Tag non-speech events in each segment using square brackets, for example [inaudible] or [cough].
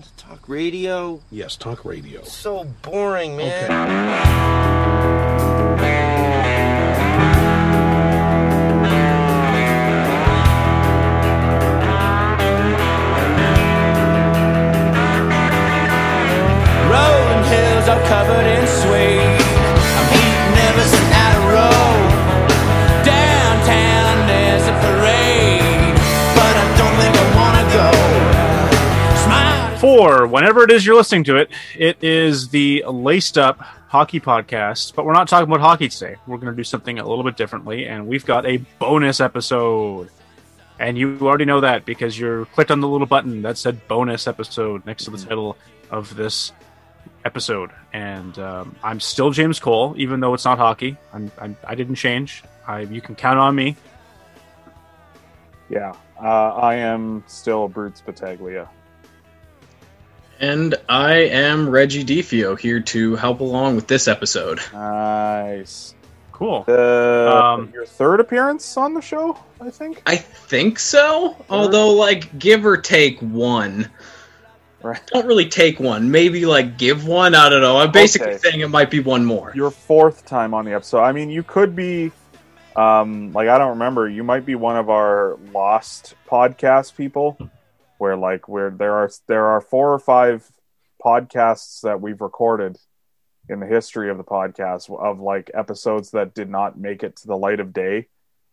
band? Talk radio? Yes, talk radio. So boring, man. Rolling whenever it is you're listening to it, it is the Laced Up Hockey Podcast. But we're not talking about hockey today. We're going to do something a little bit differently, and we've got a bonus episode. And you already know that because you clicked on the little button that said bonus episode next to the title of this episode. And um, I'm still James Cole, even though it's not hockey. I'm, I'm, I didn't change. I, you can count on me. Yeah, uh, I am still Brutes Battaglia. And I am Reggie Defio here to help along with this episode. Nice. Cool. The, Um, your third appearance on the show, I think. I think so, although like give or take one. Right. Don't really take one, maybe like give one. I don't know. I'm basically Okay. saying it might be one more. Your fourth time on the episode. I mean, you could be, um, like I don't remember. You might be one of our lost podcast people, where like where there are there are four or five podcasts that we've recorded in the history of the podcast of like episodes that did not make it to the light of day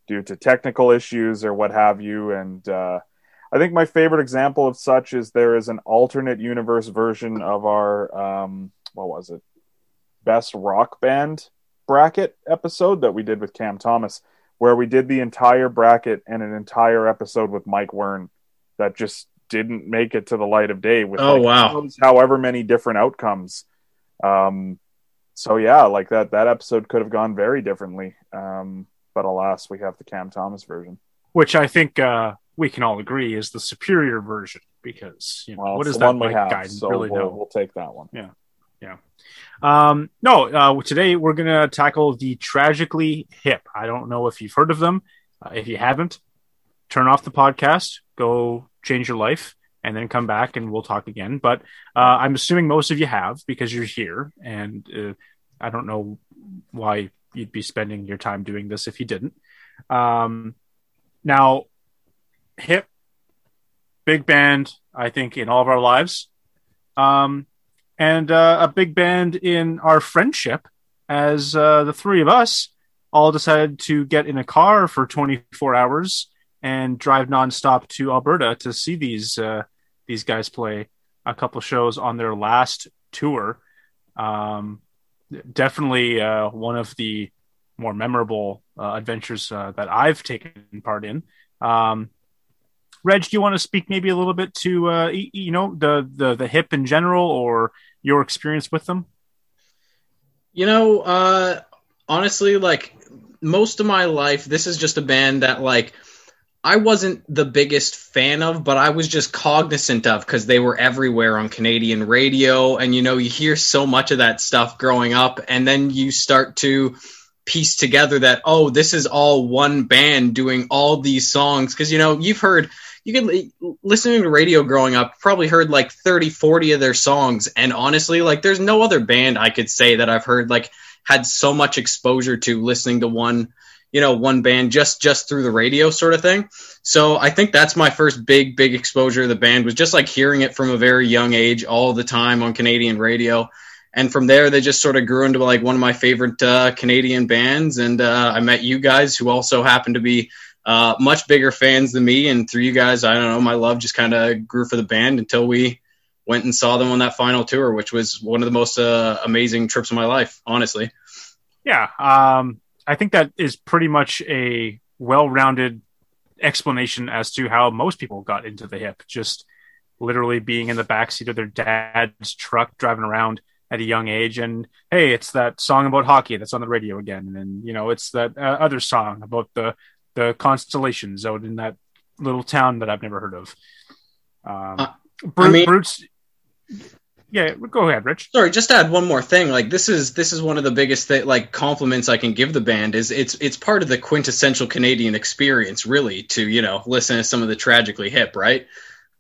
due to technical issues or what have you. And uh, i think my favorite example of such is there is an alternate universe version of our um, what was it? Best rock band bracket episode that we did with cam thomas where we did the entire bracket and an entire episode with mike wern that just didn't make it to the light of day with Oh, like, wow. however many different outcomes um, so yeah, like that that episode could have gone very differently. Um, but alas, we have the Cam Thomas version. which I think uh, we can all agree is the superior version because you know Well, what does that Mike have, guy so really we'll, know? we'll take that one. Yeah, yeah. Um, no, uh, today we're gonna tackle the tragically hip. I don't know if you've heard of them. Uh, if you haven't, turn off the podcast, go change your life, and then come back and we'll talk again. But uh, I'm assuming most of you have because you're here, and uh, I don't know why you'd be spending your time doing this if you didn't. Um, now, hip, big band, I think in all of our lives. Um, and uh, a big band in our friendship as uh, the three of us all decided to get in a car for 24 hours and drive nonstop to Alberta to see these uh, these guys play a couple shows on their last tour. Um, definitely uh, one of the more memorable uh, adventures uh, that I've taken part in. Um, Reg, do you want to speak maybe a little bit to uh, you know the the the hip in general or your experience with them? You know, uh, honestly, like most of my life, this is just a band that like I wasn't the biggest fan of, but I was just cognizant of because they were everywhere on Canadian radio, and you know, you hear so much of that stuff growing up, and then you start to piece together that oh, this is all one band doing all these songs because you know you've heard. You could listening to radio growing up, probably heard like 30, 40 of their songs. And honestly, like there's no other band I could say that I've heard like had so much exposure to listening to one, you know, one band just just through the radio sort of thing. So I think that's my first big big exposure to the band was just like hearing it from a very young age all the time on Canadian radio. And from there, they just sort of grew into like one of my favorite uh, Canadian bands. And uh, I met you guys, who also happen to be uh, much bigger fans than me. And through you guys, I don't know, my love just kind of grew for the band until we went and saw them on that final tour, which was one of the most uh, amazing trips of my life, honestly. Yeah, um, I think that is pretty much a well-rounded explanation as to how most people got into the hip. Just literally being in the backseat of their dad's truck, driving around at a young age, and hey, it's that song about hockey that's on the radio again, and then you know, it's that uh, other song about the the constellations out in that little town that I've never heard of. Um, Uh, I mean- Brutes. Yeah, go ahead, Rich. Sorry, just add one more thing. Like this is this is one of the biggest th- like compliments I can give the band is it's it's part of the quintessential Canadian experience, really, to you know listen to some of the tragically hip, right?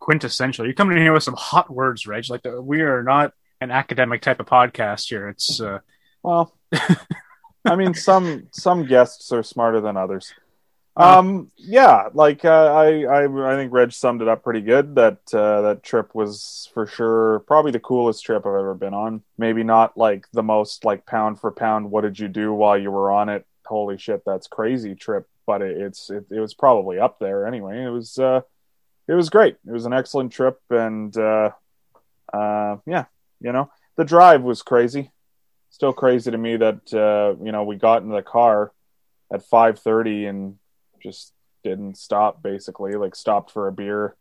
quintessential. You're coming in here with some hot words, Reg. Like the, we are not an academic type of podcast here. It's uh, Well, [laughs] I mean, some some guests are smarter than others. Um, yeah, like uh, I, I, I think Reg summed it up pretty good. That uh, that trip was for sure probably the coolest trip I've ever been on. Maybe not like the most like pound for pound. What did you do while you were on it? Holy shit, that's crazy trip. But it, it's it, it was probably up there anyway. It was uh, it was great. It was an excellent trip, and uh, uh, yeah, you know, the drive was crazy. Still crazy to me that uh, you know we got in the car at five thirty and just didn't stop. Basically, like stopped for a beer,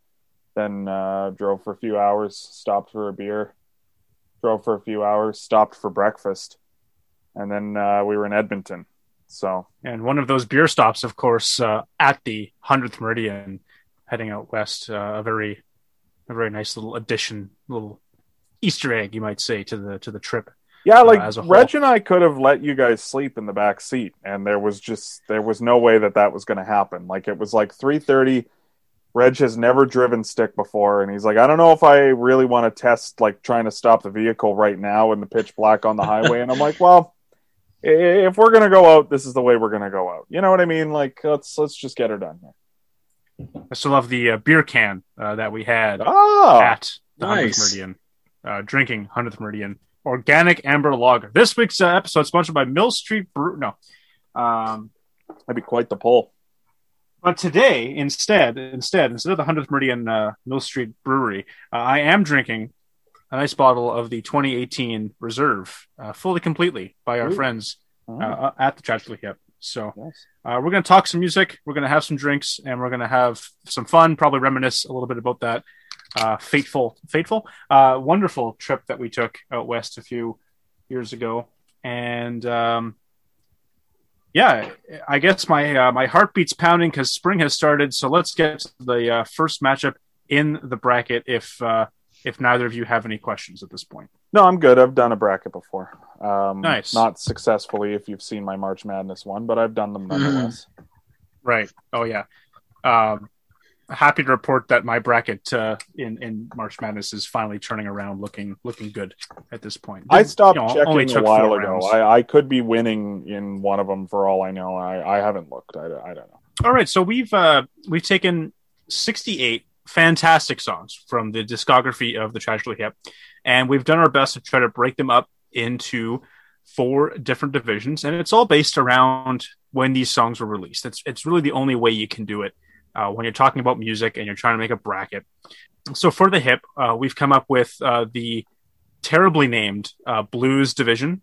then uh, drove for a few hours, stopped for a beer, drove for a few hours, stopped for breakfast, and then uh, we were in Edmonton. So and one of those beer stops, of course, uh, at the hundredth meridian, heading out west. Uh, a very, a very nice little addition, little Easter egg, you might say, to the to the trip. Yeah, like as a whole. Reg and I could have let you guys sleep in the back seat, and there was just there was no way that that was going to happen. Like it was like three thirty. Reg has never driven stick before, and he's like, I don't know if I really want to test like trying to stop the vehicle right now in the pitch black on the highway. and I'm like, well, if we're gonna go out, this is the way we're gonna go out. You know what I mean? Like let's let's just get her done here. I still have the uh, beer can uh, that we had Oh, at the nice. 100th Meridian, uh, drinking 100th Meridian organic amber lager. This week's uh, episode sponsored by Mill Street Brew. No. Um, that'd be quite the pull. but today, instead, instead, instead of the 100th Meridian uh, Mill Street Brewery, uh, I am drinking a nice bottle of the 2018 Reserve, uh, fully completely by our Ooh. friends Oh, at the Tragically Hip. So nice. uh, we're going to talk some music. We're going to have some drinks, and we're going to have some fun. Probably reminisce a little bit about that uh, fateful, fateful, uh, wonderful trip that we took out west a few years ago. And um, yeah, I guess my uh, my heartbeat's pounding because spring has started. So let's get to the uh, first matchup in the bracket. If uh, if neither of you have any questions at this point, No, I'm good. I've done a bracket before. Um, Nice. Not successfully, if you've seen my March Madness one, but I've done them nonetheless. right? Oh yeah. Um, happy to report that my bracket uh, in in March Madness is finally turning around, looking looking good at this point. I stopped You know, only checking a while ago. I, I could be winning in one of them for all I know. I, I haven't looked. I, I don't know. All right, so we've uh, we've taken 68 fantastic songs from the discography of the Tragically Hip, and we've done our best to try to break them up into four different divisions, and it's all based around when these songs were released. It's it's really the only way you can do it uh, when you're talking about music and you're trying to make a bracket. So for the hip, uh, we've come up with uh, the terribly named uh, Blues Division,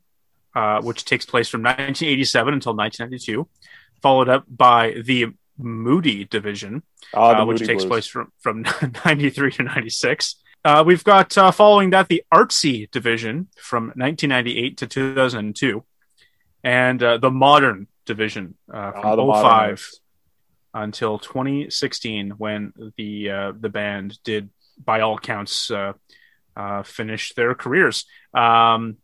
uh, which takes place from 1987 until 1992, followed up by the Moody Division, Ah, uh, which Moody takes Blues. place from, from [laughs] 93 to 96. Uh, we've got uh, following that the Artsy Division from 1998 to 2002, and uh, the Modern Division uh, from Ah, the 05 Modernists. Until 2016 when the uh, the band did by all counts uh, uh, finish their careers. Um,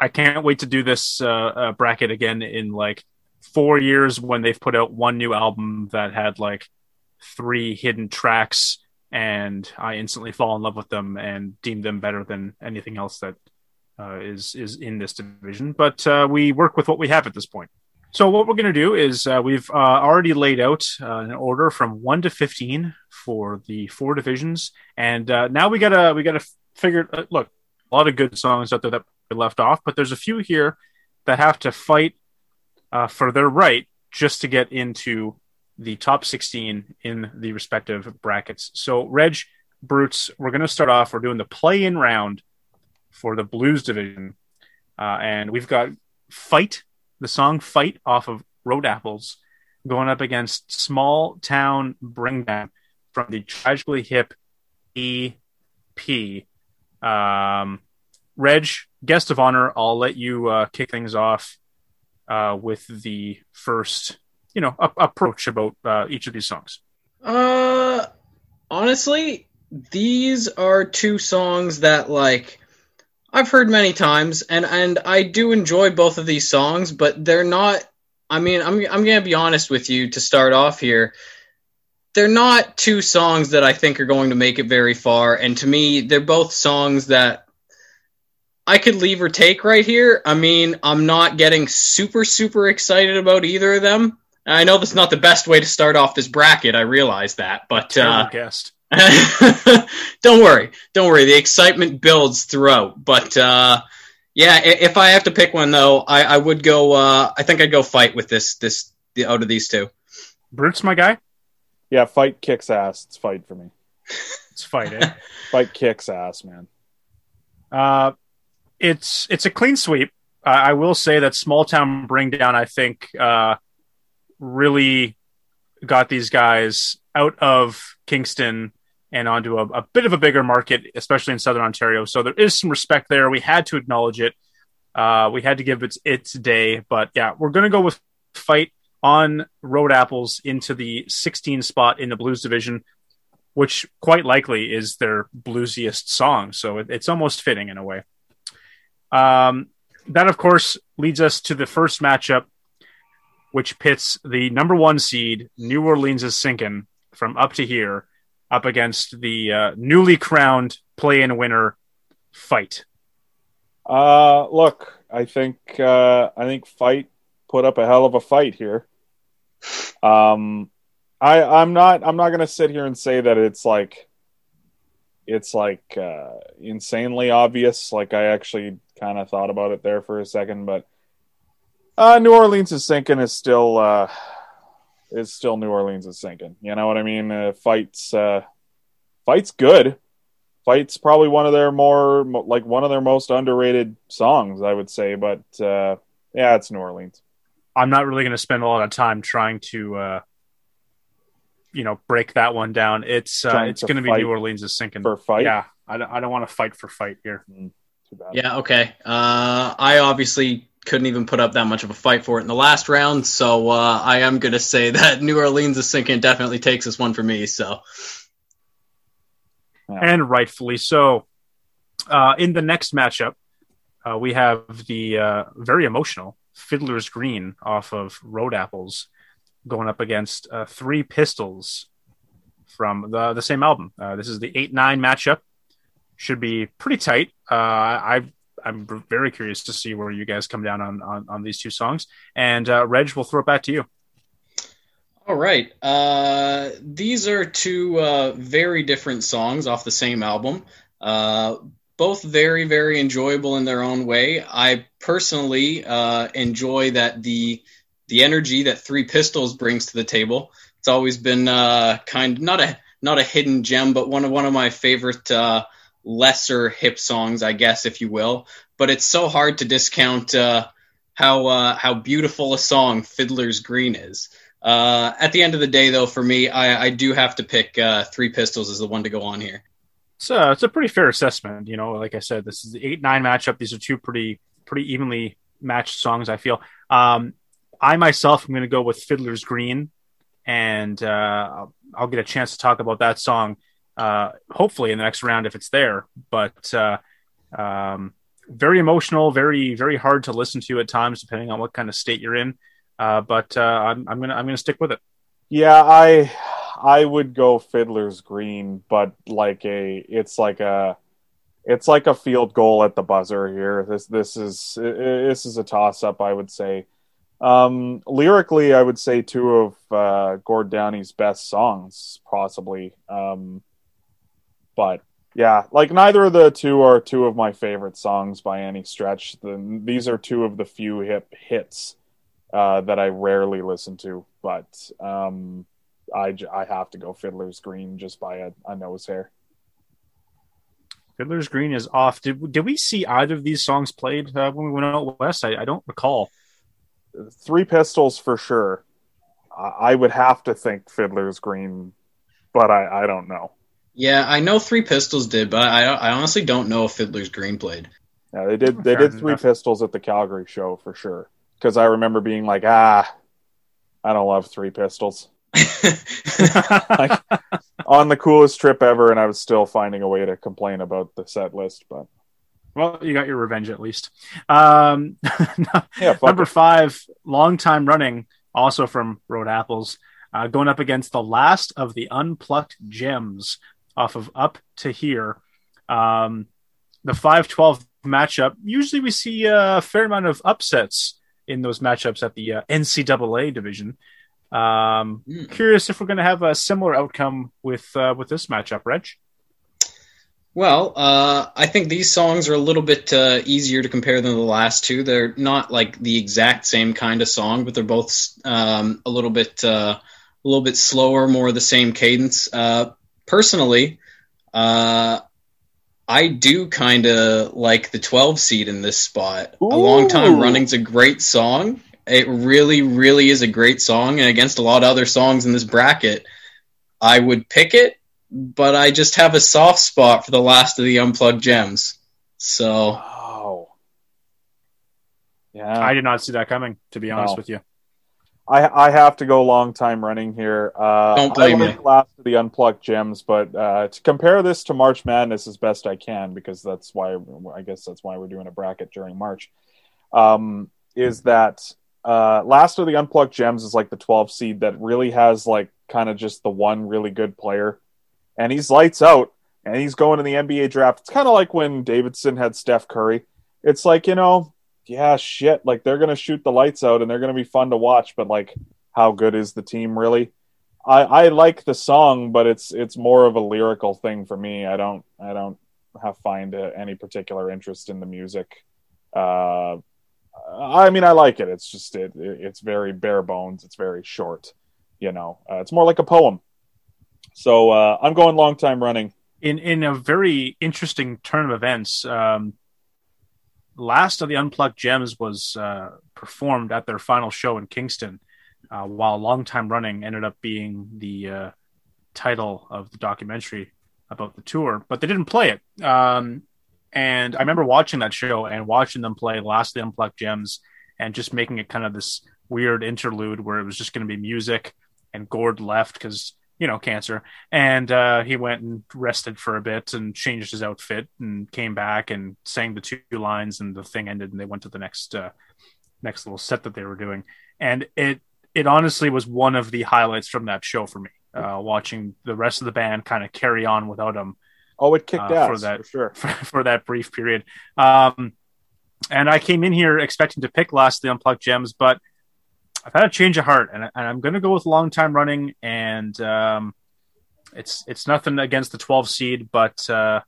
I can't wait to do this uh, uh, bracket again in like four years when they've put out one new album that had like three hidden tracks and I instantly fall in love with them and deem them better than anything else that uh, is is in this division. But we work with what we have at this point. So what we're going to do is uh, we've uh, already laid out uh, an order from one to fifteen for the four divisions, and uh, now we gotta we gotta figure. Uh, look, a lot of good songs out there that we left off, but there's a few here that have to fight uh, for their right just to get into the top sixteen in the respective brackets. So Reg, Brutes, we're going to start off. We're doing the play-in round for the Blues division, and we've got fight the song "Fight" off of Road Apples, going up against Small Town Bring Down from the Tragically Hip EP. Um, Reg, guest of honor, I'll let you uh, kick things off uh, with the first, you know, a- approach about uh, each of these songs. Uh, honestly, these are two songs that like I've heard many times, and and I do enjoy both of these songs, but they're not. I mean, I'm I'm gonna be honest with you to start off here. they're not two songs that I think are going to make it very far. And to me, they're both songs that I could leave or take right here. I mean, I'm not getting super, super excited about either of them. I know that's not the best way to start off this bracket. I realize that, but uh, guest. [laughs] don't worry, don't worry. The excitement builds throughout. But uh, yeah, if I have to pick one though, I, I would go. Uh, I think I'd go fight with this. This the out of these two. Brute's my guy. Yeah, fight kicks ass. It's fight for me. [laughs] It's fight. Eh? [laughs] Fight kicks ass, man. Uh, it's it's a clean sweep. Uh, I will say that small town bring down. I think uh, really got these guys out of Kingston and onto a, a bit of a bigger market, especially in Southern Ontario. So there is some respect there. We had to acknowledge it. Uh, we had to give it its day. But yeah, we're gonna go with fight on Road Apples into the 16 spot in the Blues division, which quite likely is their bluesiest song. So it, it's almost fitting in a way. Um, that, of course, leads us to the first matchup, which pits the number one seed, New Orleans is sinking from up to here, up against the uh, newly crowned play in winner fight. Uh, look, I think uh, I think fight put up a hell of a fight here. Um, I I'm not I'm not gonna sit here and say that it's like it's like uh, insanely obvious. Like I actually kind of thought about it there for a second, but uh, New Orleans is sinking is still uh, is still New Orleans is sinking. You know what I mean? Uh, fights uh, fights good fight's probably one of their more like one of their most underrated songs i would say but uh yeah it's new orleans I'm not really going to spend a lot of time trying to, uh, you know, break that one down. It's uh, Trying it's to going to be New Orleans is sinking. for fight Yeah, I don't, I don't want to fight for fight here. too bad Yeah, okay. Uh, I obviously couldn't even put up that much of a fight for it in the last round, so uh, I am going to say [laughs] that New Orleans is sinking definitely takes this one for me. So and rightfully so. Uh, in the next matchup, uh, we have the uh, very emotional Fiddler's Green off of Road Apples going up against uh, Three Pistols from the the same album. Uh, this is the eight nine matchup. Should be pretty tight. Uh, I I'm very curious to see where you guys come down on on, on these two songs. And uh, Reg, we'll throw it back to you. All right. Uh, these are two uh, very different songs off the same album. Uh, both very, very enjoyable in their own way. I personally uh, enjoy that the the energy that Three Pistols brings to the table. It's always been uh, kind not a not a hidden gem, but one of one of my favorite lesser hip songs, I guess, if you will. But it's so hard to discount uh, how uh, how beautiful a song Fiddler's Green is. Uh, at the end of the day, though, for me, I, I do have to pick uh, Three Pistols as the one to go on here. So it's a pretty fair assessment. You know, like I said, this is the eight nine matchup. These are two pretty pretty evenly matched songs. I feel. Um, I myself am going to go with Fiddler's Green, and uh, I'll get a chance to talk about that song uh, hopefully in the next round if it's there. But uh, um, very emotional, very very hard to listen to at times, depending on what kind of state you're in. Uh, but uh, I'm, I'm gonna I'm gonna stick with it. yeah i i would go fiddler's green but like a it's like a it's like a field goal at the buzzer here this this is this is a toss up i would say um lyrically i would say two of uh gord downie's best songs possibly um but yeah like neither of the two are two of my favorite songs by any stretch the, these are two of the few hip hits uh that i rarely listen to but um I, I have to go Fiddler's Green just by a, a nose hair. Fiddler's Green is off. Did did we see either of these songs played uh, when we went out west? I, I don't recall. Three Pistols for sure. I, I would have to think Fiddler's Green, but I, I don't know. Yeah, I know Three Pistols did, but I, I honestly don't know if Fiddler's Green played. Yeah, they did they did Three. Pistols at the Calgary show for sure. Because I remember being like, ah, I don't love Three Pistols. [laughs] Like, on the coolest trip ever, and I was still finding a way to complain about the set list. But well, you got your revenge at least. Um, [laughs] yeah, number it. five, long time running, also from Road Apples. uh, going up against the last of the unplucked gems off of Up to Here. Um, the 512 matchup, usually we see a fair amount of upsets in those matchups at the uh, NCAA division. Um, Mm. Curious if we're going to have a similar outcome with uh, with this matchup, Reg. Well, uh, I think these songs are a little bit uh, easier to compare than the last two. They're not like the exact same kind of song, but they're both um, a little bit uh, a little bit slower, more of the same cadence. Uh, personally, uh, I do kind of like the 12 seed in this spot. A long time Ooh. running's a great song. It really, really is a great song, and against a lot of other songs in this bracket, I would pick it but I just have a soft spot for the last of the unplucked gems. So. Yeah. I did not see that coming, to be honest No. with you. I I have to go long time running here. Uh, Don't blame I like me. Last of the unplucked gems, but uh, to compare this to March Madness as best I can, because that's why I guess that's why we're doing a bracket during March. Um, is that uh, Last of the unplucked gems is like the 12 seed that really has like kind of just the one really good player, and he's lights out, and he's going to the NBA draft. It's kind of like when Davidson had Steph Curry. It's like you know yeah, shit, like they're gonna shoot the lights out and they're gonna be fun to watch, but like, how good is the team really? I I like the song, but it's it's more of a lyrical thing for me. I don't I don't have find uh, any particular interest in the music. Uh, I mean, I like it. It's just it, it it's very bare bones. It's very short. You know, uh, it's more like a poem. So uh, I'm going long time running. in in a very interesting turn of events. Um, last of the unplucked gems was uh, performed at their final show in Kingston, uh, while long time running ended up being the uh, title of the documentary about the tour, but they didn't play it. Um, and I remember watching that show and watching them play Last of the Unplucked Gems and just making it kind of this weird interlude where it was just going to be music and Gord left because, you know, cancer. And uh, he went and rested for a bit and changed his outfit and came back and sang the two lines and the thing ended and they went to the next uh, next little set that they were doing. And it it honestly was one of the highlights from that show for me. Uh, watching the rest of the band kind of carry on without him Oh, it kicked Uh, ass for that- for sure. for, [laughs] for that brief period. Um, and I came in here expecting to pick last of the unplucked gems, but I've had a change of heart, and, and I'm going to go with long time running. And um, it's it's nothing against the 12 seed, but uh,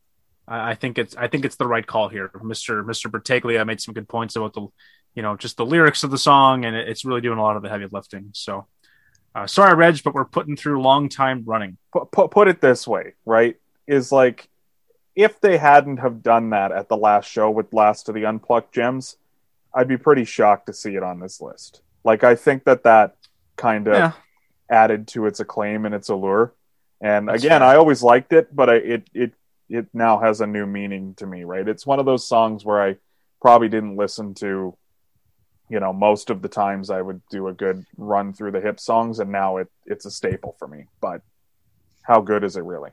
I, I think it's I think it's the right call here. Mister Mister Bertaglia made some good points about the you know just the lyrics of the song, and it, it's really doing a lot of the heavy lifting. So. Uh, sorry, Reg, but we're putting through long time running. put, put, put it this way, right? Is like if they hadn't have done that at the last show with Last of the Unplucked Gems, I'd be pretty shocked to see it on this list. Like I think that that kind of Yeah. added to its acclaim and its allure. And That's again, fair. I always liked it, but I, it it it now has a new meaning to me, right? It's one of those songs where I probably didn't listen to you know most of the times I would do a good run through the hip songs and now it it's a staple for me. But how good is it really?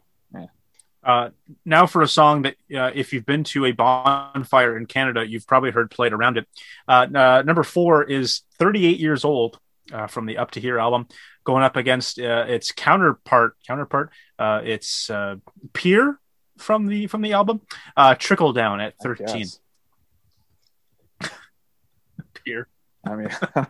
Uh, now for a song that, uh, if you've been to a bonfire in Canada, you've probably heard played around it. Uh, uh, number four is 38 years old uh, from the Up to Here album, going up against uh, its counterpart. Counterpart. Uh, it's uh, Peer from the from the album. Uh, Trickle Down at 13. [laughs] Peer. I mean, [laughs] I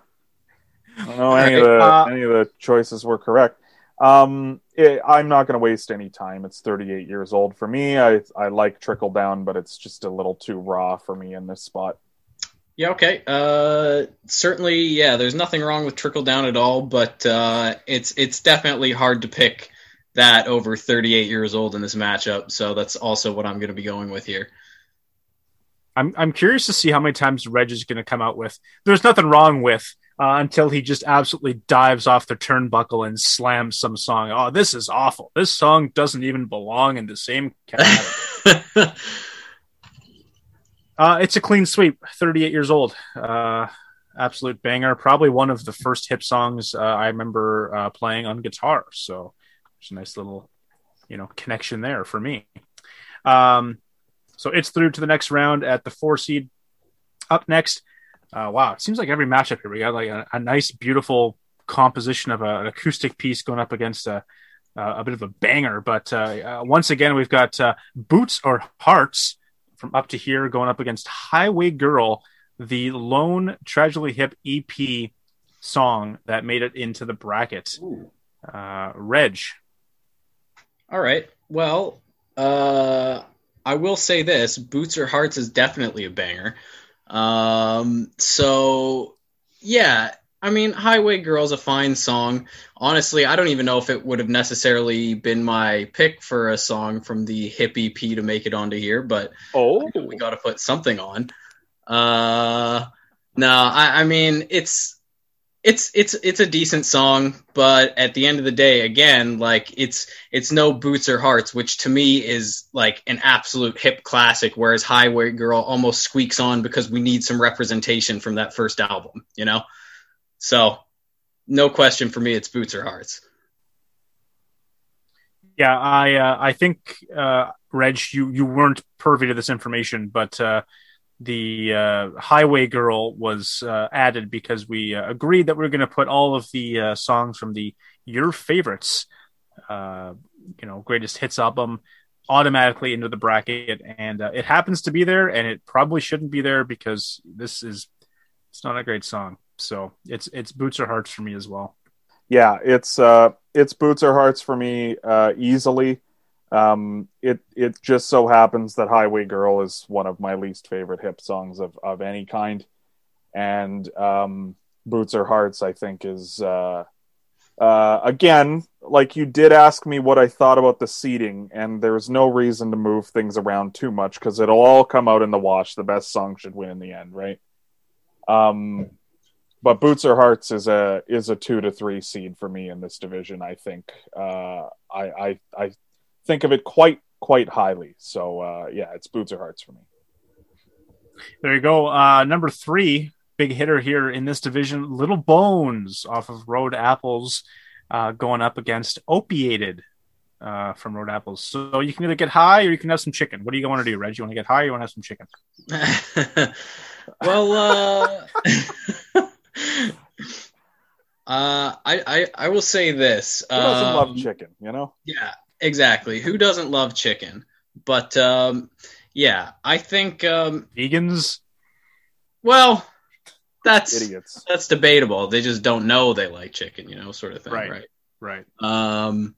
don't know any of the any of the choices were correct. Um, it, I'm not going to waste any time. It's 38 years old for me. I I like trickle down, but it's just a little too raw for me in this spot. Yeah, okay. Uh, certainly, yeah. There's nothing wrong with trickle down at all, but uh, it's it's definitely hard to pick that over 38 years old in this matchup. So that's also what I'm going to be going with here. I'm I'm curious to see how many times Reg is going to come out with. There's nothing wrong with uh, until he just absolutely dives off the turnbuckle and slams some song. Oh, this is awful. This song doesn't even belong in the same category. [laughs] uh, it's a clean sweep. 38 years old. Uh, absolute banger. Probably one of the first hip songs uh, I remember uh, playing on guitar. So there's a nice little, you know, connection there for me. Um, so it's through to the next round at the four seed. Up next, uh, wow, it seems like every matchup here we got like a, a nice, beautiful composition of a, an acoustic piece going up against a a bit of a banger. But uh, uh, once again, we've got uh, Boots or Hearts from Up to Here going up against Highway Girl, the lone tragically hip EP song that made it into the bracket. Uh, Reg, All right. Well, uh, I will say this: Boots or Hearts is definitely a banger. Um, so yeah, I mean, Highway Girl's a fine song. Honestly, I don't even know if it would have necessarily been my pick for a song from the hip EP to make it onto here, but Oh, we got to put something on. Uh, no, I, I mean it's it's it's it's a decent song, but at the end of the day, again, like it's it's no Boots or Hearts, which to me is like an absolute hip classic. Whereas Highway Girl almost squeaks on because we need some representation from that first album, you know. So, no question for me, it's Boots or Hearts. yeah, I uh, I think uh, Reg, you you weren't privy to this information, but uh, the uh, Highway Girl was uh, added because we uh, agreed that we are going to put all of the uh, songs from the Your Favorites, uh, you know, greatest hits album automatically into the bracket, and uh, it happens to be there, and it probably shouldn't be there because this is it's not a great song. So it's it's Boots or Hearts for me as well. yeah, it's uh, it's boots or hearts for me uh, easily. Um, it it just so happens that Highway Girl is one of my least favorite hip songs of of any kind, and um, Boots or Hearts I think is uh, uh, again like you did ask me what I thought about the seating, and there's no reason to move things around too much because it'll all come out in the wash. The best song should win in the end, right? Um, but Boots or Hearts is a is a two to three seed for me in this division. I think uh, I, I I think of it quite quite highly. So uh, yeah, it's Boots or Hearts for me. There you go. Uh, number three, big hitter here in this division, Little Bones off of Road Apples, uh, going up against Opiated uh, from Road Apples. So you can either get high or you can have some chicken. What do you want to do, Reg? You want to get high or you want to have some chicken? [laughs] well, uh, [laughs] uh, I, I I will say this. Who doesn't um, love chicken? You know. Yeah, exactly. Who doesn't love chicken? But um, yeah, I think. Um, Vegans? well, that's Idiots. that's debatable. They just don't know they like chicken, you know, sort of thing, Right. right? Right. Um,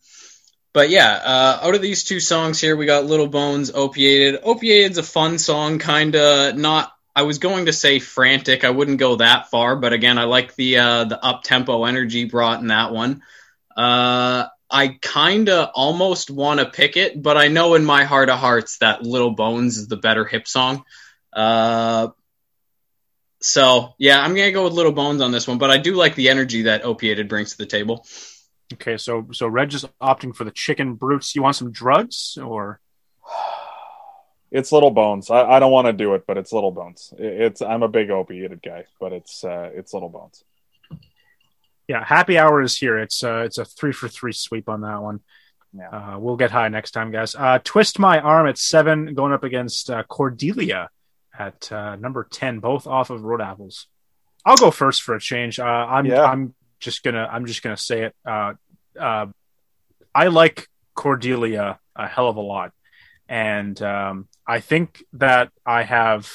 but yeah, uh, out of these two songs here, we got Little Bones, Opiated. Opiated's a fun song, kind of not. I was going to say frantic. I wouldn't go that far, but again, I like the uh, the up tempo energy brought in that one. Uh, I kind of almost want to pick it, but I know in my heart of hearts that Little Bones is the better hip song. Uh, so yeah, I'm gonna go with Little Bones on this one, but I do like the energy that Opiated brings to the table. Okay, so so Reg is opting for the chicken brutes. You want some drugs or It's Little Bones. I, I don't want to do it, but it's Little Bones. It, it's I'm a big opiated guy, but it's uh, it's Little Bones. Yeah, happy hour is here. It's uh it's a three for three sweep on that one. Yeah. Uh, we'll get high next time, guys. Uh, Twist my arm at seven, going up against uh, Cordelia at uh, number ten, both off of Road Apples. I'll go first for a change. Uh, I'm Yeah. I'm just gonna I'm just gonna say it. Uh, uh, I like Cordelia a hell of a lot, and um, I think that I have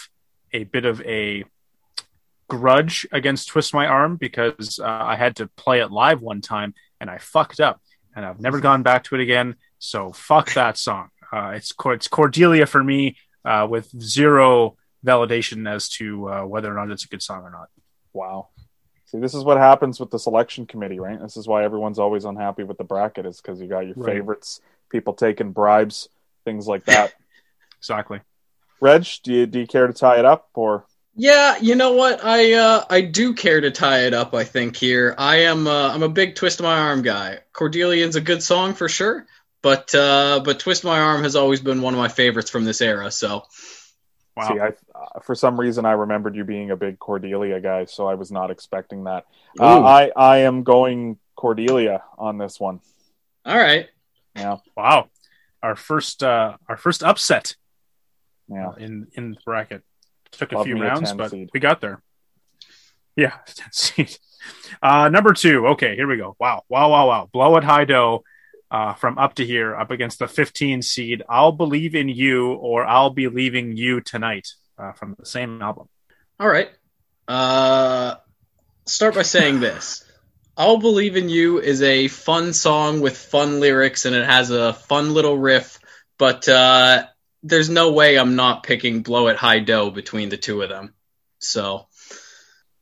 a bit of a grudge against Twist My Arm because uh, I had to play it live one time and I fucked up, and I've never gone back to it again. So fuck that song. Uh, it's it's Cordelia for me uh, with zero validation as to uh, whether or not it's a good song or not. Wow. See, this is what happens with the selection committee, right? This is why everyone's always unhappy with the bracket, is because you got your Right. favorites, people taking bribes, things like that. [laughs] Exactly. Reg, do you do you care to tie it up or? Yeah, you know what? I uh, I do care to tie it up. I think here I am. Uh, I'm a big twist my arm guy. Cordelia's a good song for sure, but uh, but twist my arm has always been one of my favorites from this era. So Wow. See, I, uh, for some reason, I remembered you being a big Cordelia guy, so I was not expecting that. Uh, I I am going Cordelia on this one. all right, Yeah, Wow. Our first uh, our first upset yeah. in in bracket took a Love few me a rounds, but seed. we got there. Yeah, [laughs] 10 seed. Uh, number two. Okay, here we go. Wow, wow, wow, wow. Blow at high dough. Uh, from up to here, up against the 15 seed. I'll believe in you, or I'll be leaving you tonight. Uh, from the same album. All right. Uh, start by saying this. I'll Believe in You is a fun song with fun lyrics and it has a fun little riff, but uh, there's no way I'm not picking Blow at High Dough between the two of them. So,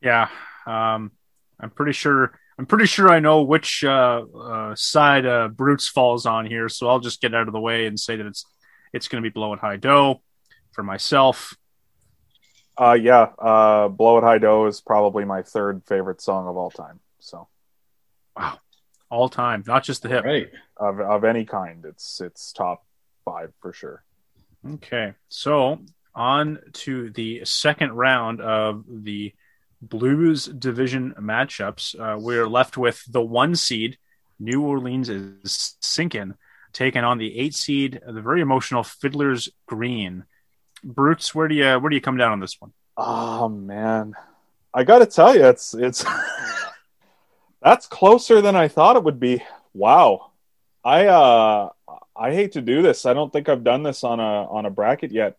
Yeah, um, I'm pretty sure. I'm pretty sure I know which uh, uh, side uh, Brutes falls on here, so I'll just get out of the way and say that it's it's going to be Blow at high dough for myself. Uh, yeah, uh, "Blow at High Dough" is probably my third favorite song of all time. So wow, all time, not just the hip. right. of of any kind, it's it's top five for sure. Okay, so on to the second round of the Blues division matchups. Uh, we're left with the one seed, New Orleans is sinking, taking on the eight seed, the very emotional Fiddler's Green. Brutes, where do you where do you come down on this one? Oh man, I got to tell you, it's it's [laughs] that's closer than I thought it would be. Wow, I uh I hate to do this. I don't think I've done this on a on a bracket yet.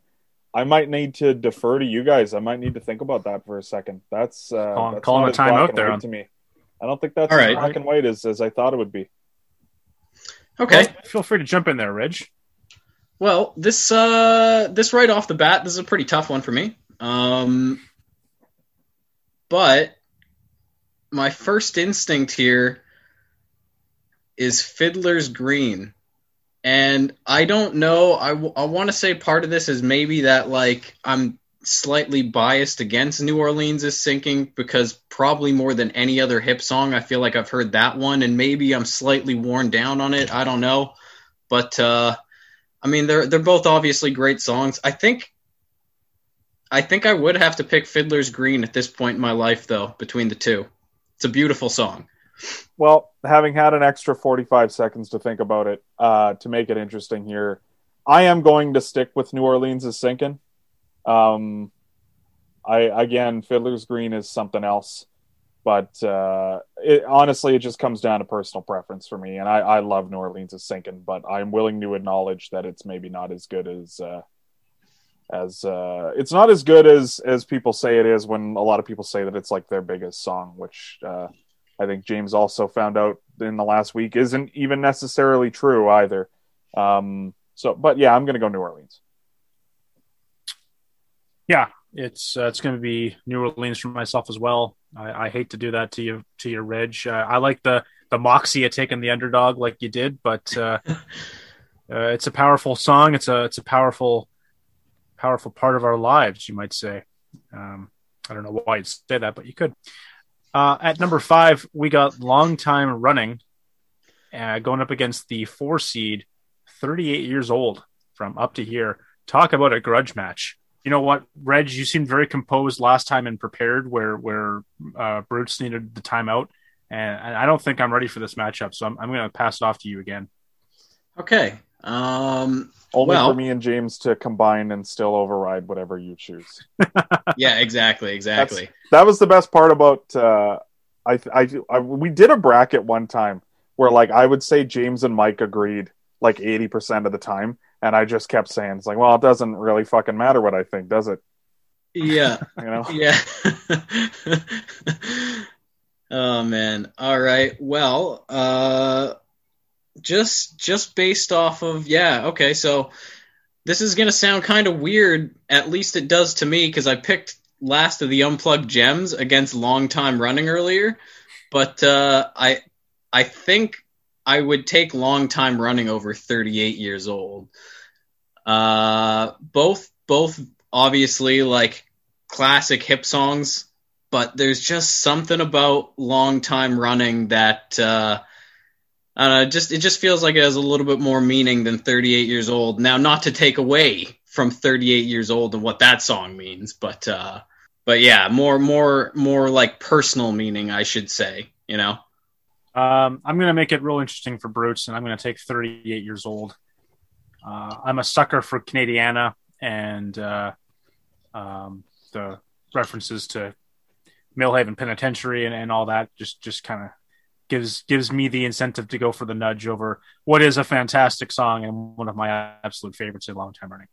I might need to defer to you guys. I might need to think about that for a second. That's uh, Calling- that's calling not a as black timeout there on- to me. I don't think that's All as right. black and white as, as I thought it would be. Okay. Well, feel free to jump in there, Ridge. Well, this uh this right off the bat, this is a pretty tough one for me. Um but my first instinct here is Fiddler's Green. And I don't know, I, w- I want to say part of this is maybe that like I'm slightly biased against New Orleans is sinking because probably more than any other hip song, I feel like I've heard that one and maybe I'm slightly worn down on it. I don't know. But uh I mean, they're they're both obviously great songs. I think, I think I would have to pick Fiddler's Green at this point in my life, though. Between the two, it's a beautiful song. Well, having had an extra 45 seconds to think about it, uh, to make it interesting here, I am going to stick with New Orleans is sinking. Um, I again, Fiddler's Green is something else, but uh, it, honestly, it just comes down to personal preference for me. And I, I love New Orleans is sinking, but I'm willing to acknowledge that it's maybe not as good as uh, as uh, it's not as good as as people say it is. When a lot of people say that it's like their biggest song, which uh, I think James also found out in the last week isn't even necessarily true either. Um, so, but yeah, I'm going to go New Orleans. Yeah, it's uh, it's going to be New Orleans for myself as well. I, I hate to do that to you to your Ridge. Uh, I like the the moxie of taking the underdog like you did, but uh, [laughs] uh, it's a powerful song. It's a it's a powerful powerful part of our lives, you might say. Um, I don't know why you'd say that, but you could. Uh, at number five, we got long time running, uh, going up against the four seed, 38 years old from up to here. Talk about a grudge match. You know what, Reg? You seemed very composed last time and prepared, where where uh, Brutes needed the timeout, and, I don't think I'm ready for this matchup. So I'm, I'm going to pass it off to you again. Okay. Um. Only Well- for me and James to combine and still override whatever you choose. [laughs] Yeah. Exactly. Exactly. That was the best part about. Uh, I, I, I we did a bracket one time where like I would say James and Mike agreed like eighty percent of the time, and I just kept saying it's like, well, it doesn't really fucking matter what I think, does it? Yeah. [laughs] You know. Yeah. [laughs] oh man. All right. Well, uh just just based off of yeah, okay. So this is going to sound kind of weird, at least it does to me cuz I picked last of the unplucked gems against long time running earlier, but uh I I think I would take long time running over 38 years old. Uh both both obviously like classic hip songs, but there's just something about long time running that uh, Don't know, just it just feels like it has a little bit more meaning than 38 years old. Now, not to take away from 38 years old and what that song means, but uh, but yeah, more more more like personal meaning, I should say. You know, Um, I'm going to make it real interesting for Brutes, and I'm going to take 38 years old. Uh, I'm a sucker for Canadiana and uh, um, the references to Millhaven Penitentiary and, and all that just just kind of gives gives me the incentive to go for the nudge over what is a fantastic song and one of my absolute favorites in long time running.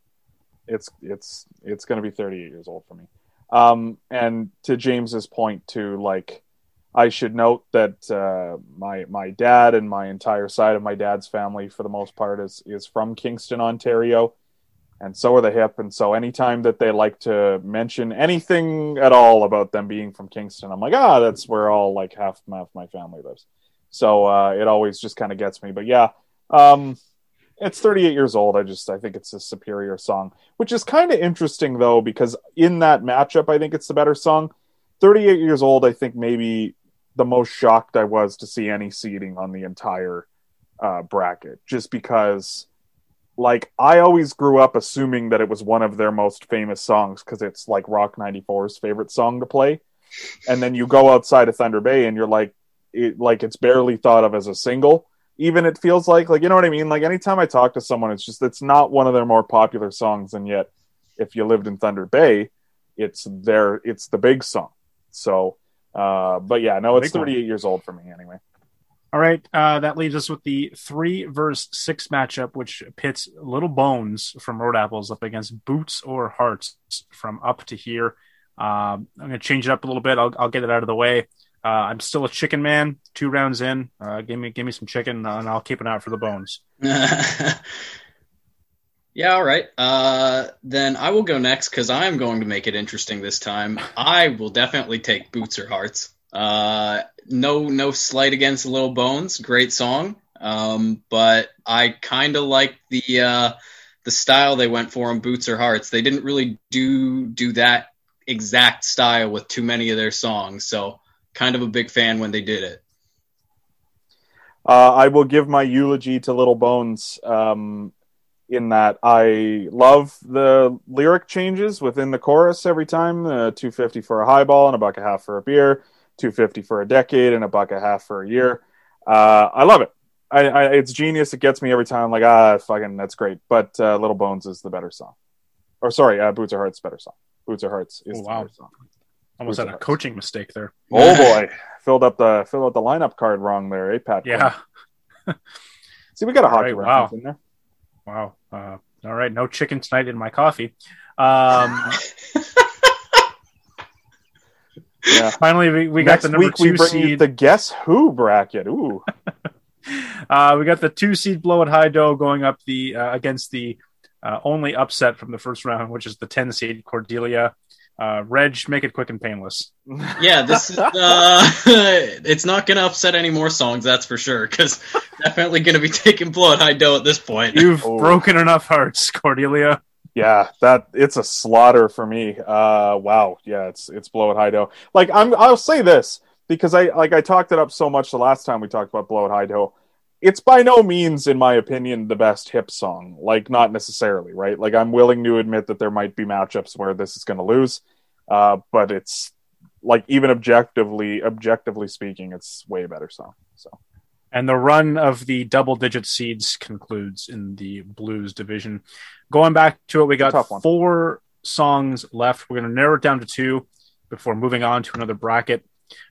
it's it's it's going to be 38 years old for me. Um, and to James's point too, like I should note that uh, my my dad and my entire side of my dad's family, for the most part, is is from Kingston, Ontario, and so are the hip. And so anytime that they like to mention anything at all about them being from Kingston, I'm like, ah, that's where all like half half my family lives. So uh, it always just kind of gets me. But yeah, um, it's 38 years old. I just I think it's a superior song, which is kind of interesting though because in that matchup, I think it's the better song. 38 years old, I think maybe the most shocked I was to see any seeding on the entire uh, bracket, just because like I always grew up assuming that it was one of their most famous songs because it's like Rock 94's favorite song to play. And then you go outside of Thunder Bay and you're like it like it's barely thought of as a single. Even it feels like like you know what I mean? Like anytime I talk to someone, it's just it's not one of their more popular songs, and yet if you lived in Thunder Bay, it's their it's the big song. So uh but yeah, no, it's Big one. 38 years old for me anyway. All right, uh, that leaves us with the three verse six matchup, which pits Little Bones from Road Apples up against Boots or Hearts from Up to Here. Um, I'm going to change it up a little bit. I'll, I'll get it out of the way. Uh, I'm still a chicken man. Two rounds in, uh, give me give me some chicken, uh, and I'll keep an eye out for the bones. [laughs] yeah, all right. Uh, then I will go next because I'm going to make it interesting this time. I will definitely take Boots or Hearts. Uh, no, no slight against Little Bones. Great song. Um, but I kind of like the uh, the style they went for on Boots or Hearts. They didn't really do do that exact style with too many of their songs. So kind of a big fan when they did it. Uh, I will give my eulogy to Little Bones um, in that I love the lyric changes within the chorus every time. Uh, Two fifty for a highball and a buck and a half for a beer. Two fifty for a decade and a buck a half for a year. Uh, I love it. I, I, it's genius. It gets me every time. like ah, fucking, that's great. But uh, Little Bones is the better song. Or sorry, uh, Boots or Hearts better song. Boots or Hearts is Oh, the wow. better song. Almost Boots had a Hearts. coaching mistake there. Oh boy, filled up the filled out the lineup card wrong there, eh, Pat? Yeah. [laughs] See, we got a hockey Right, wow. in there. Wow. Uh, all right. No chicken tonight in my coffee. Um, [laughs] Yeah. [laughs] finally, we, we got the number week we two bring seed. the Guess Who bracket. Ooh, [laughs] Uh, we got the two seed blow at high dough going up the uh, against the uh, only upset from the first round, which is the ten seed Cordelia. Uh, Reg, make it quick and painless. [laughs] Yeah, this is. Uh, it's not going to upset any more songs, that's for sure. Because definitely going to be taking blow at high dough at this point. You've Oh. broken enough hearts, Cordelia. Yeah, that it's a slaughter for me. Uh, wow, yeah, it's it's blow at high dough. Like I'm, I'll say this because I like I talked it up so much the last time we talked about blow at high dough. It's by no means, in my opinion, the best hip song. Like not necessarily, right? Like I'm willing to admit that there might be matchups where this is going to lose, uh, but it's like even objectively, objectively speaking, it's way better song. So. And the run of the double digit seeds concludes in the blues division. Going back to it, we got four songs left. We're going to narrow it down to two before moving on to another bracket.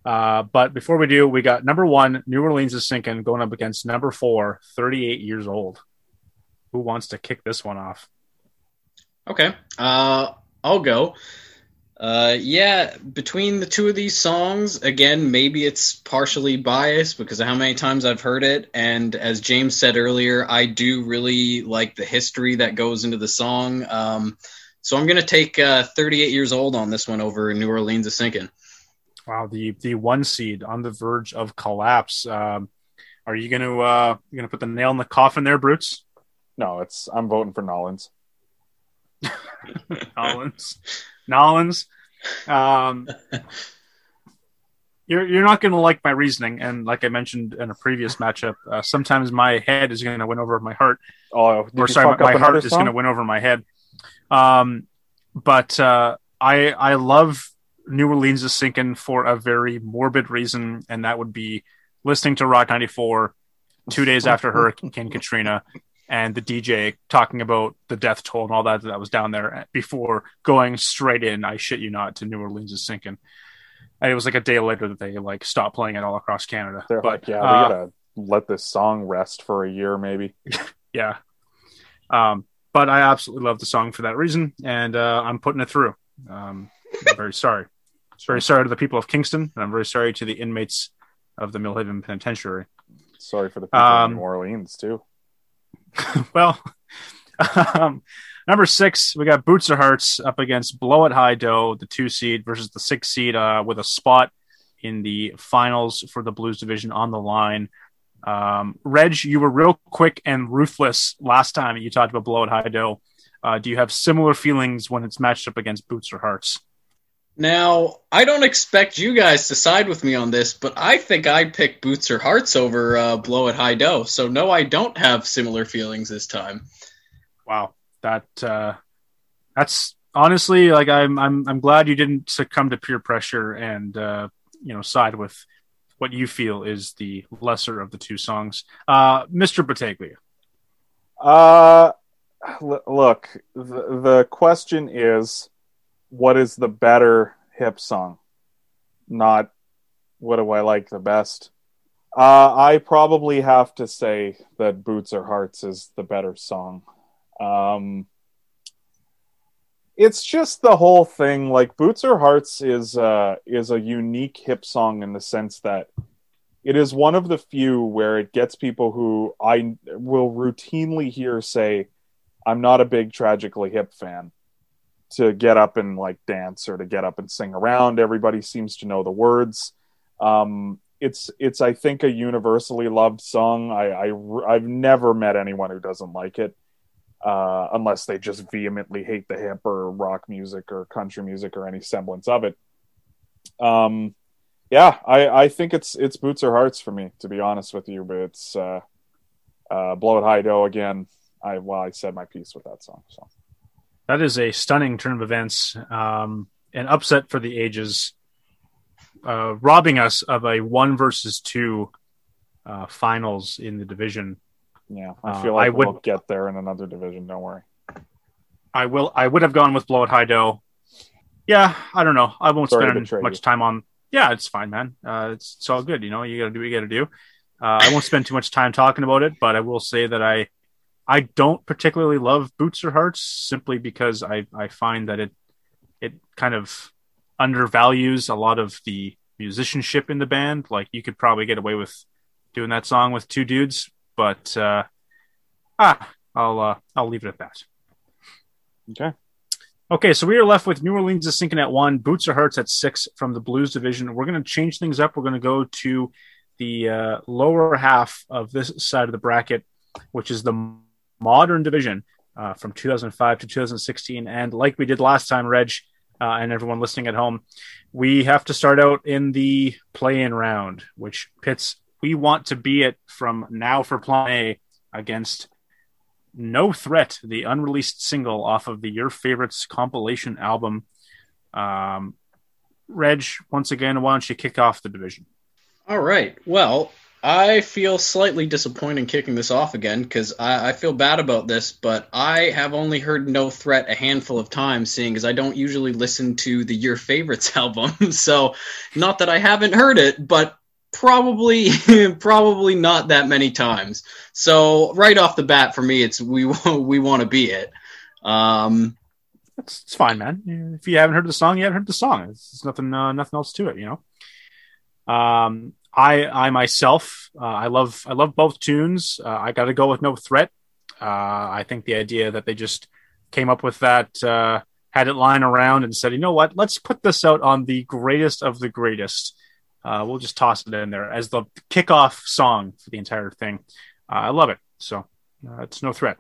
Uh, but before we do, we got number one, New Orleans is sinking, going up against number four, 38 years old. Who wants to kick this one off? Okay, uh, I'll go. Uh, yeah, between the two of these songs, again, maybe it's partially biased because of how many times I've heard it. And as James said earlier, I do really like the history that goes into the song. Um, so I'm going to take uh, 38 years old on this one over New Orleans is sinking. Wow, the the one seed on the verge of collapse. Um, are you going to uh, you going to put the nail in the coffin there, Brutes? No, it's I'm voting for Nollins. [laughs] Nolans. Nolans. Um, [laughs] you're you're not going to like my reasoning, and like I mentioned in a previous matchup, uh, sometimes my head is going to win over my heart, Oh, or sorry, my, my heart is going to win over my head. Um, but uh, I I love New Orleans is sinking for a very morbid reason, and that would be listening to Rock 94 two days after [laughs] Hurricane Katrina and the DJ talking about the death toll and all that that was down there before going straight in, I shit you not, to New Orleans is sinking. And it was like a day later that they like stopped playing it all across Canada. They're but like, yeah, uh, we gotta let this song rest for a year, maybe. [laughs] yeah. Um, but I absolutely love the song for that reason, and uh, I'm putting it through. Um, I'm very sorry. Very sorry to the people of Kingston, and I'm very sorry to the inmates of the Millhaven Penitentiary. Sorry for the people Um, in New Orleans too. [laughs] well, um, number six, we got Boots or Hearts up against Blow at High Dough, the two seed, versus the six seed uh, with a spot in the finals for the Blues division on the line. Um, Reg, you were real quick and ruthless last time you talked about Blow at High Dough. Uh, do you have similar feelings when it's matched up against Boots or Hearts? Now, I don't expect you guys to side with me on this, but I think I'd pick Boots or Hearts over uh, Blow at High Dough. So, no, I don't have similar feelings this time. Wow, that uh, that's honestly like I'm I'm I'm glad you didn't succumb to peer pressure and uh, you know side with what you feel is the lesser of the two songs. Uh, Mr. Battaglia. Uh, l- look, the, the question is, what is the better hip song? Not what do I like the best. Uh, I probably have to say that Boots or Hearts is the better song. Um, it's just the whole thing. Like Boots or Hearts is uh, is a unique hip song in the sense that it is one of the few where it gets people who I will routinely hear say, "I'm not a big Tragically Hip fan," to get up and like dance or to get up and sing around. Everybody seems to know the words. Um, it's it's I think a universally loved song. I, I I've never met anyone who doesn't like it, uh, unless they just vehemently hate the hip or rock music or country music or any semblance of it. Um, yeah, I, I think it's it's boots or hearts for me, to be honest with you. But it's uh, uh, blow at high dough again. I well, I said my piece with that song. So That is a stunning turn of events, um, an upset for the ages, uh, robbing us of a one versus two uh, finals in the division. yeah, Uh, I feel like I would- we'll get there in another division. Don't worry. I will. I would have gone with Blow at High Dough. Yeah, I don't know. I won't Sorry spend much you. time on. Yeah, it's fine, man. Uh, it's it's all good. You know, you got to do what you got to do. Uh, I won't spend too much time talking about it, but I will say that I I don't particularly love Boots or Hearts simply because I I find that it it kind of undervalues a lot of the musicianship in the band. Like you could probably get away with doing that song with two dudes, but uh, ah, I'll uh, I'll leave it at that. Okay. Okay, so we are left with New Orleans is sinking at one, Boots or Hearts at six from the Blues division. We're going to change things up. We're going to go to the uh, lower half of this side of the bracket, which is the modern division uh, from 2005 to 2016. And like we did last time, Reg, uh, and everyone listening at home, we have to start out in the play-in round, which pits we want to be it from now for Plan A against no Threat, the unreleased single off of the Your Favorites compilation album. Um, Reg, once again, why don't you kick off the division? All right. Well, I feel slightly disappointed kicking this off again because I, I feel bad about this, but I have only heard No Threat a handful of times, seeing as I don't usually listen to the Your Favorites [laughs] album. so, not that I haven't heard it, but probably [laughs] probably not that many times. So, right off the bat, for me, it's we [laughs] we want to be it. Um, It's, it's fine, man. If you haven't heard the song, you haven't heard the song. It's, nothing, uh, nothing else to it, you know. Um, I, I myself, uh, I love, I love both tunes. Uh, I got to go with No Threat. Uh, I think the idea that they just came up with that, uh, had it lying around and said, you know what, let's put this out on the greatest of the greatest. Uh, we'll just toss it in there as the kickoff song for the entire thing. Uh, I love it. So uh, it's No Threat.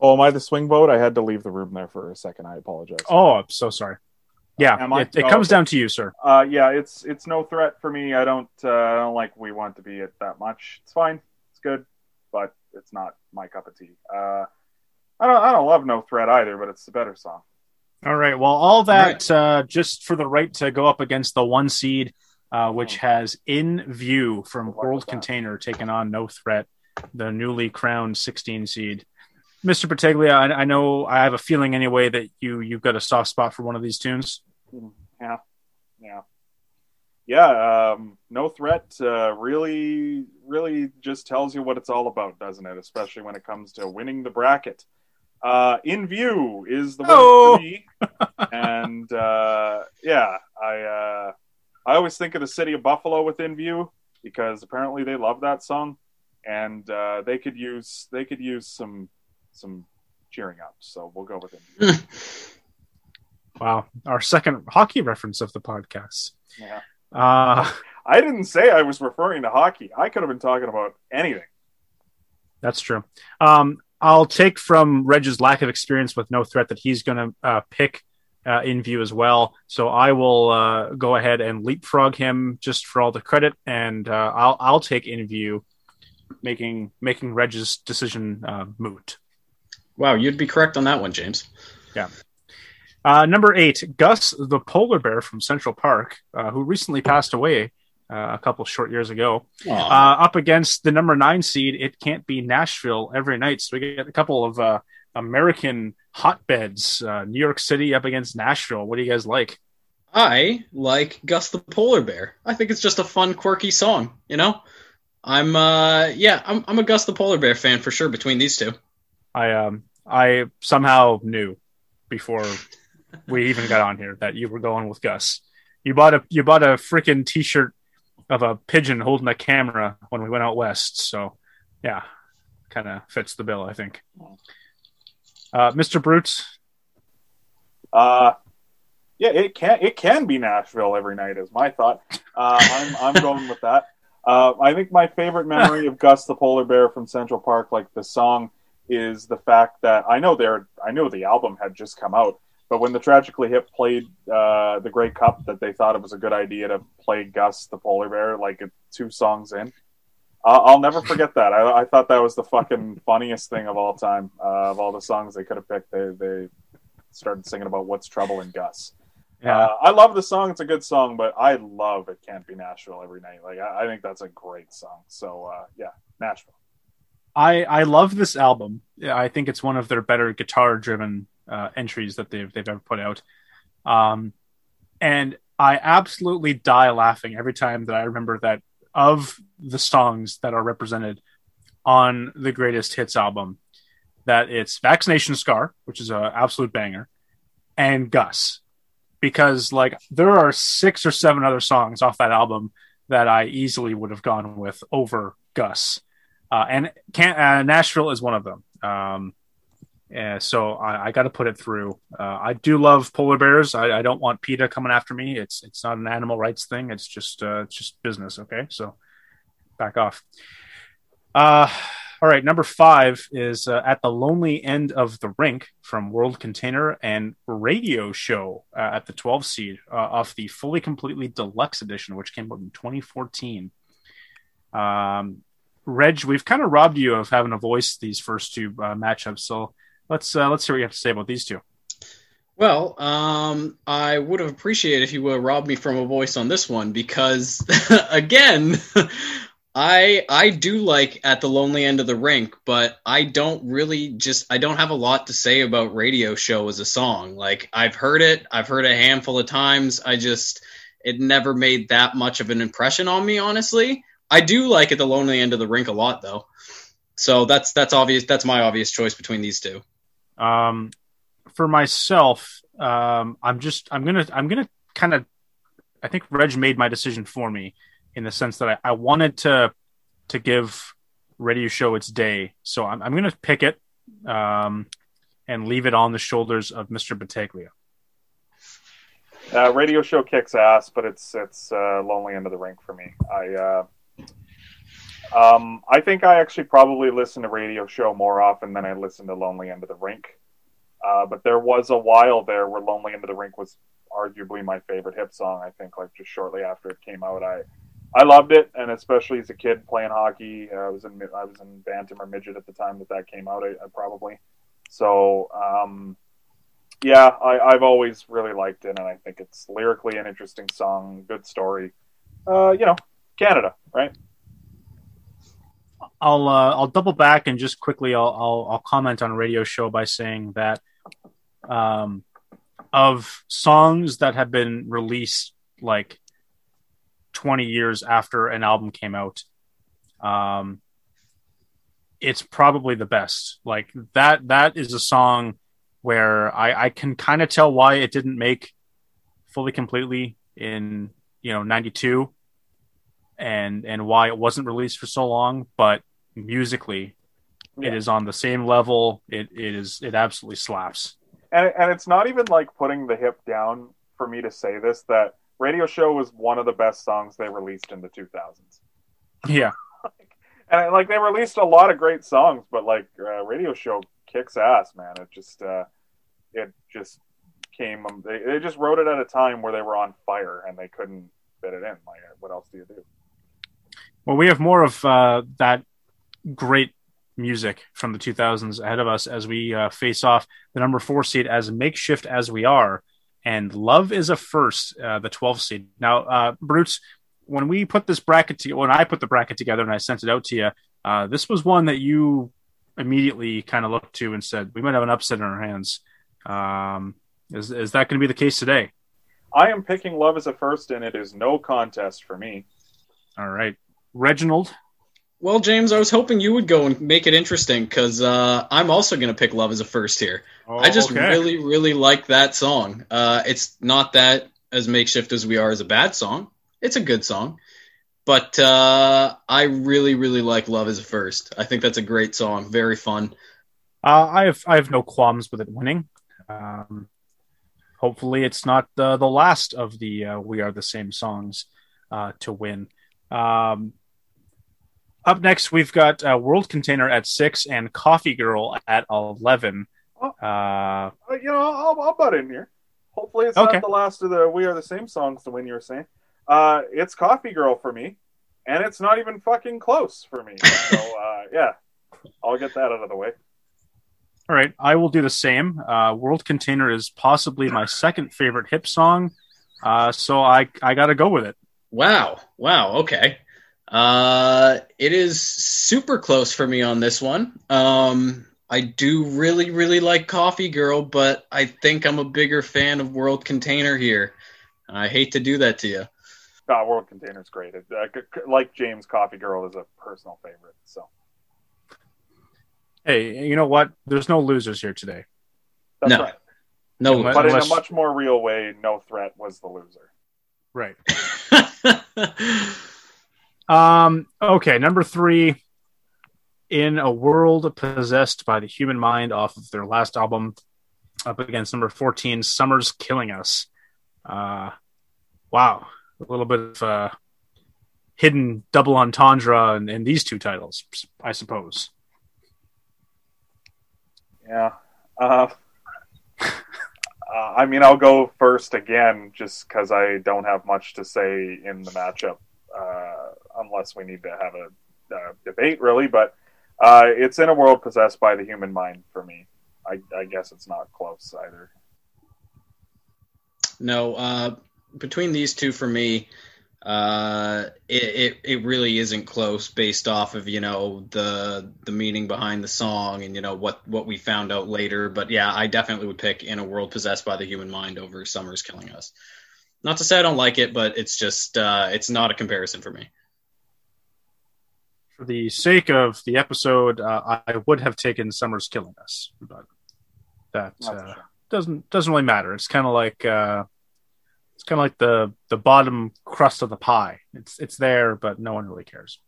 Oh, am I the swing boat? I had to leave the room there for a second. I apologize. Oh, I'm so sorry. Yeah, Am I? it, it Oh, comes okay. down to you, sir. Uh, yeah, it's it's no threat for me. I don't uh, I don't like we want to be it that much. It's fine. It's good, but it's not my cup of tea. Uh, I don't I don't love no threat either, but it's the better song. All right. Well, all that uh, just for the right to go up against the one seed, uh, which has in view from Good luck World. Container taking on No Threat, the newly crowned 16 seed. Mr. Battaglia, I, I know I have a feeling anyway that you you've got a soft spot for one of these tunes. Yeah, yeah. yeah, um, no threat uh, really, really just tells you what it's all about, doesn't it? Especially when it comes to winning the bracket. Uh, in view is the Oh. for me, [laughs] and uh, yeah, I uh, I always think of the city of Buffalo with In View because apparently they love that song, and uh, they could use they could use some some cheering up. So we'll go with In View. [laughs] Wow, our second hockey reference of the podcast. yeah. Uh, I didn't say I was referring to hockey. I could have been talking about anything. that's true. Um, I'll take from Reg's lack of experience with no threat that he's going to uh, pick uh, in view as well. So I will uh, go ahead and leapfrog him just for all the credit, and uh, I'll I'll take in view, making making Reg's decision uh, moot. Wow, you'd be correct on that one, James. Uh, number eight, Gus the polar bear from Central Park, uh, who recently passed away uh, a couple short years ago, uh, up against the number nine seed. It can't be Nashville every night. So we get a couple of uh, American hotbeds. Uh, New York City up against Nashville. What do you guys like? I like Gus the Polar Bear. I think it's just a fun, quirky song. You know, I'm uh, yeah, I'm I'm a Gus the Polar Bear fan for sure. Between these two, I um I somehow knew before we even got on here that you were going with Gus. You bought a you bought a freaking t-shirt of a pigeon holding a camera when we went out west. So yeah, kind of fits the bill, I think. Uh, Mr. Brutes. Uh, yeah, it can it can be Nashville every night is my thought. Uh, I'm I'm going with that. Uh, I think my favorite memory of Gus the polar bear from Central Park, like the song, is the fact that I know they're I know the album had just come out, but when the Tragically Hip played uh, the Grey Cup, that they thought it was a good idea to play Gus the polar bear like two songs in. Uh, I'll never forget that. I, I thought that was the fucking funniest thing of all time. Uh, of all the songs they could have picked, they they started singing about what's trouble in Gus. yeah, Uh, I love the song; it's a good song, but I love "It Can't Be Nashville" every night. Like I, I think that's a great song. So uh, yeah, Nashville. I I love this album. I think it's one of their better guitar-driven uh, entries that they've they've ever put out. Um, and I absolutely die laughing every time that I remember that of the songs that are represented on the greatest hits album, that it's Vaccination Scar, which is an absolute banger, and Gus. Because like there are six or seven other songs off that album that I easily would have gone with over Gus. Uh, and can uh, Nashville is one of them. Um, yeah, so I, I got to put it through. Uh, I do love polar bears. I, I don't want PETA coming after me. It's it's not an animal rights thing. It's just uh, it's just business. Okay, so back off. Uh, all right. Number five is uh, at the lonely end of the rink from World Container and Radio Show uh, at the 12 seed uh, off the fully completely deluxe edition, which came out in 2014. Um, Reg, we've kind of robbed you of having a voice these first two uh, matchups, so let's uh, let's hear what you have to say about these two. Well, um, I would have appreciated if you would have robbed me from a voice on this one because, [laughs] again, [laughs] I I do like at the lonely end of the rink, but I don't really just I don't have a lot to say about Radio Show as a song. Like I've heard it, I've heard it a handful of times. I just it never made that much of an impression on me, honestly. I do like at the lonely end of the rink a lot though. So that's that's obvious. That's my obvious choice between these two. Um, for myself, um, I'm just I'm gonna I'm gonna kind of I think Reg made my decision for me in the sense that I, I wanted to to give Radio Show its day, so I'm I'm gonna pick it um, and leave it on the shoulders of Mr. Battaglia. Uh, radio show kicks ass, but it's it's uh, lonely end of the rink for me. I uh, um, I think I actually probably listen to radio show more often than I listen to Lonely End of the Rink. Uh, but there was a while there where Lonely End of the Rink was arguably my favorite hip song. I think like just shortly after it came out, I I loved it, and especially as a kid playing hockey, uh, I was in I was in bantam or midget at the time that that came out. I, I probably so. Um, yeah, I, I've always really liked it, and I think it's lyrically an interesting song, good story. Uh, you know, Canada, right? I'll uh, I'll double back and just quickly I'll, I'll I'll comment on a radio show by saying that um, of songs that have been released like 20 years after an album came out. Um, it's probably the best. Like that, that is a song where I, I can kind of tell why it didn't make fully completely in, you know, 92 and, and why it wasn't released for so long. But musically, it Yeah. is on the same level. It, it is, it absolutely slaps. and and it's not even like putting the hip down for me to say this that radio show was one of the best songs they released in the 2000s Yeah. [laughs] and like they released a lot of great songs but like uh, radio show kicks ass man it just uh it just came um, they, they just wrote it at a time where they were on fire and they couldn't fit it in like what else do you do Well, we have more of uh, that great music from the 2000s ahead of us as we uh, face off the number four seed as makeshift as we are. And love is a first, uh, the 12th seed. Now, uh, Brutes, when we put this bracket to when I put the bracket together and I sent it out to you, uh, this was one that you immediately kind of looked to and said we might have an upset in our hands. Um, is is that going to be the case today? i am picking love as a first and it is no contest for me All right, Reginald. Well, James, I was hoping you would go and make it interesting because uh, I'm also going to pick "Love as a First here. I just Oh, Okay. really, really like that song. Uh, it's not that as makeshift as we are as a bad song. It's a good song, but uh, I really, really like "Love as a First. I think that's a great song. Very fun. Uh, I have I have no qualms with it winning. Um, hopefully, it's not the the last of the uh, "We Are the Same" songs uh, to win. Um, up next, we've got uh, World Container at six and Coffee Girl at eleven. Oh. Uh, Uh, you know I'll, I'll butt in here hopefully it's Okay. not the last of the we are the same songs to win you were saying uh it's coffee girl for me and it's not even fucking close for me so uh [laughs] yeah i'll get that out of the way all right, I will do the same. Uh, World Container is possibly my second favorite hip song, uh, so I I got to go with it. Wow, wow, okay. Uh, it is super close for me on this one. Um, I do really, really like Coffee Girl, but I think I'm a bigger fan of World Container here. I hate to do that to you. uh, world container's great it, uh, c- c- like james coffee girl is a personal favorite so Hey, you know what? There's no losers here today. that's No. right No, Unless- but in a much more real way no threat was the loser Right. [laughs] Um, okay, number three. In a world possessed by the human mind, off of their last album, up against number fourteen, "Summer's Killing Us." Uh, wow, a little bit of uh, hidden double entendre in, in these two titles, I suppose. yeah uh, [laughs] uh, i mean i'll go first again just because i don't have much to say in the matchup uh, unless we need to have a uh, debate really but uh, it's in a world possessed by the human mind for me I, I guess it's not close either no. Uh, between these two, for me, uh, it, it it really isn't close based off of you know the the meaning behind the song and you know what what we found out later. But yeah, I definitely would pick "In a World Possessed by the Human Mind" over "Summer's Killing Us." Not to say I don't like it, but it's just uh, it's not a comparison for me. For the sake of the episode, uh, I would have taken "Summer's Killing Us," but that uh, doesn't doesn't really matter. It's kind of like uh, it's kind of like the the bottom crust of the pie. It's it's there, but no one really cares.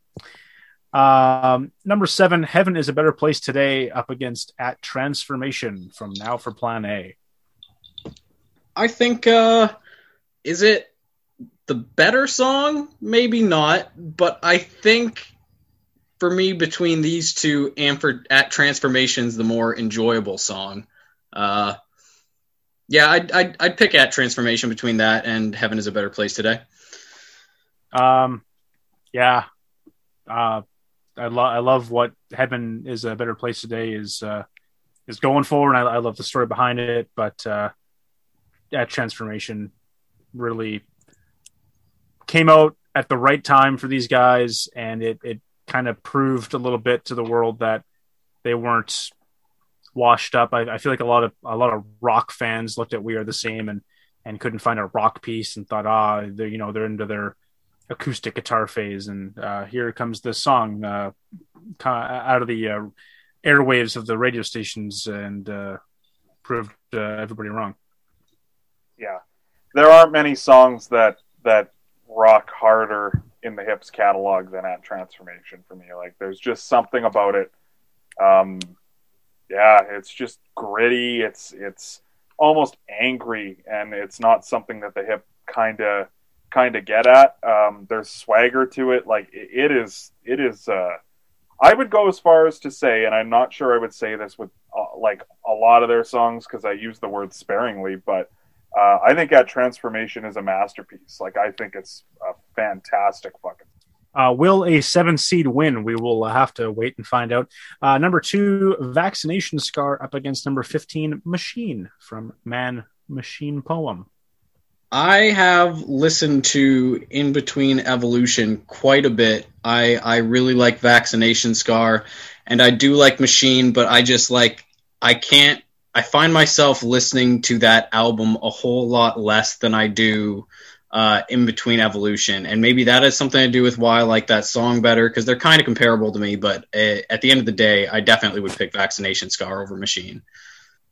Um, number seven, Heaven is a better place today, up against at Transformation from Now for Plan A. I think uh is it the better song? Maybe not, but I think for me between these two and for at Transformations the more enjoyable song. Uh yeah, I'd, I'd I'd pick at Transformation between that and Heaven is a better place today. Um, yeah, uh, I love I love what Heaven is a better place today is uh, is going for, and I, I love the story behind it. But uh, that transformation really came out at the right time for these guys, and it it kind of proved a little bit to the world that they weren't washed up. I, I feel like a lot of a lot of rock fans looked at We Are the Same and and couldn't find a rock piece and thought, ah, they're you know they're into their acoustic guitar phase, and uh, here comes the song uh, out of the uh, airwaves of the radio stations and uh, proved uh, everybody wrong. Yeah, there aren't many songs that that rock harder in the Hips catalog than at Transformation for me. Like, there's just something about it. Um, yeah, it's just gritty. It's it's almost angry, and it's not something that the Hip kind of kind of get at. Um, there's swagger to it. Like it, it is, it is. Uh, I would go as far as to say, and I'm not sure I would say this with uh, like a lot of their songs because I use the word sparingly, but uh, I think that transformation is a masterpiece. Like I think it's a fantastic fucking. Uh, will a seven seed win? We will have to wait and find out. Uh, number two, vaccination scar up against number fifteen, machine from Man Machine Poem. I have listened to In Between Evolution quite a bit. I I really like Vaccination Scar, and I do like Machine, but I just like I can't. I find myself listening to that album a whole lot less than I do uh, In Between Evolution, and maybe that has something to do with why I like that song better because they're kind of comparable to me. But uh, at the end of the day, I definitely would pick Vaccination Scar over Machine.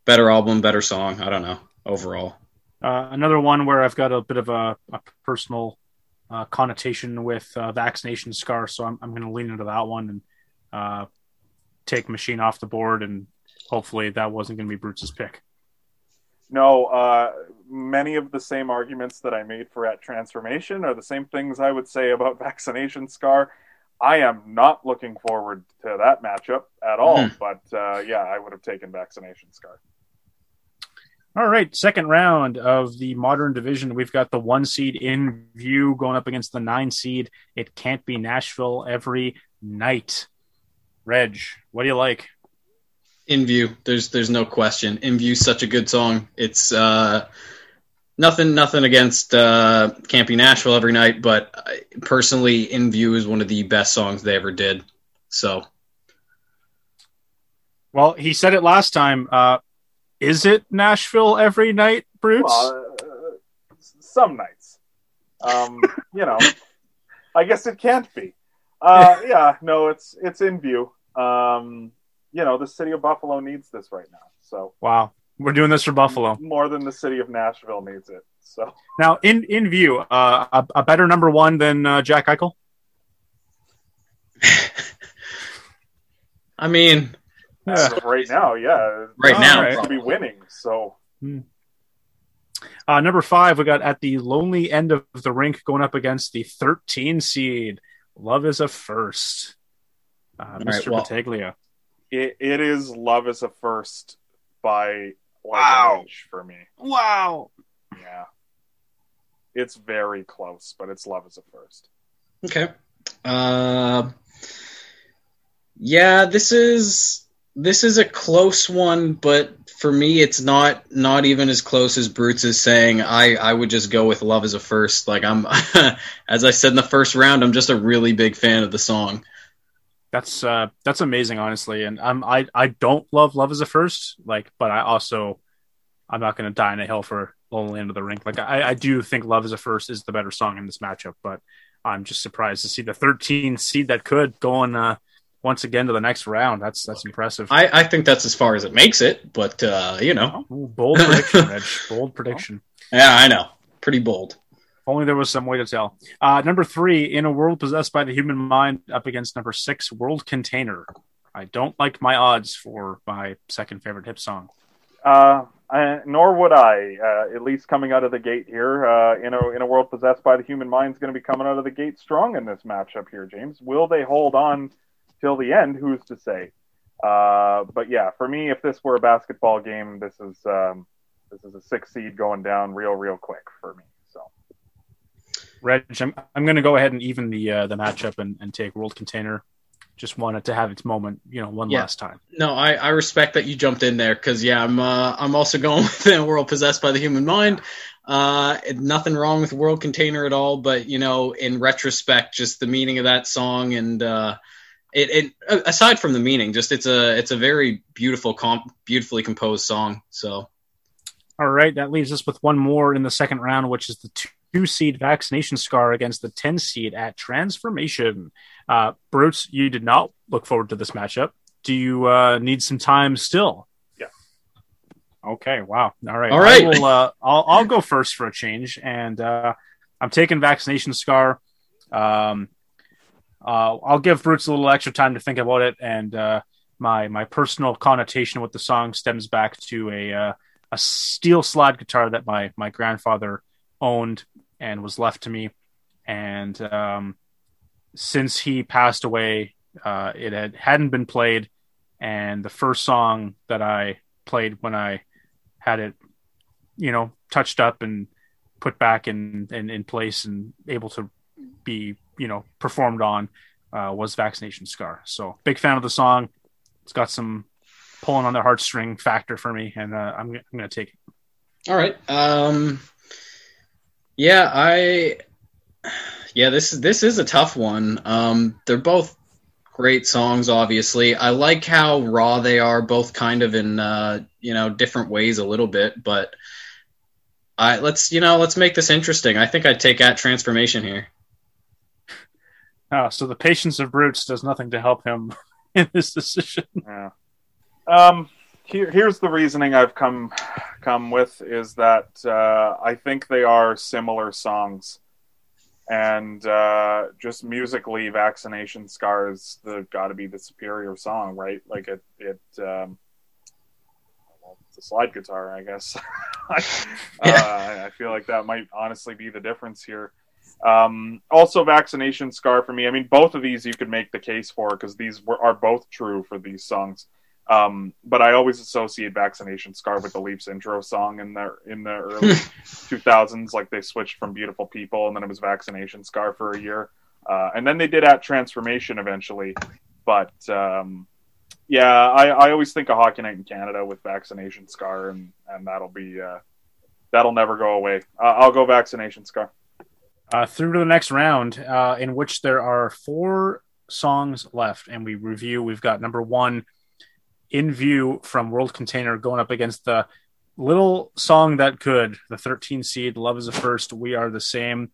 Better album, better song. I don't know overall. Uh, another one where I've got a bit of a, a personal uh, connotation with uh, vaccination scar, so I'm, I'm going to lean into that one and uh, take machine off the board, and hopefully that wasn't going to be Bruce's pick. No, uh, many of the same arguments that I made for at transformation are the same things I would say about [laughs] vaccination scar. I am not looking forward to that matchup at all, Mhm. but uh, yeah, I would have taken vaccination scar. All right, second round of the modern division. We've got the one seed in view going up against the nine seed. It can't be Nashville every night. Reg, what do you like? In View, there's there's no question. In View, such a good song. It's uh, nothing nothing against uh, Can't Be Nashville every night, but I, personally, In View is one of the best songs they ever did. So Well, he said it last time. Uh, is it Nashville every night, Bruce? Well, uh, some nights, um, [laughs] you know, I guess it can't be. Uh, yeah, no, it's it's in view. Um, you know, the city of Buffalo needs this right now. So wow, we're doing this for Buffalo. more than the city of Nashville needs it. So Now, in in view, uh, a, a better number one than uh, Jack Eichel. [laughs] I mean, as right now, yeah, Right All now, right. to be winning. So Uh, number five, we got at the lonely end of the rink going up against the 13 seed. Love is a first. Uh, right, Mr. well- Battaglia. It, it is love is a first by like Wow. an for me. Wow. Yeah, it's very close, but it's love is a first. okay. Uh, yeah, this is this is a close one, but for me, it's not not even as close as Brutes is saying. I I would just go with Love as a First. Like I'm, [laughs] as I said in the first round, I'm just a really big fan of the song. That's uh, that's amazing, honestly. And I'm I I don't love Love as a First, like, but I also I'm not going to die on a hill for lonely end of the rink. Like, I I do think Love as a First is the better song in this matchup, but I'm just surprised to see the 13 seed that could going uh once again to the next round. That's that's impressive. I I think that's as far as it makes it, but uh, you know, bold prediction, Reg. Bold [laughs] prediction. yeah, I know, pretty bold. Only there was some way to tell. Uh, number three, in a world possessed by the human mind, up against number six, World Container. I don't like my odds for my second favorite hip song. Uh, I, nor would I. Uh, at least coming out of the gate here, uh, in a in a world possessed by the human mind, is going to be coming out of the gate strong in this matchup here. James, will they hold on till the end? Who's to say? Uh, but yeah, for me, if this were a basketball game, this is um, this is a six seed going down real real quick for me. Reg, I'm, I'm going to go ahead and even the uh, the matchup and, and take World Container. Just wanted to have its moment, you know, one Yeah. last time. No, I, I respect that you jumped in there because yeah, I'm uh, I'm also going [laughs] with the world possessed by the human mind. Uh, nothing wrong with world container at all, but you know, in retrospect, just the meaning of that song and uh, it, it aside from the meaning, just it's a it's a very beautiful comp, beautifully composed song. So All right, that leaves us with one more in the second round, which is the two seed Vaccination Scar against the 10 seed at Transformation. Uh, Bruce, you did not look forward to this matchup. Do you uh, need some time still? Yeah. Okay. Wow. All right. All right. I will, uh, I'll, I'll go first for a change, and uh, I'm taking Vaccination Scar. Um, uh, I'll give Bruce a little extra time to think about it, and uh, my my personal connotation with the song stems back to a uh, a steel slide guitar that my my grandfather owned and was left to me, and um, since he passed away, uh, it had hadn't been played, and the first song that I played when I had it, you know, touched up and put back in in, in place and able to be you know performed on uh, was vaccination scar. So big fan of the song. It's got some pulling on the heartstring factor for me and uh, I'm, I'm gonna take it. All right. Um, yeah, I. Yeah, this is this is a tough one. Um, they're both great songs, obviously. I like how raw they are, both kind of in uh, you know different ways a little bit. But I let's you know let's make this interesting. I think I'd take at transformation here. uh, [laughs] so the patience of brutes does nothing to help him [laughs] in this decision Yeah. Um, here, here's the reasoning I've come come with is that uh, I think they are similar songs, and uh, just musically, "Vaccination Scars" the got to be the superior song, right? Like it, it. Um, well, a slide guitar, I guess. [laughs] uh, I feel like that might honestly be the difference here. Um, also, vaccination scar for me. I mean, both of these you could make the case for because these were, are both true for these songs. Um, but I always associate vaccination scar with the Leafs intro song in the in the early [laughs] 2000s. Like they switched from Beautiful People, and then it was vaccination scar for a year, uh, and then they did at Transformation eventually. But um, yeah, I, I always think of Hockey Night in Canada with vaccination scar, and and that'll be uh, that'll never go away. Uh, I'll go vaccination scar. uh, through to the next round, uh, in which there are four songs left, and we review. We've got number one, "In View" from World Container, going up against the little song that could, the 13 seed, "Love Is the First, We are the same.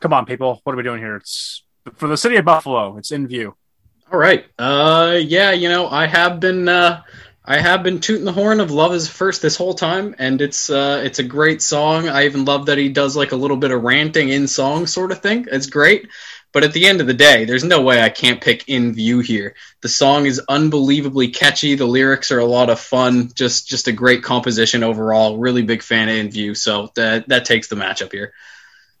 Come on, people, what are we doing here? It's for the city of Buffalo. It's "In View." All right. Uh, yeah, you know, I have been uh, I have been tooting the horn of "Love Is First this whole time, and it's uh, it's a great song. I even love that he does like a little bit of ranting in song sort of thing. It's great. But at the end of the day, there's no way I can't pick "In View" here. The song is unbelievably catchy. The lyrics are a lot of fun. Just just a great composition overall. Really big fan of "In View," so that that takes the matchup here.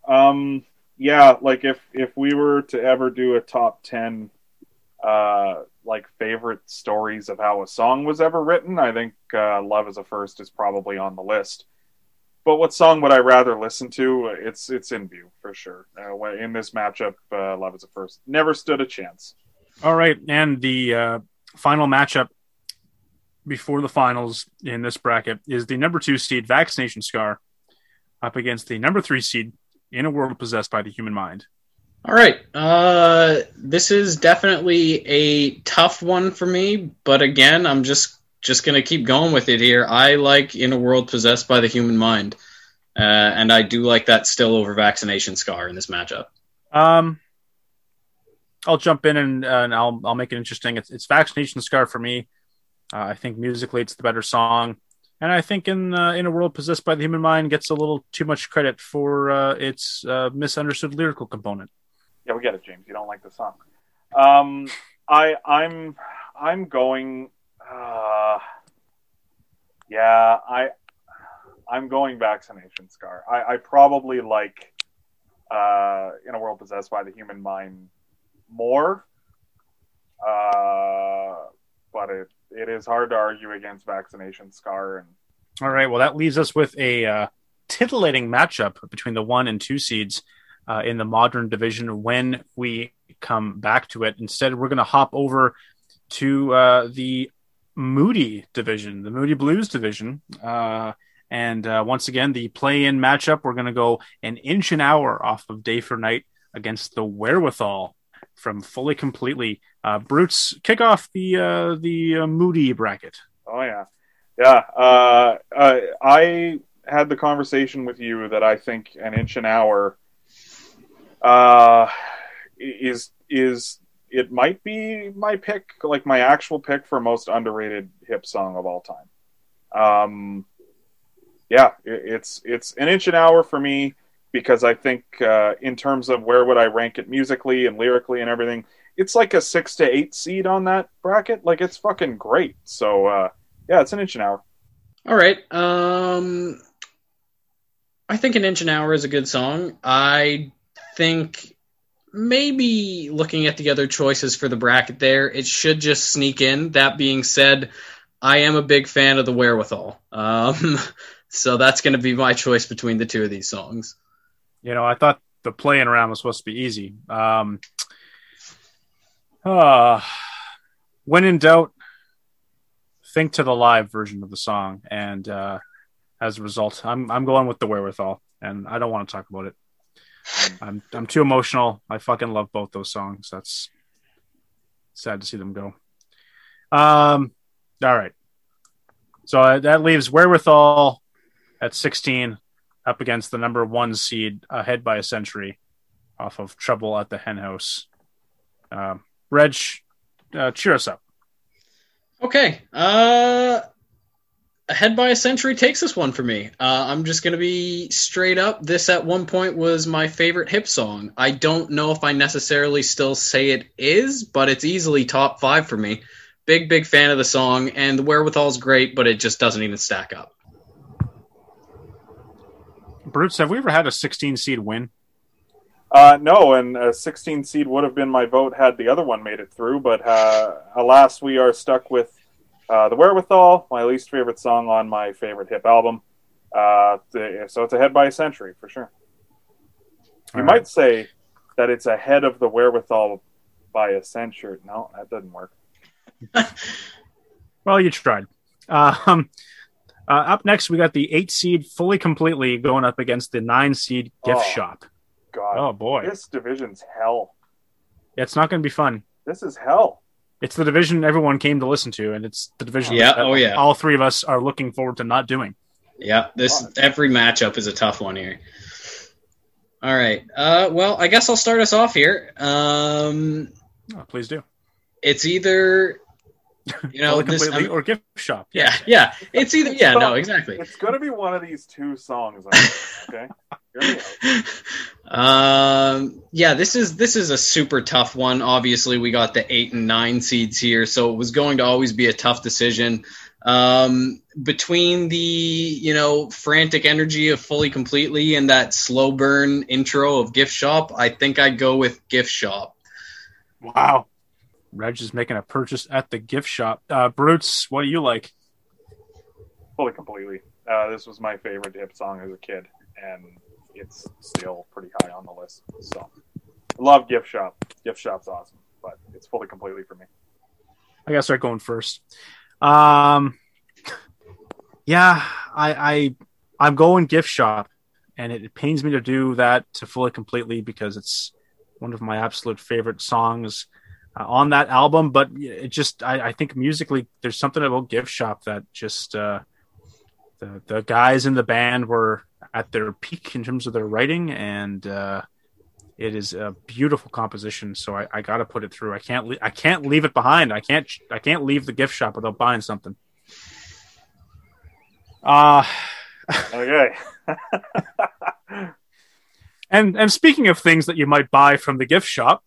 Um, yeah, like if if we were to ever do a top ten, uh, like favorite stories of how a song was ever written, I think uh, "Love Is a First is probably on the list. But what song would I rather listen to? It's it's in view for sure. Uh, in this matchup, uh, "Love Is a First never stood a chance. All right, and the uh, final matchup before the finals in this bracket is the number two seed Vaccination Scar up against the number three seed In a World Possessed by the Human Mind. All right. Uh, this is definitely a tough one for me, but again, I'm just just gonna keep going with it here. I like in a world possessed by the human mind, uh, and I do like that still over vaccination scar in this matchup. Um, I'll jump in and, uh, and I'll I'll make it interesting. It's, it's Vaccination Scar for me. Uh, I think musically it's the better song, and I think in uh, in a world possessed by the human mind gets a little too much credit for uh, its uh, misunderstood lyrical component. Yeah, we get it, James. You don't like the song. Um, I I'm I'm going. Uh, yeah, I I'm going vaccination scar. I, I probably like uh, in a world possessed by the human mind more. Uh, but it it is hard to argue against vaccination scar and All right, well that leaves us with a uh, titillating matchup between the one and two seeds uh, in the modern division. When we come back to it, instead we're going to hop over to uh, the Moody division, the Moody Blues division. Uh, and uh, once again, the play-in matchup, we're going to go an inch an hour off of Day for Night against the Wherewithal from Fully Completely. Uh, Brutes, kick off the uh, the uh, Moody bracket. Oh yeah, yeah. Uh, uh, I had the conversation with you that I think an inch an hour uh, is is it might be my pick, like my actual pick for most underrated hip song of all time. Um, yeah, it, it's it's an inch an hour for me because I think uh, in terms of where would I rank it musically and lyrically and everything, it's like a six to eight seed on that bracket. Like it's fucking great. So uh, yeah, it's an inch an hour. All right. Um, I think an inch an hour is a good song. I think maybe looking at the other choices for the bracket there, it should just sneak in. That being said, I am a big fan of the Wherewithal. Um, [laughs] so that's going to be my choice between the two of these songs. You know, I thought the playing around was supposed to be easy. Um, uh, when in doubt, think to the live version of the song, and uh, as a result, I'm I'm going with the wherewithal, and I don't want to talk about it. I'm I'm too emotional. I fucking love both those songs. That's sad to see them go. Um, all right. So that leaves wherewithal at 16 up against the number one seed ahead by a century off of Trouble at the Hen House. Um, Reg, uh, cheer us up. Okay. Uh, ahead by a century takes this one for me. Uh, I'm just going to be straight up. This at one point was my favorite hip song. I don't know if I necessarily still say it is, but it's easily top five for me. Big, big fan of the song, and the wherewithal is great, but it just doesn't even stack up. Brutes, have we ever had a 16 seed win? Uh, no, and a 16 seed would have been my vote had the other one made it through, but uh, alas, we are stuck with uh, the Wherewithal, my least favorite song on my favorite hip album. Uh, so it's ahead by a century for sure. You All might right. say that it's ahead of the Wherewithal by a century. No, that doesn't work. [laughs] Well, you tried. Um, uh, up next, we got the eight seed fully completely going up against the nine seed gift Oh. shop. God, Oh boy, this division's hell. it's not going to be fun. This is hell. It's the division everyone came to listen to, and it's the division Yeah, that oh, yeah. all three of us are looking forward to not doing. Yeah, this every matchup is a tough one here. All right. Uh, well, I guess I'll start us off here. Um, Oh, please do. it's either you know Fully this. completely I'm- or gift shop. yeah, yeah. It's either yeah. No, exactly. It's going to be one of these two songs. Think, [laughs] okay, Hear me out. um, yeah, this is this is a super tough one. Obviously, we got the eight and nine seeds here, so it was going to always be a tough decision. Um, between the you know frantic energy of fully completely and that slow burn intro of gift shop, I think I'd go with gift shop. Wow. Reg is making a purchase at the gift shop. Uh, Brutes, what do you like? fully completely. Uh, this was my favorite hip song as a kid, and it's still pretty high on the list. So, love Gift Shop. Gift Shop's awesome, but it's fully completely for me. I gotta start going first. Um, yeah, I, I I'm going gift shop, and it, it pains me to do that to fully completely because it's one of my absolute favorite songs uh, on that album. But it just I, I think musically there's something about gift shop that just uh, the the guys in the band were at their peak in terms of their writing and. Uh, it is a beautiful composition, so I, I got to put it through. I can't le- I can't leave it behind. I can't I can't leave the gift shop without buying something. Uh Okay. [laughs] [laughs] and and speaking of things that you might buy from the gift shop,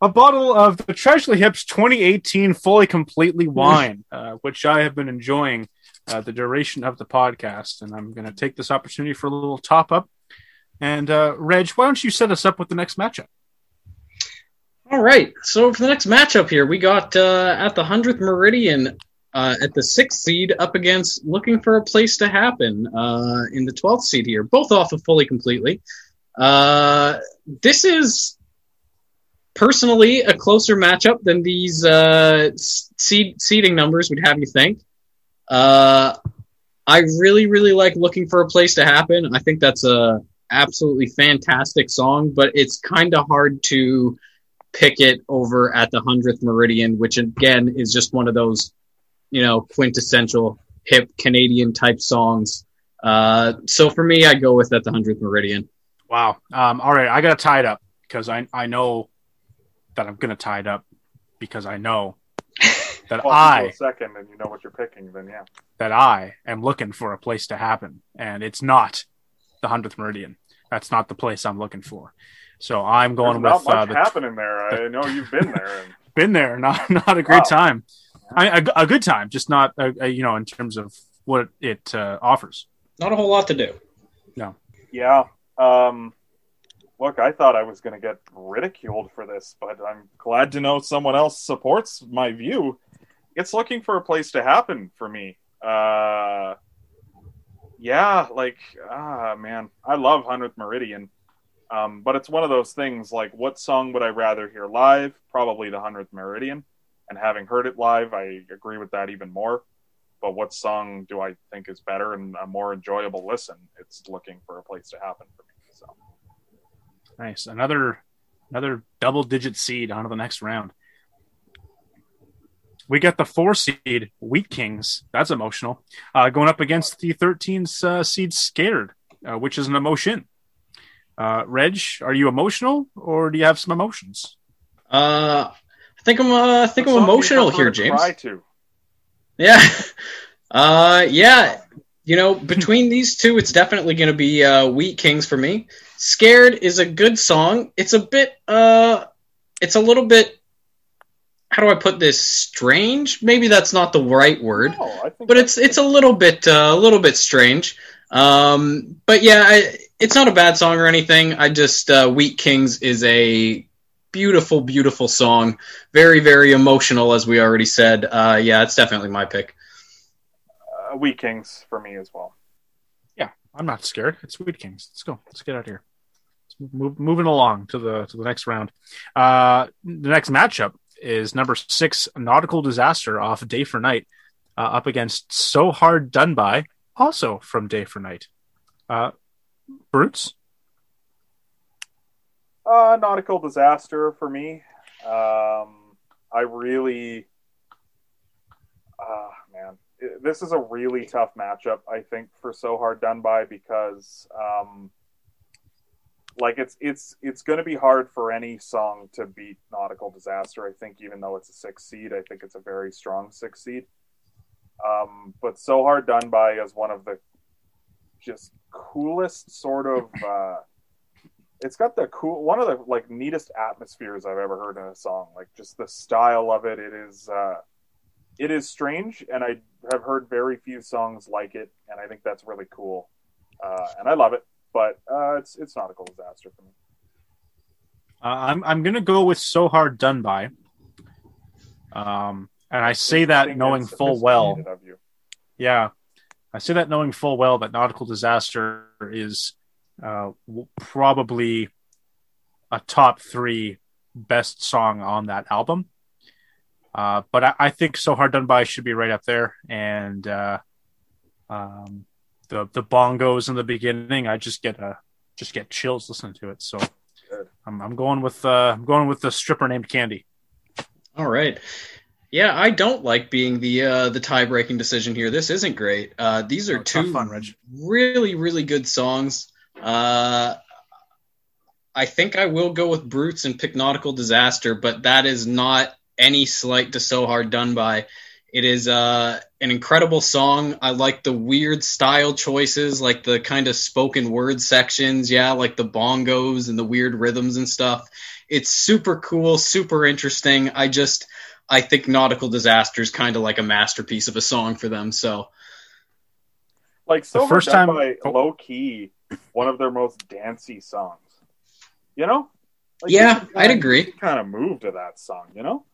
a bottle of the Treasury Hips 2018 fully completely wine, uh, which I have been enjoying uh, the duration of the podcast, and I'm going to take this opportunity for a little top up. And uh, Reg, why don't you set us up with the next matchup? All right. So for the next matchup here, we got uh, at the hundredth meridian uh, at the sixth seed up against looking for a place to happen uh, in the twelfth seed here, both off of fully completely. Uh, this is personally a closer matchup than these uh, seed seeding numbers would have you think. Uh, I really, really like looking for a place to happen. I think that's a absolutely fantastic song, but it's kind of hard to pick it over at the 100th Meridian, which again is just one of those, you know, quintessential hip Canadian type songs. Uh, so for me, I go with at the hundredth meridian. Wow. Um, all right, I got to tie it up because I I know that I'm going to tie it up because I know [laughs] that Well, I if you go second, and you know what you're picking. Then yeah. that I am looking for a place to happen, and it's not the hundredth meridian. That's not the place I'm looking for. So I'm going There's with not uh, the happening there. I know you've been there. And [laughs] been there, not not a great Wow. time. I, a, a good time, just not a, a, you know in terms of what it uh, offers. Not a whole lot to do. No. Yeah. Um, look, I thought I was going to get ridiculed for this, but I'm glad to know someone else supports my view. It's looking for a place to happen for me. Uh, yeah, like ah man, I love Hundredth Meridian. Um, but it's one of those things like what song would I rather hear live? Probably the Hundredth Meridian. And having heard it live, I agree with that even more. But what song do I think is better and a more enjoyable listen? It's looking for a place to happen for me. So Nice, another another double digit seed on to the next round. We got the four seed Wheat Kings. That's emotional. Uh, going up against the 13 uh, seed Scared, uh, which is an emotion. Uh, Reg, are you emotional or do you have some emotions? Uh, I think I'm. Uh, I think What I'm song do you emotional here, James. Cry to? Yeah. [laughs] Uh, yeah. You know, between these two, it's definitely going to be uh, Wheat Kings for me. Scared is a good song. It's a bit. Uh, it's a little bit. How do I put this? Strange? Maybe that's not the right word. No, I think but it's it's a little bit uh, a little bit strange. Um, but yeah, I, it's not a bad song or anything. I just uh, Wheat Kings is a beautiful, beautiful song. Very, very emotional, as we already said. Uh, yeah, it's definitely my pick. uh, Wheat Kings for me as well. Yeah, I'm not scared. It's Wheat Kings. Let's go. Let's get out of here. Move, moving along to the to the next round. Uh, the next matchup is number six Nautical Disaster off Day for Night uh, up against So Hard Done By, also from Day for Night. Uh, Brutes. Uh, nautical disaster for me. Um, I really, uh, man, this is a really tough matchup. I think for so hard done by because, um, like it's it's it's going to be hard for any song to beat nautical disaster. I think even though it's a six seed, I think it's a very strong six seed. Um, but so hard done by is one of the just coolest sort of. Uh, it's got the cool one of the like neatest atmospheres I've ever heard in a song. Like just the style of it. It is uh it is strange and I have heard very few songs like it and I think that's really cool. Uh and I love it. But uh it's it's nautical disaster for me. Uh, I'm I'm gonna go with So Hard Done By. Um, and I say that knowing full well. Yeah, I say that knowing full well that Nautical Disaster is uh, probably a top three best song on that album. Uh, but I, I think "So Hard Done By" should be right up there, and uh, um, the the bongos in the beginning, I just get a just get chills listening to it. So Good. I'm, I'm going with uh, I'm going with the stripper named Candy. All right. Yeah, I don't like being the uh, the tie breaking decision here. This isn't great. Uh, these are Oh, tough two fun, Reg. really really good songs. Uh, I think I will go with Brutes and pick Nautical Disaster, but that is not any slight to So Hard Done By. It is uh, an incredible song. I like the weird style choices, like the kind of spoken word sections. Yeah, like the bongos and the weird rhythms and stuff. It's super cool, super interesting. I just, I think Nautical Disaster is kind of like a masterpiece of a song for them. So, Like so first first time time- by oh. low key, one of their most dancey songs. You know? Like, Yeah, you can I'd kinda- agree. kind of move to that song, you know?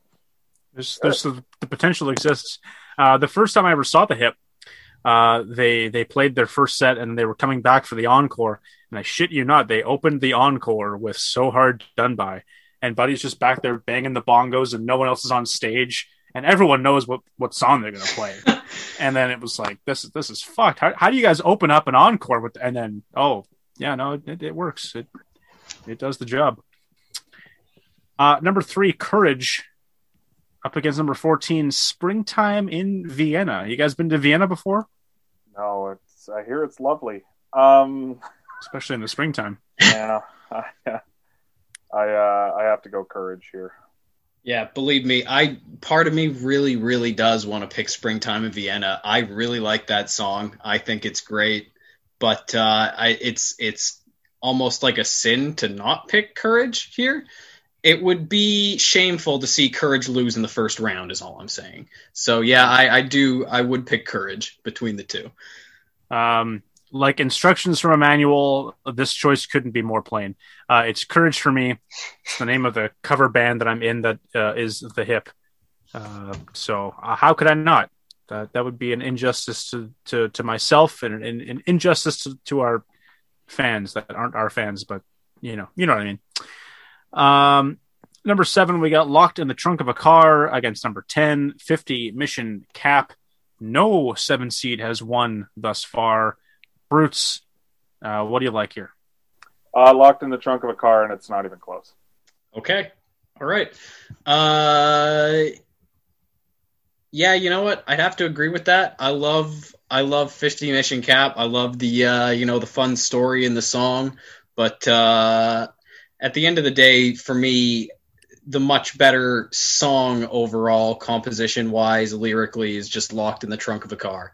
There's, there's the, the potential exists. Uh, the first time I ever saw the hip, uh, they they played their first set and they were coming back for the encore. And I shit you not, they opened the encore with "So Hard Done By," and Buddy's just back there banging the bongos, and no one else is on stage, and everyone knows what what song they're gonna play. [laughs] and then it was like, this is this is fucked. How, how do you guys open up an encore with? And then oh yeah, no, it, it works. It it does the job. Uh, number three, Courage up against number 14 springtime in vienna you guys been to vienna before No, it's It's I hear it's lovely. Um, especially in the springtime. yeah, [laughs] I, I uh, I have to go courage here. Yeah, believe me, I part of me really, really does want to pick "Springtime in Vienna." I really like that song. I think it's great, but uh, I, it's it's almost like a sin to not pick "Courage" here. It would be shameful to see "Courage" lose in the first round. Is all I'm saying. So yeah, I, I do. I would pick "Courage" between the two. Um, like instructions from a manual, this choice couldn't be more plain. Uh, it's Courage for me. It's the name of the cover band that I'm in that uh, is The Hip. Uh, so uh, how could I not? That that would be an injustice to, to, to myself and an, an injustice to, to our fans that aren't our fans, but you know, you know what I mean. Um, number seven, we got locked in the trunk of a car against number 10, 50 mission cap. No seven seed has won thus far. Brutes, uh, what do you like here? Uh, locked in the trunk of a car, and it's not even close. Okay. All right. Uh, yeah, you know what? I'd have to agree with that. I love I love 50 Mission Cap. I love the uh, you know the fun story in the song, but uh, at the end of the day, for me, the much better song overall, composition wise, lyrically, is just locked in the trunk of a car.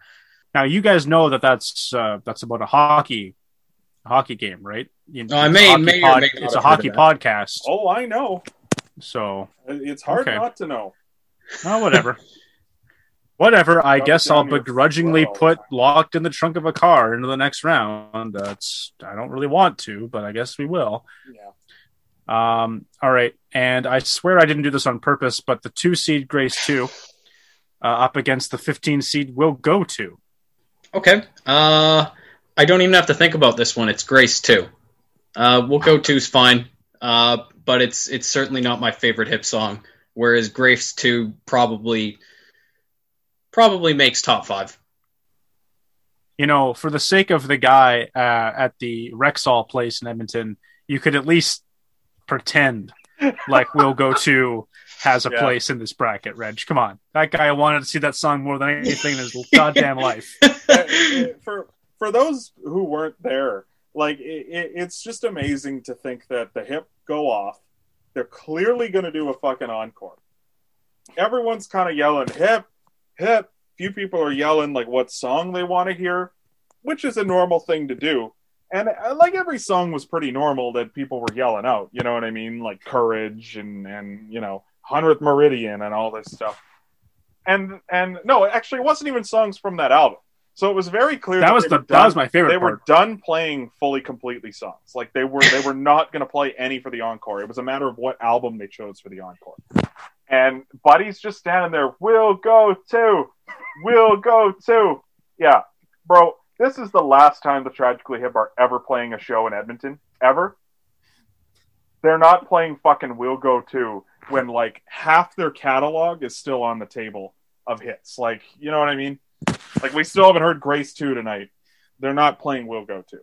Now you guys know that that's uh, that's about a hockey a hockey game, right? You, Oh, I it's a may- hockey may or may not it's a hockey podcast, Oh, I know. so It's hard Okay. not to know. oh, whatever. Whatever. I Rub guess I'll begrudgingly throat. put locked in the trunk of a car into the next round. That's I don't really want to, but I guess we will. Yeah. Um, all right, and I swear I didn't do this on purpose, but the two seed Grace two uh, up against the fifteen seed will go to. Okay. Uh, I don't even have to think about this one. It's Grace too. Uh, we'll go two's fine. Uh, but it's it's certainly not my favorite hip song. Whereas Grace two probably probably makes top five. You know, for the sake of the guy uh, at the Rexall place in Edmonton, you could at least pretend like we'll go to has a [laughs] Yeah. place in this bracket. Reg, come on, that guy wanted to see that song more than anything in his [laughs] goddamn life. [laughs] For for those who weren't there, like it, it's just amazing to think that the hip go off. They're clearly going to do a fucking encore. Everyone's kind of yelling hip, hip. Few people are yelling like what song they want to hear, which is a normal thing to do. And uh, like every song was pretty normal that people were yelling out. You know what I mean? Like courage and and you know hundredth meridian and all this stuff. And and no, actually, it wasn't even songs from that album. So it was very clear That was the were that was my favorite they were done playing fully completely songs. Like they were they were not going to play any for the encore. It was a matter of what album they chose for the encore. And Buddy's just standing there. We'll go too. We'll go too. Yeah, bro. This is the last time the Tragically Hip are ever playing a show in Edmonton ever. They're not playing fucking We'll Go Too when like half their catalog is still on the table of hits. Like, you know what I mean? Like we still haven't heard Grace 2 tonight. They're not playing We'll Go Too.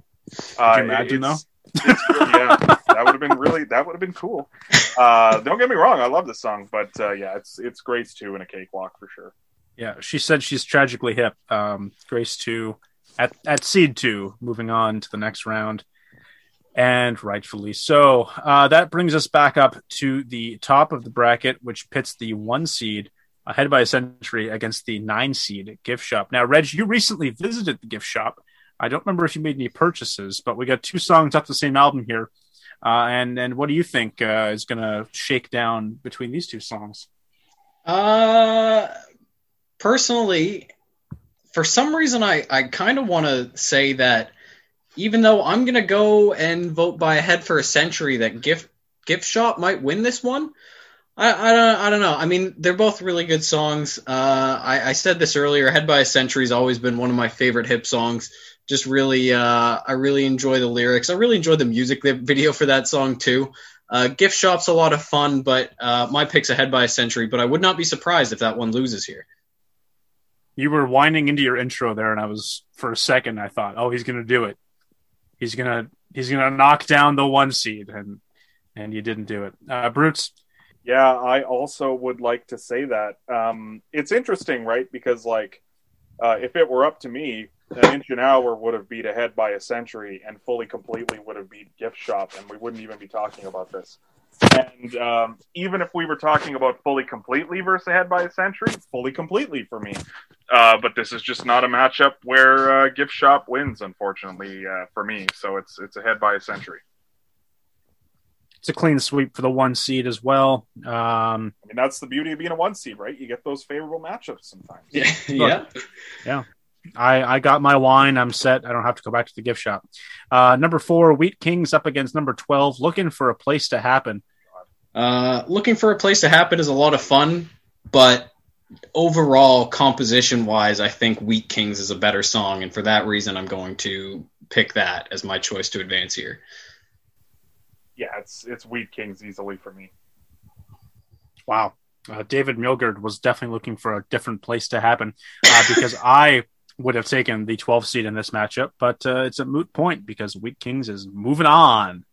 Uh, imagine, it's- yeah, that would have been really that would have been cool. Uh, don't get me wrong, I love this song, but uh, yeah, it's it's Grace 2 and a cakewalk for sure. Yeah, she said she's tragically hip. Um, Grace two at at seed two, moving on to the next round, and rightfully so. Uh, that brings us back up to the top of the bracket, which pits the one seed ahead by a century against the nine seed gift shop. Now, Reg, you recently visited the gift shop. I don't remember if you made any purchases, but we got two songs off the same album here. Uh, and and what do you think uh, is going to shake down between these two songs? Uh, personally, for some reason, I, I kind of want to say that even though I'm going to go and vote by a head for a century, that gift gift shop might win this one. I, I don't I don't know. I mean, they're both really good songs. Uh, I, I said this earlier. Head by a Century has always been one of my favorite hip songs. Just really, uh, I really enjoy the lyrics. I really enjoy the music video for that song too. Uh, Gift Shop's a lot of fun, but uh, my pick's ahead by a century. But I would not be surprised if that one loses here. You were winding into your intro there and i was for a second i thought oh he's gonna do it he's gonna he's gonna knock down the one seed and and you didn't do it uh brutes Yeah, I also would like to say that. Um, it's interesting, right? Because like, uh, if it were up to me, an inch an hour would have beat ahead by a century, and fully completely would have beat gift shop, and we wouldn't even be talking about this. And um, even if we were talking about fully completely versus ahead by a century, fully completely for me. Uh, but this is just not a matchup where uh, gift shop wins, unfortunately uh, for me. So it's it's ahead by a century. It's a clean sweep for the one seed as well. Um, I mean, that's the beauty of being a one seed, right? You get those favorable matchups sometimes. Yeah, [laughs] yeah. yeah. I, I got my wine. I'm set. I don't have to go back to the gift shop. Uh, number four, Wheat Kings up against number 12, looking for a place to happen. Uh, looking for a place to happen is a lot of fun, but overall, composition wise, I think Wheat Kings is a better song, and for that reason, I'm going to pick that as my choice to advance here. Yeah, it's it's Wheat Kings easily for me. Wow. Uh, David Milgaard was definitely looking for a different place to happen uh, because [laughs] I would have taken the 12 seed in this matchup, but uh, it's a moot point because Wheat Kings is moving on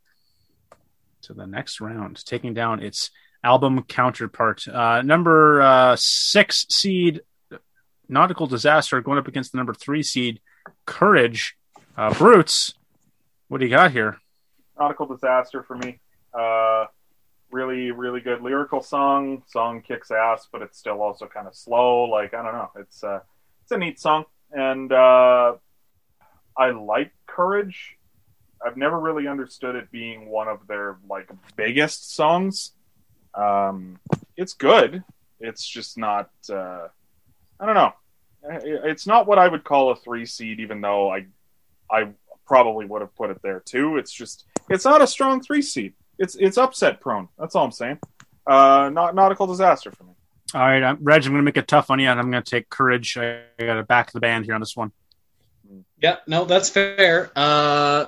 to the next round, taking down its album counterpart. Uh, number uh, six seed Nautical Disaster going up against the number three seed Courage. Uh, Brutes, what do you got here? Nautical Disaster for me. Uh, really, really good lyrical song. Song kicks ass, but it's still also kind of slow. Like I don't know, it's uh, it's a neat song, and uh, I like Courage. I've never really understood it being one of their like biggest songs. Um, it's good. It's just not. Uh, I don't know. It's not what I would call a three seed, even though I, I probably would have put it there too. It's just it's not a strong three seed. It's it's upset prone. That's all I'm saying. Uh, not nautical disaster for me. All right, I'm, Reg, I'm going to make it tough on you, and I'm going to take Courage. I, I got to back the band here on this one. Yeah, no, that's fair. Uh,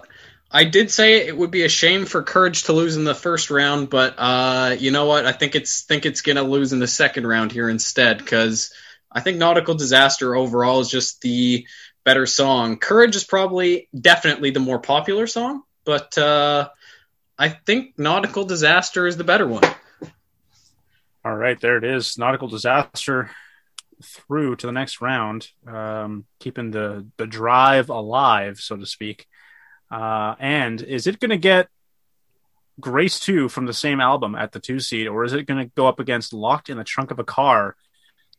I did say it would be a shame for Courage to lose in the first round, but uh, you know what? I think it's think it's to lose in the second round here instead because I think Nautical Disaster overall is just the better song. Courage is probably definitely the more popular song, but uh, I think Nautical Disaster is the better one. All right, there it is. Nautical Disaster through to the next round, um, keeping the the drive alive, so to speak. Uh, and is it going to get Grace 2 from the same album at the two seed, or is it going to go up against Locked in the Trunk of a Car,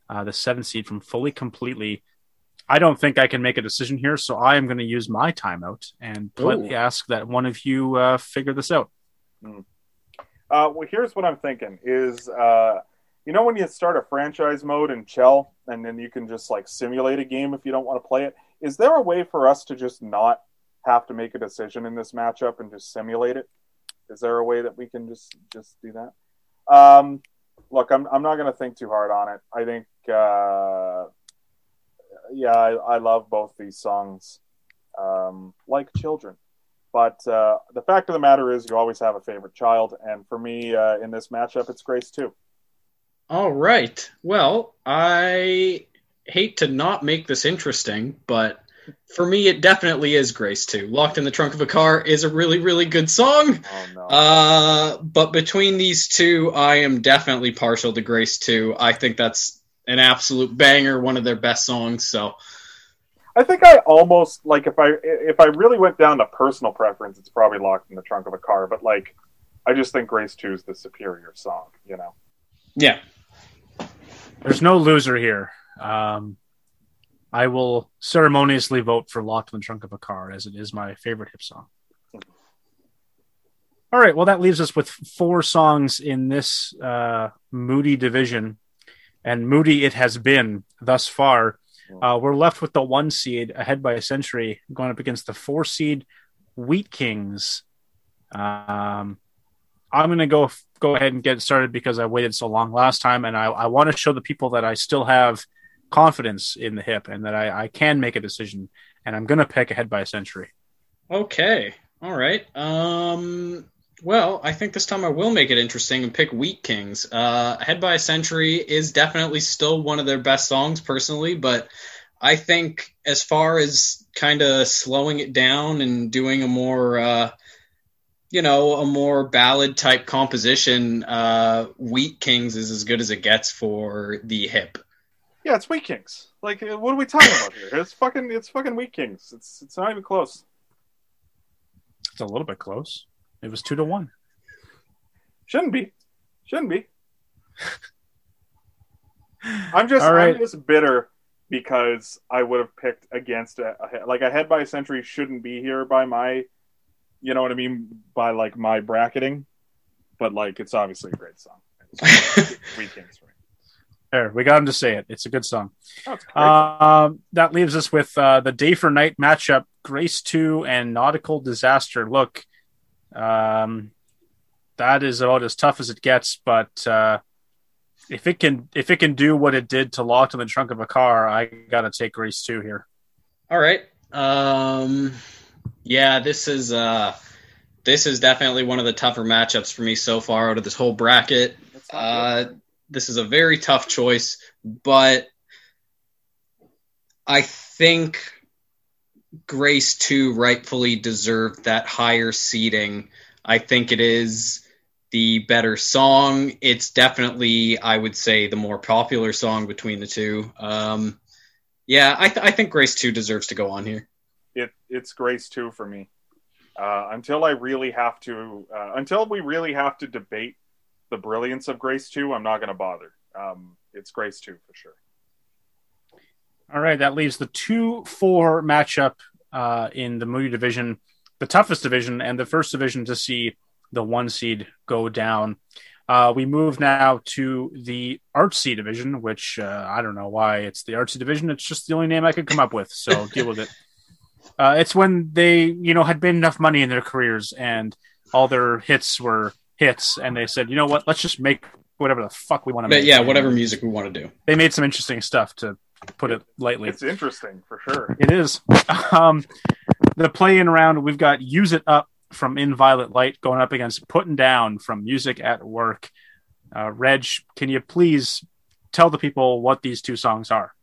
uh, the seven seed from Fully Completely? I don't think I can make a decision here, so I am going to use my timeout and politely Ooh. ask that one of you uh, figure this out. Uh, well, here's what I'm thinking: is uh, you know when you start a franchise mode in Chell, and then you can just like simulate a game if you don't want to play it. Is there a way for us to just not have to make a decision in this matchup and just simulate it? Is there a way that we can just just do that? Um, look, I'm I'm not going to think too hard on it. I think, uh, yeah, I, I love both these songs, um, like children. But uh, the fact of the matter is, you always have a favorite child, and for me, uh, in this matchup, it's Grace too. All right. Well, I hate to not make this interesting, but for me, it definitely is Grace 2. Locked in the Trunk of a Car is a really, really good song. Oh no! Uh, but between these two, I am definitely partial to Grace 2. I think that's an absolute banger, one of their best songs. So, I think I almost like if I if I really went down to personal preference, it's probably locked in the trunk of a car. But like, I just think Grace Two is the superior song. You know. yeah. There's no loser here. Um, I will ceremoniously vote for Locked in the Trunk of a Car as it is my favorite hip song. All right, well, that leaves us with four songs in this uh, Moody division. And Moody it has been thus far. Uh, we're left with the one seed ahead by a century going up against the four seed Wheat Kings. Um, I'm going to go go ahead and get started because I waited so long last time, and I, I want to show the people that I still have confidence in the hip and that I, I can make a decision. And I'm going to pick ahead by a century. Okay. All right. Um, well, I think this time I will make it interesting and pick Wheat Kings. Uh, Head by a Century is definitely still one of their best songs, personally, but I think as far as kind of slowing it down and doing a more, uh, you know, a more ballad type composition, uh, Wheat Kings is as good as it gets for the hip. Yeah, it's Wheat Kings. Like, uh, what are we talking about here? It's fucking, it's fucking Wheat Kings. It's, it's not even close. It's a little bit close. It was two to one. Shouldn't be. Shouldn't be. [laughs] I'm just, right. I'm just bitter because I would have picked against a, a like a head by a century shouldn't be here by my, you know what I mean, by like my bracketing, but like it's obviously a great song. [laughs] Wheat Kings for me. There, we got him to say it. It's a good song. Oh, it's a great. Um, that leaves us with uh, the day for night matchup: Grace Two and Nautical Disaster. Look, um, that is about as tough as it gets. But uh, if it can, if it can do what it did to Locked in the Trunk of a Car, I gotta take Grace Two here. All right. Um, yeah, this is uh, this is definitely one of the tougher matchups for me so far out of this whole bracket. Uh, good. This is a very tough choice, but I think Grace 2 rightfully deserved that higher seating. I think it is the better song. It's definitely, I would say, the more popular song between the two. Um, yeah, I, th- I think Grace 2 deserves to go on here. it it's Grace too for me. Uh, until I really have to, uh, until we really have to debate the brilliance of Grace two, I'm not going to bother. Um, it's Grace two for sure. All right, that leaves the two four matchup uh, in the movie division, the toughest division, and the first division to see the one seed go down. Uh, we move now to the artsy division, which uh, I don't know why it's the artsy division. It's just the only name I could come up with, so [laughs] deal with it. Uh, it's when they, you know, had made enough money in their careers and all their hits were hits, and they said, you know what, let's just make whatever the fuck we want to But make. yeah, whatever music we want to do. They made some interesting stuff, to put it lightly. It's interesting for sure. It is. [laughs] Um, the play in round, we've got Use It Up from In Violet Light going up against Putting Down from Music at Work. Uh, Reg, can you please tell the people what these two songs are?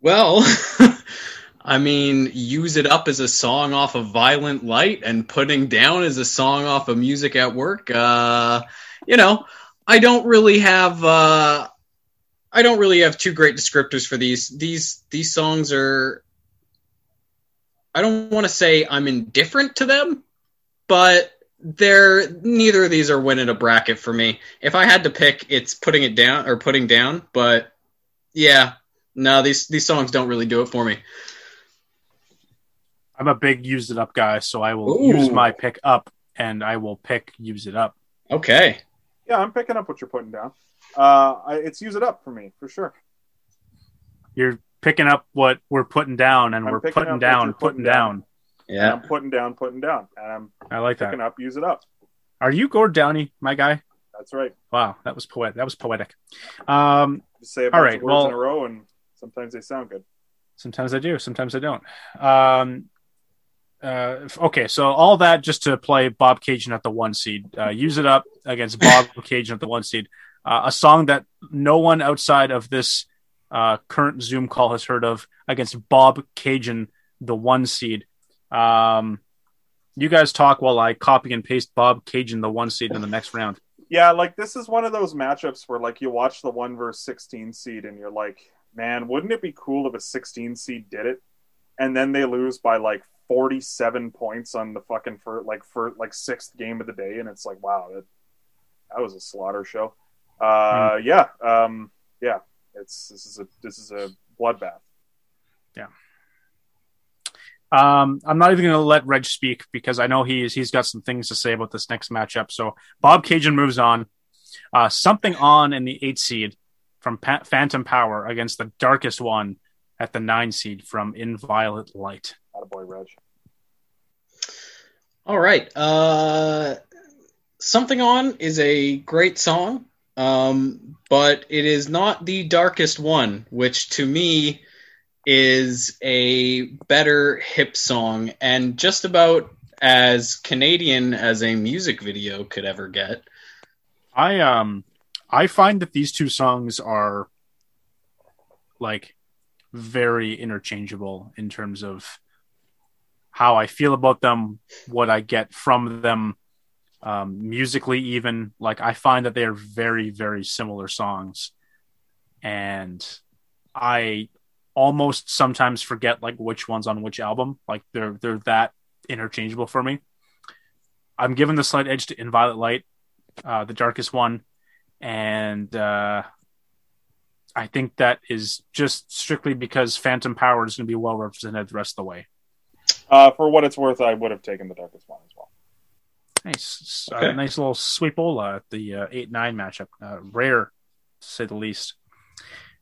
Well, [laughs] I mean, use it up as a song off of Violet Light and putting down as a song off of Music at Work. Uh, you know, I don't really have uh, I don't really have two great descriptors for these. These these songs are I don't want to say I'm indifferent to them, but they're neither of these are winning a bracket for me. If I had to pick, it's putting it down or putting down, but yeah, no, these these songs don't really do it for me. I'm a big Use It Up guy, so I will Ooh. use my pick up and I will pick Use It Up. Okay. Yeah, I'm picking up what you're putting down. Uh, I, it's use it up for me for sure. You're picking up what we're putting down and I'm we're putting down, putting putting down. And Yeah. I'm putting down, putting down, and I'm I like that. picking up, use it up. Are you Gord Downie, my guy? That's right. Wow, that was poetic. That was poetic. Um, Just say a bunch right, of words well- in a row, and sometimes they sound good. Sometimes I do, sometimes I don't. Um, uh, okay, so all that just to play Bobcaygeon at the one seed. Uh, use it up against Bob [laughs] Cajun at the one seed. Uh, a song that no one outside of this uh, current Zoom call has heard of against Bob Cajun, the one seed. Um, you guys talk while I copy and paste Bobcaygeon, the one seed, in the next round. Yeah, like this is one of those matchups where like you watch the one versus sixteen seed and you're like, man, wouldn't it be cool if a sixteen seed did it? And then they lose by like forty seven points on the fucking for like for like sixth game of the day, and it's like, wow, that that was a slaughter show. Uh, yeah, um, yeah, it's this is a this is a bloodbath. Yeah. Um, I'm not even going to let Reg speak because I know he's he's got some things to say about this next matchup. So Bobcaygeon moves on. Uh, something on in the eight seed from pa- Phantom Power against the darkest one at the nine seed from In Violet Light. Attaboy, Reg. All right. Uh, Something On is a great song, um, but it is not the darkest one, which to me is a better hip song and just about as Canadian as a music video could ever get. I um I find that these two songs are like very interchangeable in terms of how I feel about them, what I get from them, um, musically even. Like I find that they are very very similar songs, and I almost sometimes forget like which one's on which album. Like they're they're that interchangeable for me. I'm giving the slight edge to In Violet Light, uh, the darkest one, and uh, I think that is just strictly because Phantom Power is going to be well represented the rest of the way. Uh, for what it's worth, I would have taken the darkest one as well. Nice, Okay. uh, nice little sweepola at the uh, eight nine matchup. Uh, rare, to say the least.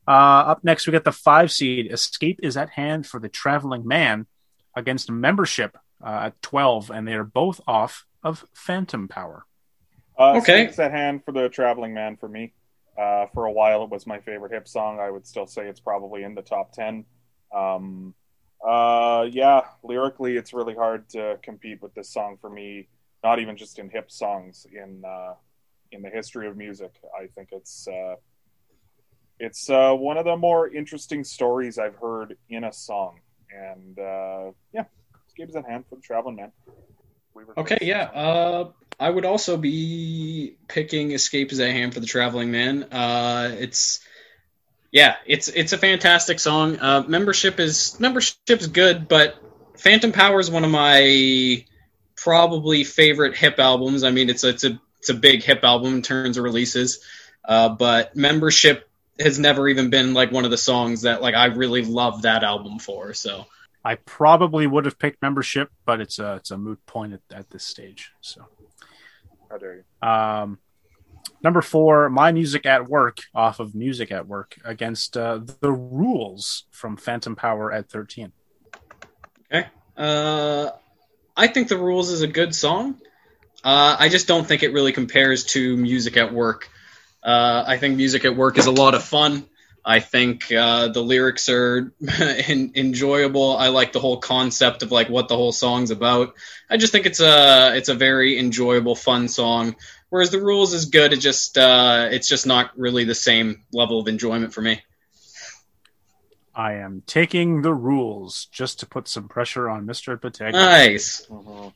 Uh, up next, we got the five seed. Escape is at hand for the traveling man against membership uh, at twelve, and they are both off of Phantom Power. Uh, Okay. Escape's at hand for the traveling man for me. Uh, for a while, it was my favorite hip song. I would still say it's probably in the top ten. Um, uh, yeah, lyrically, it's really hard to compete with this song for me. Not even just in hip songs, in uh, in the history of music. I think it's uh, it's uh, one of the more interesting stories I've heard in a song. And uh, yeah, Escape is at hand for the traveling man. We Okay, yeah. Uh, I would also be picking Escape is a Hand for the Traveling Man. Uh, it's yeah, it's it's a fantastic song. Uh, membership is membership's good, but Phantom Power is one of my probably favorite hip albums. I mean, it's a, it's a it's a big hip album in terms of releases, uh, but membership has never even been like one of the songs that like I really love that album for. So I probably would have picked membership, but it's a it's a moot point at, at this stage. So. How dare you? Um, number four, My Music at Work, off of Music at Work, against uh, The Rules from Phantom Power at 13. Uh, I think The Rules is a good song. Uh, I just don't think it really compares to Music at Work. Uh, I think Music at Work is a lot of fun. I think uh, the lyrics are [laughs] en- enjoyable. I like the whole concept of like what the whole song's about. I just think it's a it's a very enjoyable, fun song. Whereas the rules is good. It just uh, it's just not really the same level of enjoyment for me. I am taking The Rules just to put some pressure on Mr. Patega. Nice. Mhm.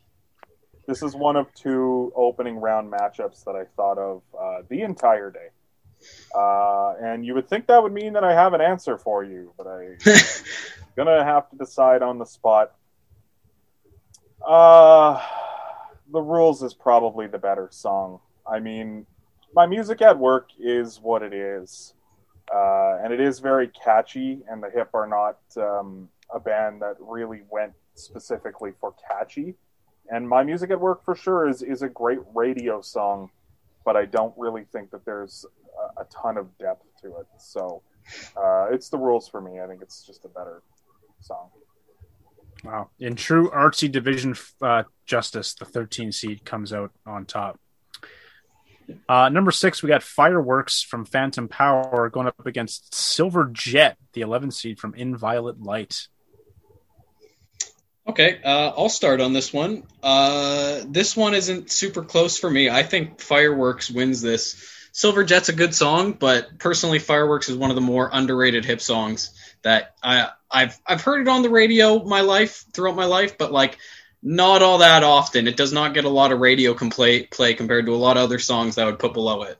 This is one of two opening round matchups that I thought of uh, the entire day. Uh, and you would think that would mean that I have an answer for you, but I'm [laughs] gonna have to decide on the spot. Uh, the rules is probably the better song. I mean, my music at work is what it is, uh, and it is very catchy. And the Hip are not um, a band that really went specifically for catchy. And my music at work for sure is is a great radio song, but I don't really think that there's a, a ton of depth to it. So uh, it's the rules for me. I think it's just a better song. Wow. In true artsy division uh, justice, the 13 seed comes out on top. Uh, number six, we got Fireworks from Phantom Power going up against Silver Jet, the 11 seed from In Violet Light. Okay, uh, I'll start on this one. Uh, this one isn't super close for me. I think Fireworks wins this. Silver Jet's a good song, but personally, Fireworks is one of the more underrated hip songs that I I've I've heard it on the radio my life throughout my life, but like not all that often. It does not get a lot of radio play play compared to a lot of other songs that I would put below it.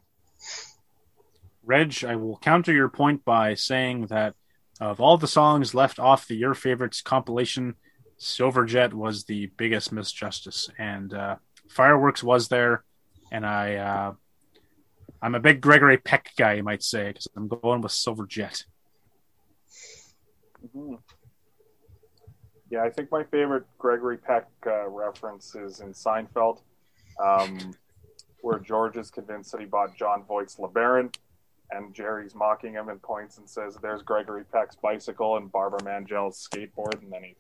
Reg, I will counter your point by saying that of all the songs left off the Your Favorites compilation, Silver Jet was the biggest misjustice, and uh, Fireworks was there, and I, uh, I'm a big Gregory Peck guy, you might say, because I'm going with Silver Jet. Yeah, I think my favorite Gregory Peck uh, reference is in Seinfeld, um, where George is convinced that he bought Jon Voight's LeBaron, and Jerry's mocking him and points and says, "There's Gregory Peck's bicycle and Barbara Mangel's skateboard," and then he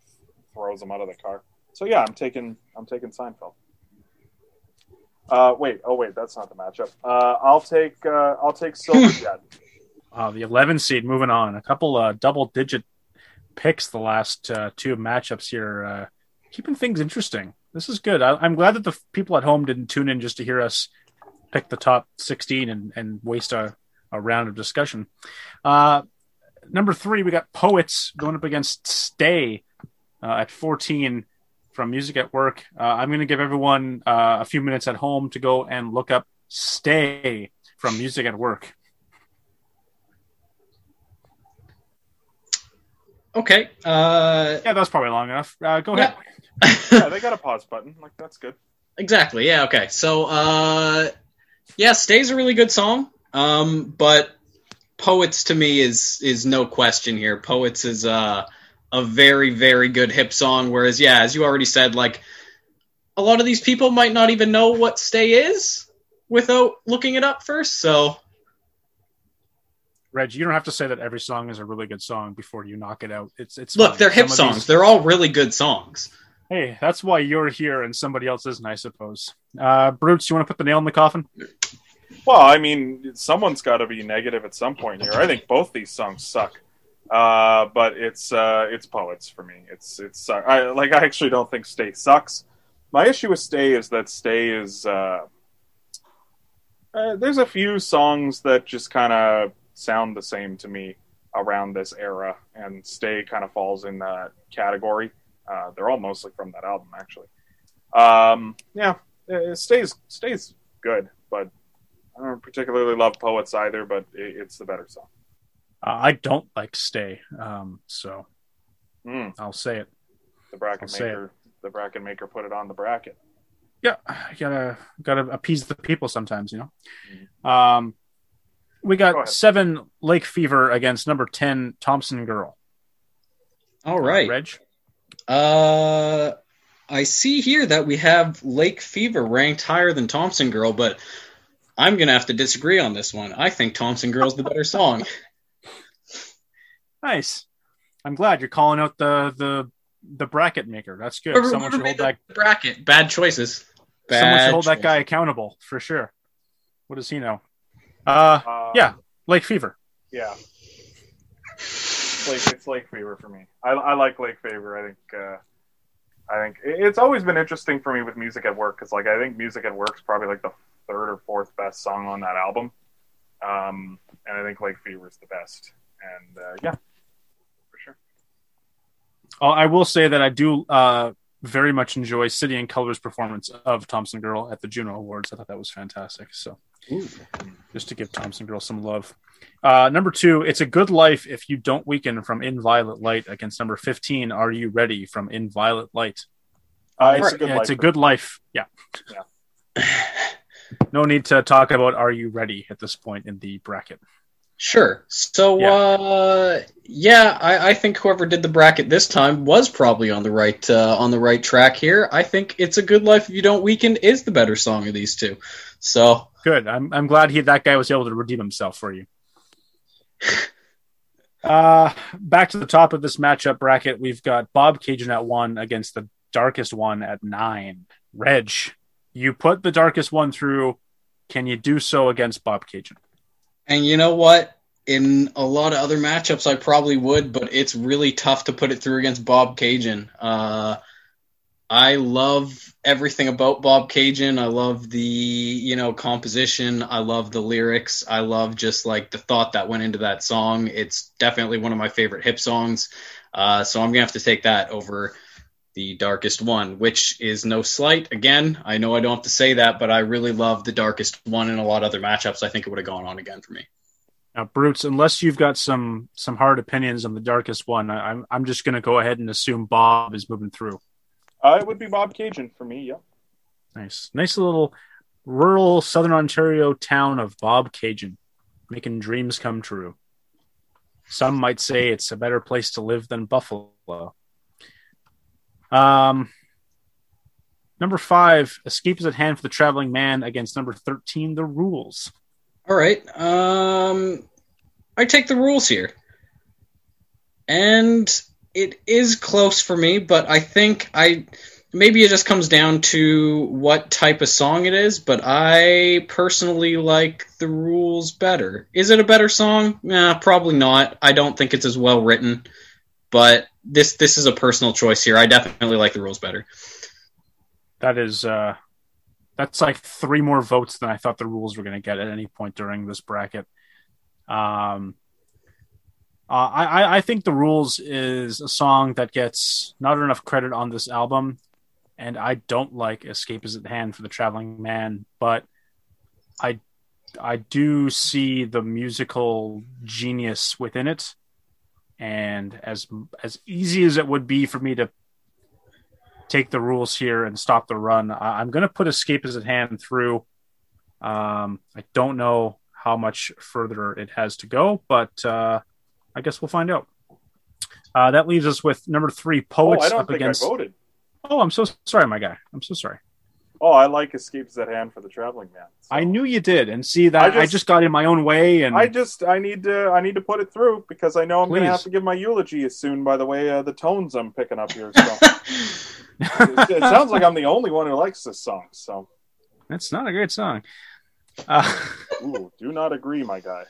throws him out of the car. So yeah, I'm taking I'm taking Seinfeld. Uh, wait, oh wait, that's not the matchup. Uh, I'll take uh, I'll take Silver Jet. [laughs] Uh, the 11 seed moving on. A couple uh, double digit picks the last uh, two matchups here, uh, keeping things interesting. This is good. I, I'm glad that the f- people at home didn't tune in just to hear us pick the top 16 and, and waste a, a round of discussion. Uh, number three, we got Poets going up against Stay uh, at 14 from Music at Work. Uh, I'm going to give everyone uh, a few minutes at home to go and look up Stay from Music at Work. Okay. Uh, Yeah, that's probably long enough. Uh, go ahead. Yeah, they [laughs] got a pause button. Like that's good. Exactly. Yeah. Okay. So, uh, yeah, "Stay's" a really good song. Um, but "Poets" to me is is no question here. "Poets" is uh, a very very good hip song. Whereas, yeah, as you already said, like a lot of these people might not even know what "Stay" is without looking it up first. So, Reg, you don't have to say that every song is a really good song before you knock it out. It's it's look, fine. they're hip Some songs. these- They're all really good songs. Hey, that's why you're here and somebody else isn't, I suppose. Uh, Brutes, you want to put the nail in the coffin? Well, I mean, someone's got to be negative at some point here. I think both these songs suck, uh, but it's uh, it's poets for me. It's it's uh, I like I actually don't think Stay sucks. My issue with Stay is that Stay is uh, uh, there's a few songs that just kind of sound the same to me around this era, and Stay kind of falls in that category. Uh, they're all mostly from that album, actually. Um, yeah, uh, Stay's Stay's good, but I don't particularly love Poets either, but it, it's the better song. Uh, I don't like Stay, um, so Mm, I'll say it. the bracket I'll maker, the bracket maker put it on the bracket. Yeah, gotta gotta appease the people sometimes, you know. Um, we got ahead. seven Lake Fever against number ten Thompson Girl. All right. Reg. Uh, I see here that we have Lake Fever ranked higher than Thompson Girl, but I'm gonna have to disagree on this one. I think Thompson Girl's the better song. [laughs] Nice. I'm glad you're calling out the the the bracket maker. That's good. Whoever- Someone should hold that. bracket. Bad choices. Bad Someone should hold that guy accountable for sure. What does he know? Uh, Um, Yeah. Lake Fever. yeah. Lake, it's Lake Fever for me. I, I like Lake Fever. I think uh, I think it's always been interesting for me with music at work because like I think music at work is probably like the third or fourth best song on that album, um, and I think Lake Fever is the best. And uh, yeah, for sure. Uh, I will say that I do uh, very much enjoy City and Colour's performance of Thompson Girl at the Juno Awards. I thought that was fantastic. So just to give Thompson Girl some love. Uh, number two, it's a good life if you don't weaken from In Violet Light against number 15. Are you ready from In Violet Light? Uh, it's, it's a good yeah, life. it's a good life. Yeah. no need to talk about Are You Ready at this point in the bracket. Sure. So, Yeah. uh, yeah, I, I think whoever did the bracket this time was probably on the right uh, on the right track here. I think "It's a Good Life If You Don't Weaken" is the better song of these two. So, Good. I'm I'm glad he that guy was able to redeem himself for you. [laughs] Uh back to the top of this matchup bracket, we've got Bobcaygeon at one against the darkest one at nine. Reg, you put the darkest one through. Can you do so against Bobcaygeon? and you know what? In a lot of other matchups, I probably would, but it's really tough to put it through against Bobcaygeon. Uh, I love everything about Bobcaygeon. I love the you know composition. I love the lyrics. I love just like the thought that went into that song. It's definitely one of my favorite hip songs. Uh, so I'm gonna have to take that over the darkest one, which is no slight. Again, I know I don't have to say that, but I really love the darkest one in a lot of other matchups. I think it would have gone on again for me. Now, Brutes, unless you've got some some hard opinions on the darkest one, I, I'm I'm just going to go ahead and assume Bob is moving through. Uh, it would be Bobcaygeon for me. Yeah. Nice, nice little rural Southern Ontario town of Bobcaygeon, making dreams come true. Some might say it's a better place to live than Buffalo. Um, number five, escape is at hand for the traveling man against number thirteen, the rules. All right. Um, I take the rules here, and it is close for me, but I think I maybe it just comes down to what type of song it is. But I personally like the rules better. Is it a better song? Nah, probably not. I don't think it's as well written, but this this is a personal choice here. I definitely like the rules better. That is uh that's like three more votes than I thought the rules were going to get at any point during this bracket. Um uh, I, I- think the rules is a song that gets not enough credit on this album, and I don't like "Escape Is at Hand" for the Traveling Man, but I I do see the musical genius within it. And as as easy as it would be for me to take the rules here and stop the run, I, I'm going to put Escape is at hand through. Um, I don't know how much further it has to go, but uh, I guess we'll find out. Uh, that leaves us with number three, Poets I don't up think against. I voted. Oh, I'm so sorry, my guy. I'm so sorry. Oh, I like Escapes at Hand for the Traveling Man. So- I knew you did, and see that I I just- just, got in my own way, and I just I need to I need to put it through because I know I'm going to have to give my eulogy soon. By the way, uh, the tones I'm picking up here. So [laughs] it, it sounds like I'm the only one who likes this song. So it's not a great song. Uh, ooh, do not agree, my guy.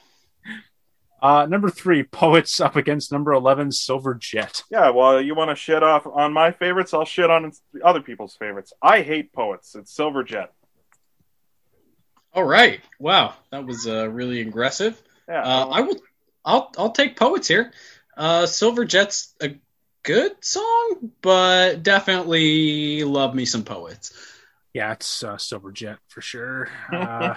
Uh, number three, [laughs] Poets up against number eleven, Silver Jet. Yeah, well, you want to shit off on my favorites? I'll shit on other people's favorites. I hate poets. It's Silver Jet. All right. Wow, that was uh, really aggressive. Yeah, Uh, I will. I'll. I'll take poets here. Uh, Silver Jet's a good song, but definitely love me some poets. Yeah, it's uh, Silver Jet for sure. [laughs] Uh,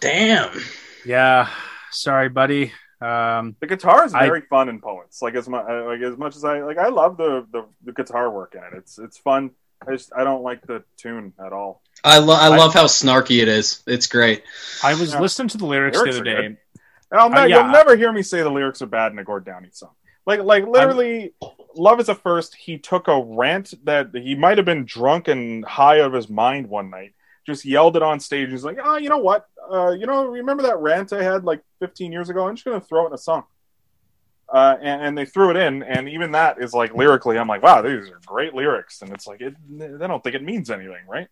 Damn. yeah, sorry, buddy. Um, the guitar is I- very fun in poets. Like as much like as much as I like, I love the, the the guitar work in it. It's it's fun. I just I don't like the tune at all. I, lo- I I- love how snarky it is. It's great. I was Yeah. listening to the lyrics, Lyrics the other day. And I'll ne- Uh, yeah. You'll never hear me say the lyrics are bad in a Gord Downie song. Like, like literally, "Love Is a First, He took a rant that he might have been drunk and high out of his mind one night. Just yelled it on stage. He's like, "Oh, you know what? Uh, you know, remember that rant I had like 15 years ago? I'm just gonna throw it in a song." Uh, and, and they threw it in, and even that is like lyrically, I'm like, wow, these are great lyrics, and it's like, it, they don't think it means anything, right?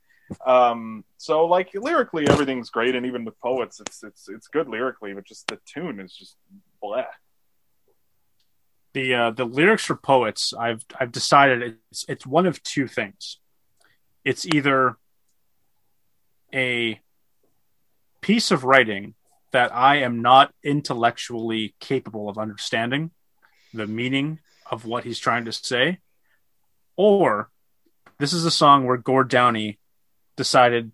Um, so like lyrically, everything's great, and even with poets, it's it's it's good lyrically, but just the tune is just blah. the uh, the lyrics for poets i've i've decided it's it's one of two things it's either a piece of writing that i am not intellectually capable of understanding the meaning of what he's trying to say or this is a song where gord downie decided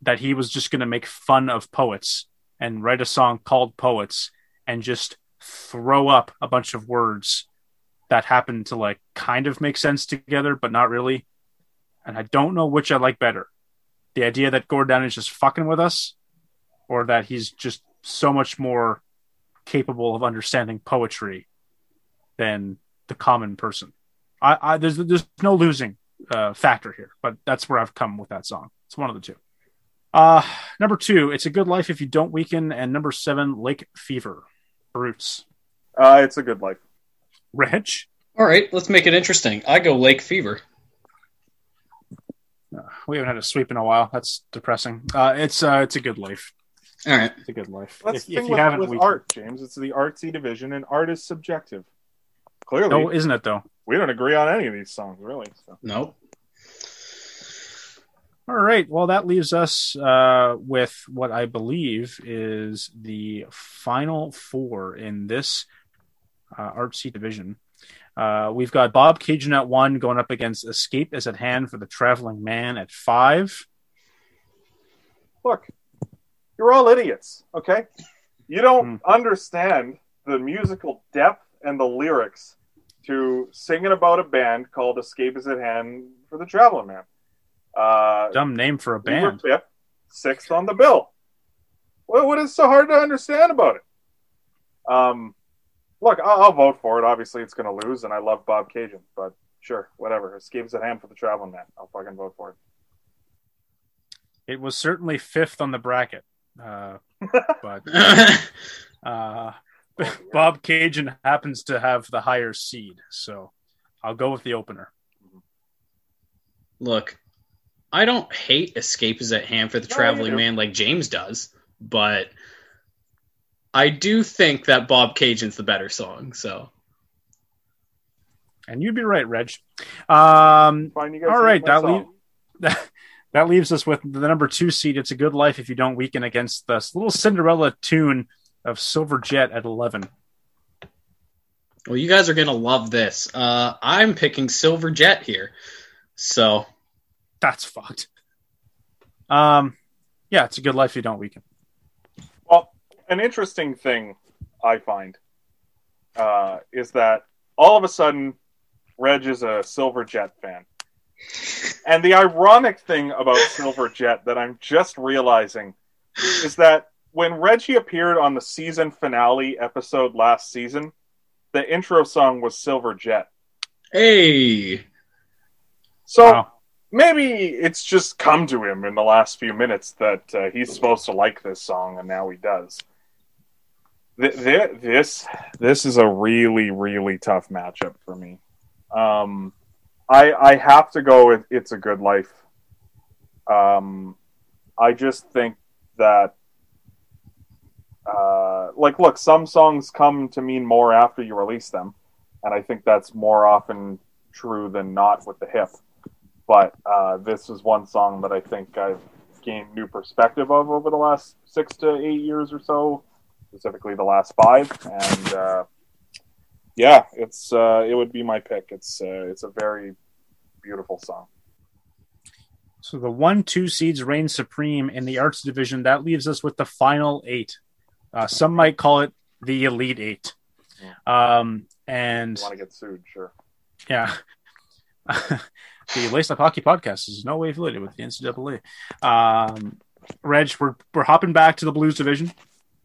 that he was just going to make fun of poets and write a song called poets and just throw up a bunch of words that happen to like kind of make sense together, but not really. And I don't know which I like better. The idea that Gordon is just fucking with us, or that he's just so much more capable of understanding poetry than the common person. I, I there's there's no losing uh, factor here, but that's where I've come with that song. It's one of the two. Uh, number two, it's a good life if you don't weaken, and number seven, Lake Fever. Roots. Uh, it's a good life. Reg? All right, let's make it interesting. I go Lake Fever. Uh, we haven't had a sweep in a while. That's depressing. Uh, it's uh, it's a good life. All right. It's a good life. That's if, the if you with, haven't, with we- art, James. It's the artsy division, and art is subjective. Clearly, no, isn't it though? we don't agree on any of these songs, really. So. Nope. All right. Well, that leaves us uh, with what I believe is the final four in this uh, artsy division. Uh, we've got Bobcaygeon at one, going up against Escape is at hand for the Traveling Man at five. Look, you're all idiots, okay? You don't Hmm. understand the musical depth and the lyrics to singing about a band called Escape is at Hand for the Traveling Man. Uh, Dumb name for a we band. fifth, sixth on the bill. What, what is so hard to understand about it? Um, look, I'll, I'll vote for it. Obviously, it's going to lose, and I love Bobcaygeon, but sure, whatever. Escape is at Hand for the Traveling Man. I'll fucking vote for it. It was certainly fifth on the bracket. Uh, but [laughs] uh, [laughs] Bobcaygeon happens to have the higher seed, so I'll go with the opener. Look, I don't hate Escape is at Hand for the No, Traveling. Man like James does, but I do think that Bobcaygeon's the better song. So And you'd be right, Reg. Um, Fine, you guys all hate right, my that song. leaves [laughs] that leaves us with the number two seed. It's a good life if you don't weaken against this little Cinderella tune of Silver Jet at eleven. Well, you guys are gonna love this. Uh, I'm picking Silver Jet here. So That's fucked. Um, yeah, it's a good life if you don't weaken. Well, an interesting thing I find uh, is that all of a sudden, Reg is a Silver Jet fan. And the ironic thing about Silver Jet that I'm just realizing is that when Reggie appeared on the season finale episode last season, the intro song was Silver Jet. Hey, So Wow. maybe it's just come to him in the last few minutes that uh, he's supposed to like this song, and now he does. Th- th- this this is a really really tough matchup for me. Um, I I have to go with "It's a Good Life." Um, I just think that, uh, like, look, some songs come to mean more after you release them, and I think that's more often true than not with the hip but uh, this is one song that I think I've gained new perspective of over the last six to eight years or so, specifically the last five. And uh, yeah, it's uh, it would be my pick. It's uh, it's a very beautiful song. So the one, two seeds reign supreme in the arts division. That leaves us with the final eight. Uh, some might call it the elite eight. Um, and want to get sued? Sure. yeah, [laughs] the Lace Up Hockey Podcast is no way affiliated with the NCAA. Um, Reg, we're we're hopping back to the Blues division.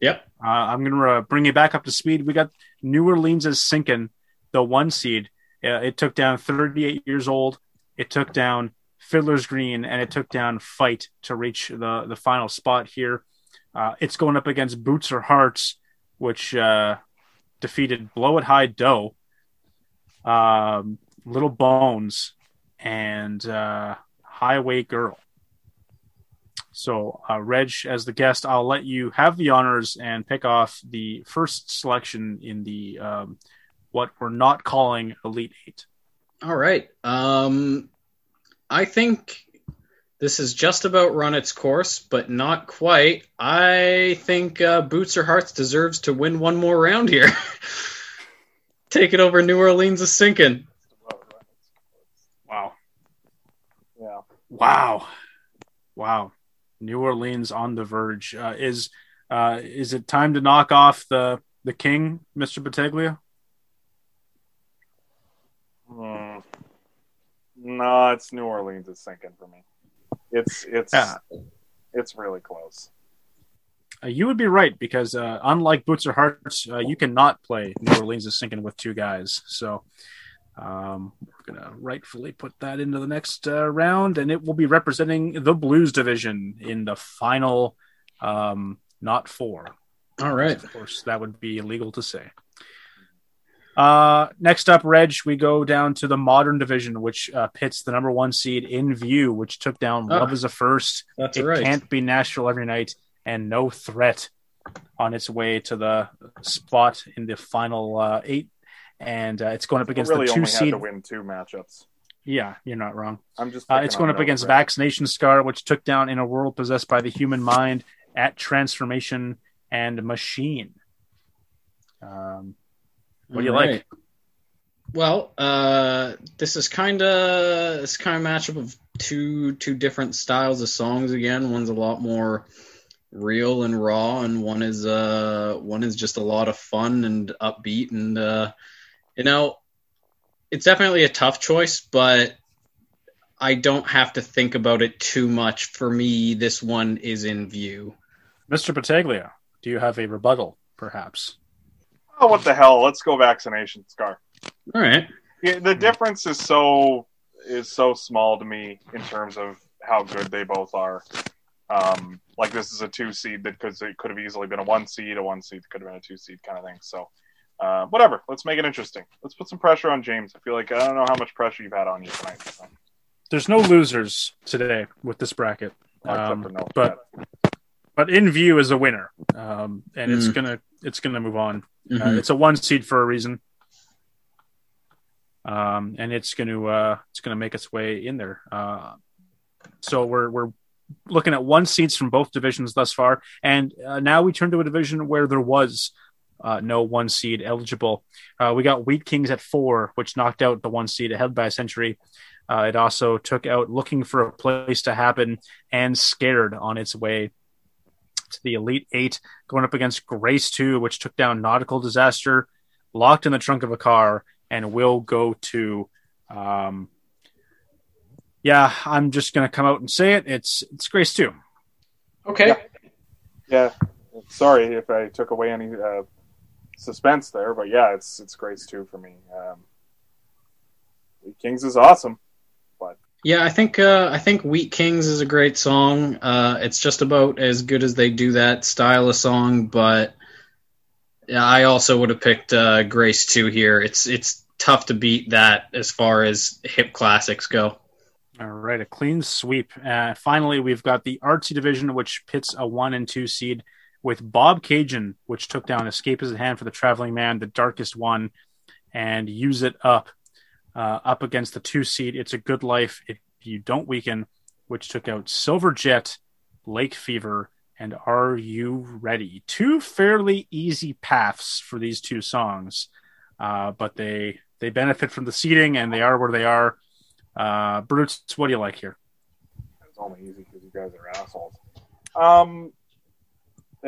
Yep. Uh, I'm going to uh, bring you back up to speed. We got New Orleans as sinking the one seed. Uh, it took down 38 years old. It took down Fiddler's Green, and it took down Fight to reach the the final spot here. Uh, it's going up against Boots or Hearts, which uh, defeated Blow at High Dough, um, Little Bones, and uh, Highway Girl. So, uh, Reg, as the guest, I'll let you have the honors and pick off the first selection in the um, what we're not calling Elite Eight. All right. Um, I think this has just about run its course, but not quite. I think uh, Boots or Hearts deserves to win one more round here. [laughs] Take it over New Orleans is sinking. Wow. Yeah. Wow. Wow. New Orleans on the verge. Uh, is uh, is it time to knock off the the king, Mr. Battaglia? Hmm. No, it's New Orleans is sinking for me. It's it's Yeah. it's really close. Uh, you would be right because uh, unlike Boots or Hearts, uh, you cannot play New Orleans is sinking with two guys. So um, we're gonna rightfully put that into the next uh, round, and it will be representing the Blues division in the final, um, not four. All right. Of course, that would be illegal to say. Uh, next up, Reg, we go down to the modern division, which uh, pits the number one seed in view, which took down Ah. Love is a First. That's it right. can't be Nashville every night, and no threat on its way to the spot in the final uh, eight. And uh, it's going up against really the two only had seed. to win two matchups. Yeah, you're not wrong. I'm just. Uh, it's going up against threat. Vaccination Scar, which took down in a world possessed by the human mind at Transformation and Machine. Um, what do you All like? Well, uh, this is kind of this kind of matchup of two two different styles of songs. Again, one's a lot more real and raw, and one is uh one is just a lot of fun and upbeat. And uh, you know, it's definitely a tough choice, but I don't have to think about it too much. For me, this one is in view. Mr. Battaglia, do you have a rebuttal, perhaps? Oh, what the hell? Let's go vaccination scar. All right. Yeah, the difference is so is so small to me in terms of how good they both are. Um, like this is a two seed that could it could have easily been a one seed, a one seed could have been a two seed kind of thing. So, uh, whatever. Let's make it interesting. Let's put some pressure on James. I feel like I don't know how much pressure you've had on you tonight. So, There's no losers today with this bracket, Um, no but but in view is a winner, um, and it's Mm. gonna it's gonna move on. Uh, Mhm. it's a one seed for a reason, um, and it's gonna uh, it's gonna make its way in there. Uh, so we're we're looking at one seeds from both divisions thus far, and uh, now we turn to a division where there was uh, no one seed eligible. Uh, we got Wheat Kings at four, which knocked out the one seed ahead by a century. Uh, it also took out Looking for a Place to Happen and Scared on its way to the Elite Eight, going up against Grace 2, which took down Nautical Disaster, locked in the trunk of a car and will go to. Um, yeah, I'm just gonna come out and say it. It's it's Grace 2. Okay. Yeah. Yeah. Sorry if I took away any uh, suspense there, but yeah, it's it's Grace too for me. Um, Wheat Kings is awesome. But yeah, I think uh, I think Wheat Kings is a great song. Uh, it's just about as good as they do that style of song, but yeah, I also would have picked uh, Grace too here. It's it's tough to beat that as far as hip classics go. All right, a clean sweep. Uh, finally, we've got the artsy division, which pits a one and two seed with Bobcaygeon, which took down Escape is at Hand for the Traveling Man, the darkest one, and use it up. Uh, up against the two seed, it's a good life if you don't weaken, which took out Silver Jet, Lake Fever, and Are You Ready? Two fairly easy paths for these two songs, uh, but they they benefit from the seeding and they are where they are. Uh, Brutes, what do you like here? It's only easy because you guys are assholes. Um,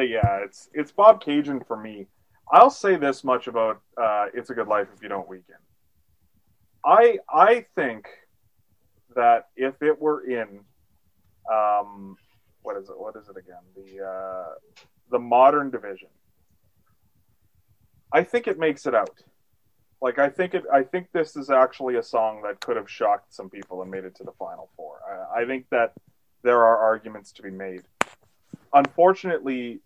yeah, it's it's Bobcaygeon for me. I'll say this much about uh, "It's a Good Life" if you don't weaken. I I think that if it were in, um, what is it? What is it again? The uh, the modern division. I think it makes it out. Like I think it. I think this is actually a song that could have shocked some people and made it to the final four. I, I think that there are arguments to be made. Unfortunately,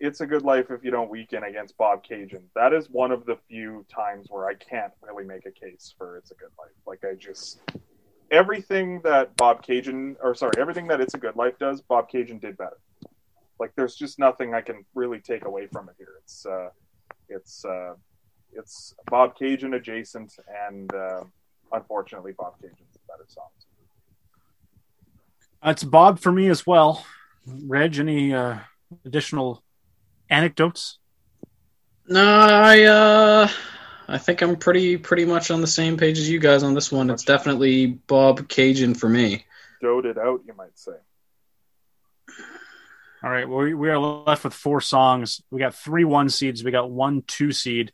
it's a good life if you don't weaken against Bobcaygeon. That is one of the few times where I can't really make a case for it's a good life. Like I just everything that Bobcaygeon or sorry, everything that it's a good life does, Bobcaygeon did better. Like there's just nothing I can really take away from it here. It's uh it's uh it's Bobcaygeon adjacent and uh, unfortunately Bobcaygeon's a better song. It's Bob for me as well. Reg, any uh, additional anecdotes? No, I uh, I think I'm pretty pretty much on the same page as you guys on this one. It's definitely Bobcaygeon for me. Doted out, you might say. All right, well, we, we are left with four songs. We got three one seeds. We got one two seed.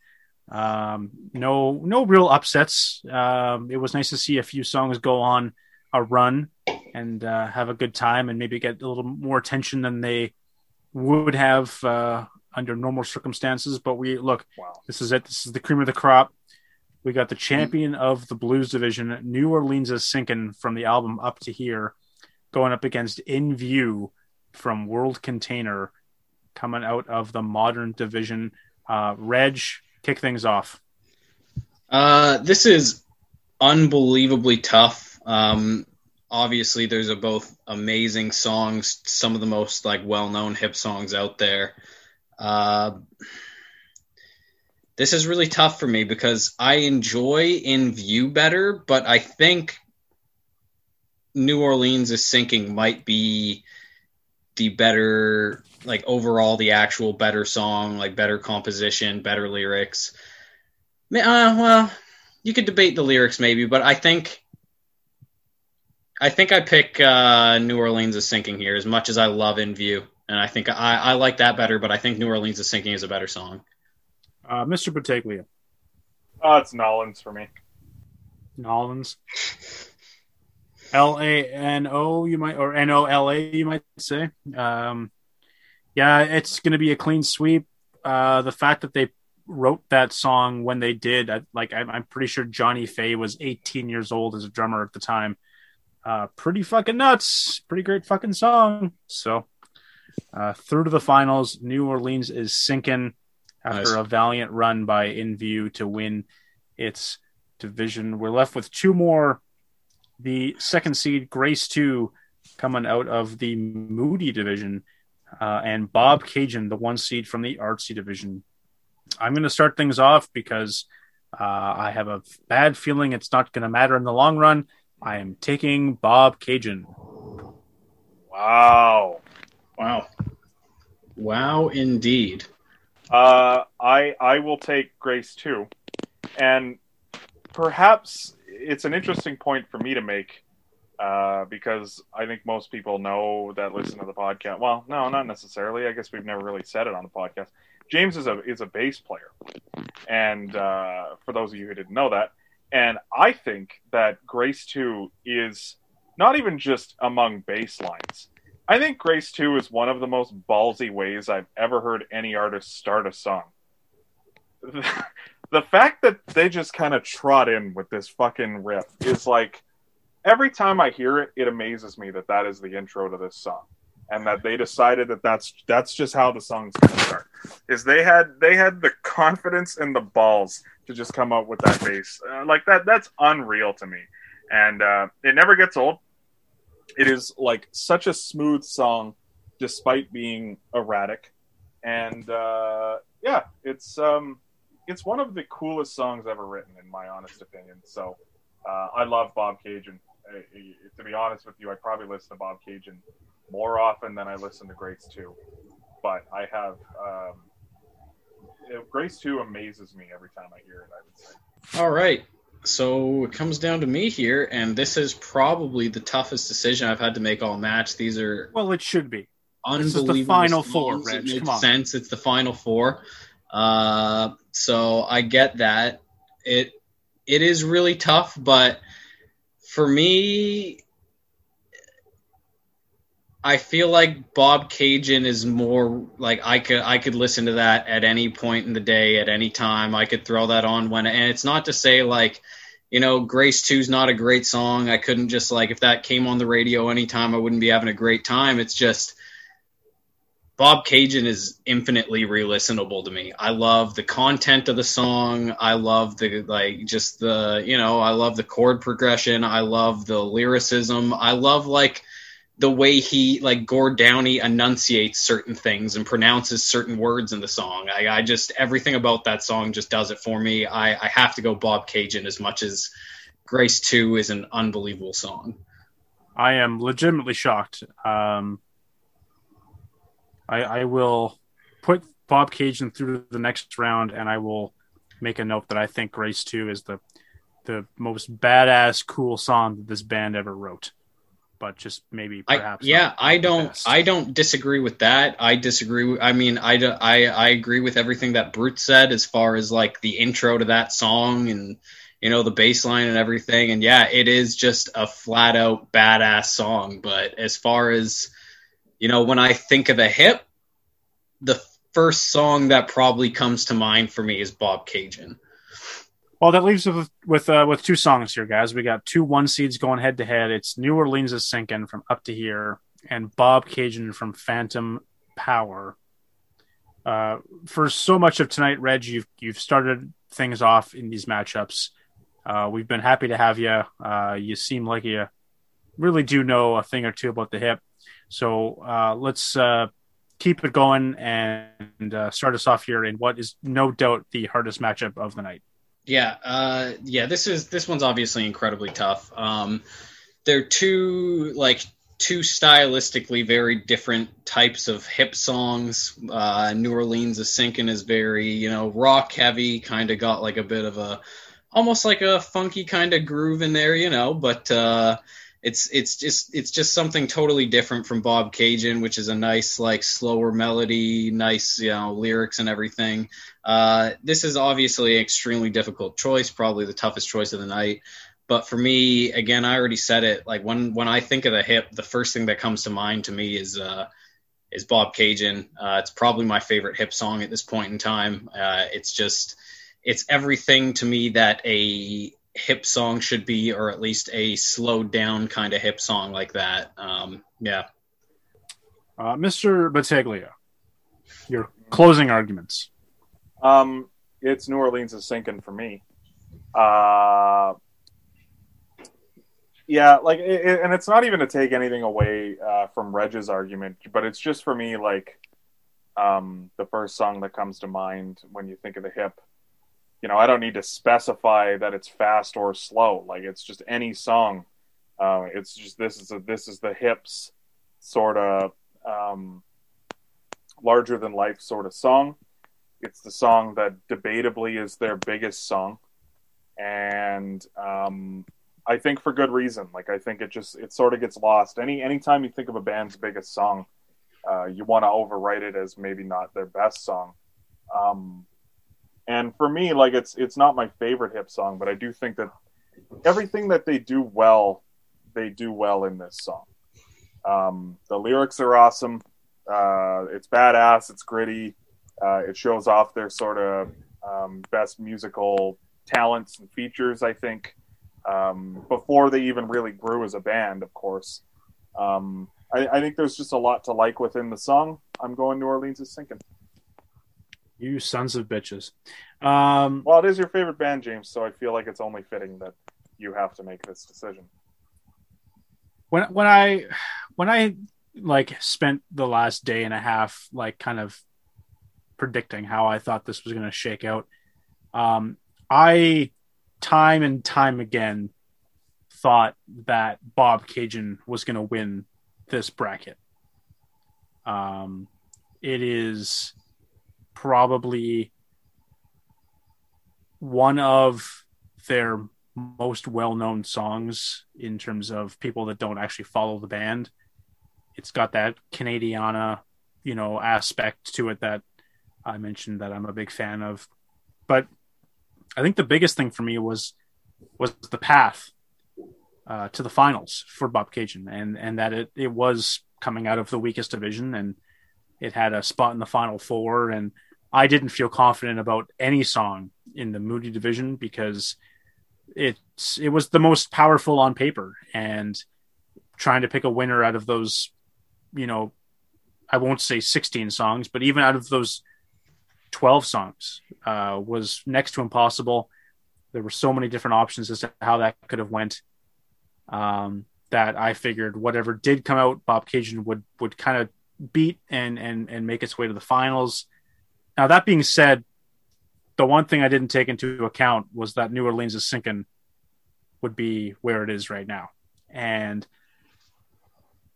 Um, no, no real upsets. Um, it was nice to see a few songs go on a run and uh, have a good time, and maybe get a little more attention than they would have uh, under normal circumstances. But we look, Wow. this is it. This is the cream of the crop. We got the champion of the blues division, New Orleans is sinking from the album up to here, going up against In View from World Container, coming out of the modern division. Uh, Reg, kick things off. Uh, this is unbelievably tough. Um, obviously, those are both amazing songs, some of the most like well-known hip songs out there. Uh, this is really tough for me because I enjoy In View better, but I think New Orleans is sinking might be the better, like overall, the actual better song, like better composition, better lyrics. Uh, well, you could debate the lyrics maybe, but I think I think I pick uh, New Orleans is sinking here as much as I love In View, and I think I, I like that better, but I think New Orleans is sinking is a better song. Uh, Mr. Battaglia, Oh, it's Nolans for me. Nolans. L A N O, you might, or N O L A, you might say. Um, yeah, it's going to be a clean sweep. Uh, the fact that they wrote that song when they did, I, like, I'm, I'm pretty sure Johnny Fay was 18 years old as a drummer at the time. Uh, pretty fucking nuts. Pretty great fucking song. So, uh, through to the finals, New Orleans is sinking after Nice. a valiant run by In View to win its division. We're left with two more. The second seed, Grace 2, coming out of the Moody division, uh, and Bobcaygeon, the one seed from the Artsy division. I'm going to start things off because uh, I have a bad feeling it's not going to matter in the long run. I am taking Bobcaygeon. Wow. Wow, wow, indeed. Uh, I I will take Grace too, and perhaps it's an interesting point for me to make. uh, because I think most people know that listen to the podcast. Well, no, not necessarily. I guess we've never really said it on the podcast. James is a is a bass player, and uh, for those of you who didn't know that, and I think that Grace Two is not even just among bass lines. I think Grace Two is one of the most ballsy ways I've ever heard any artist start a song. [laughs] the fact that they just kind of trot in with this fucking riff is like every time I hear it, it amazes me that that is the intro to this song, and that they decided that that's that's just how the song's going to start. Is they had they had the confidence and the balls to just come up with that bass uh, like that. That's unreal to me, and uh, it never gets old. It is like such a smooth song, despite being erratic, and uh, yeah, it's um, it's one of the coolest songs ever written, in my honest opinion. So. Uh, I love Bobcaygeon uh, to be honest with you, I probably listen to Bobcaygeon more often than I listen to Grace 2. But I have um, Grace 2 amazes me every time I hear it, I would say. All right. So it comes down to me here, and this is probably the toughest decision I've had to make all match. These are Well, it should be. This unbelievable. is the final songs. four, It makes sense. It's the final four. Uh, so I get that. It it is really tough, but for me, I feel like Bobcaygeon is more like I could I could listen to that at any point in the day, at any time. I could throw that on when, and it's not to say like, you know, Grace Two's not a great song. I couldn't just like if that came on the radio anytime, I wouldn't be having a great time. It's just Bobcaygeon is infinitely re-listenable to me. I love the content of the song. I love the like just the you know I love the chord progression. I love the lyricism. I love like the way he like Gord Downie enunciates certain things and pronounces certain words in the song. I, I just everything about that song just does it for me. I, I have to go Bobcaygeon as much as Grace Two is an unbelievable song. I am legitimately shocked. Um, I, I will put Bobcaygeon through the next round, and I will make a note that I think Grace Two is the the most badass, cool song that this band ever wrote. But just maybe, I, perhaps, yeah, I don't, best. I don't disagree with that. I disagree. I mean, I, I, I agree with everything that Brute said as far as like the intro to that song and you know the bass line and everything. And yeah, it is just a flat out badass song. But as far as you know, when I think of a hip, the first song that probably comes to mind for me is Bobcaygeon. Well, that leaves us with with, uh, with two songs here, guys. We got two one seeds going head to head. It's New Orleans is sinking from Up to Here, and Bobcaygeon from Phantom Power. Uh, for so much of tonight, Reg, you've you've started things off in these matchups. Uh, we've been happy to have you. Uh, you seem like you really do know a thing or two about the hip. So uh, let's uh, keep it going and uh, start us off here in what is no doubt the hardest matchup of the night. Yeah, uh, yeah. This is this one's obviously incredibly tough. Um, they're two like two stylistically very different types of hip songs. Uh, New Orleans is sinking is very you know rock heavy, kind of got like a bit of a almost like a funky kind of groove in there, you know. But uh, it's it's just it's just something totally different from Bobcaygeon, which is a nice like slower melody, nice you know lyrics and everything. Uh, this is obviously an extremely difficult choice, probably the toughest choice of the night. But for me, again, I already said it. Like when when I think of the hip, the first thing that comes to mind to me is uh, is Bobcaygeon. Uh, it's probably my favorite hip song at this point in time. Uh, it's just it's everything to me that a hip song should be, or at least a slowed down kind of hip song like that. Um, yeah. Uh, Mr. Battaglia, your closing arguments. Um, it's New Orleans is sinking for me. Uh, yeah, like, it, it- and it's not even to take anything away uh, from Reg's argument, but it's just for me like um, the first song that comes to mind when you think of the hip. You know, I don't need to specify that it's fast or slow. Like, it's just any song. Uh, it's just this is a, this is the hips sort of um, larger than life sort of song. It's the song that debatably is their biggest song, and um, I think for good reason. Like I think it just it sort of gets lost. Any anytime you think of a band's biggest song, uh, you want to overwrite it as maybe not their best song. Um, and for me, like it's it's not my favorite hip song, but I do think that everything that they do well, they do well in this song. Um, the lyrics are awesome. Uh, it's badass. It's gritty. Uh, it shows off their sort of um, best musical talents and features. I think um, before they even really grew as a band, of course. Um, I, I, think there's just a lot to like within the song. I'm going New Orleans is sinking. You sons of bitches. Um, well, it is your favorite band, James, so I feel like it's only fitting that you have to make this decision. When when I when I like spent the last day and a half like kind of predicting how I thought this was going to shake out, um, I time and time again thought that Bobcaygeon was going to win this bracket. Um, it is probably one of their most well-known songs in terms of people that don't actually follow the band. It's got that Canadiana, you know, aspect to it that I mentioned that I'm a big fan of. But I think the biggest thing for me was was the path uh, to the finals for Bobcaygeon, and and that it it was coming out of the weakest division, and it had a spot in the final four, and I didn't feel confident about any song in the Moody division because it's it was the most powerful on paper, and trying to pick a winner out of those, you know, I won't say 16 songs, but even out of those 12 songs uh, was next to impossible. There were so many different options as to how that could have went. Um, that I figured whatever did come out, Bobcaygeon would would kind of beat and and and make its way to the finals. Now that being said, the one thing I didn't take into account was that New Orleans is sinking would be where it is right now, and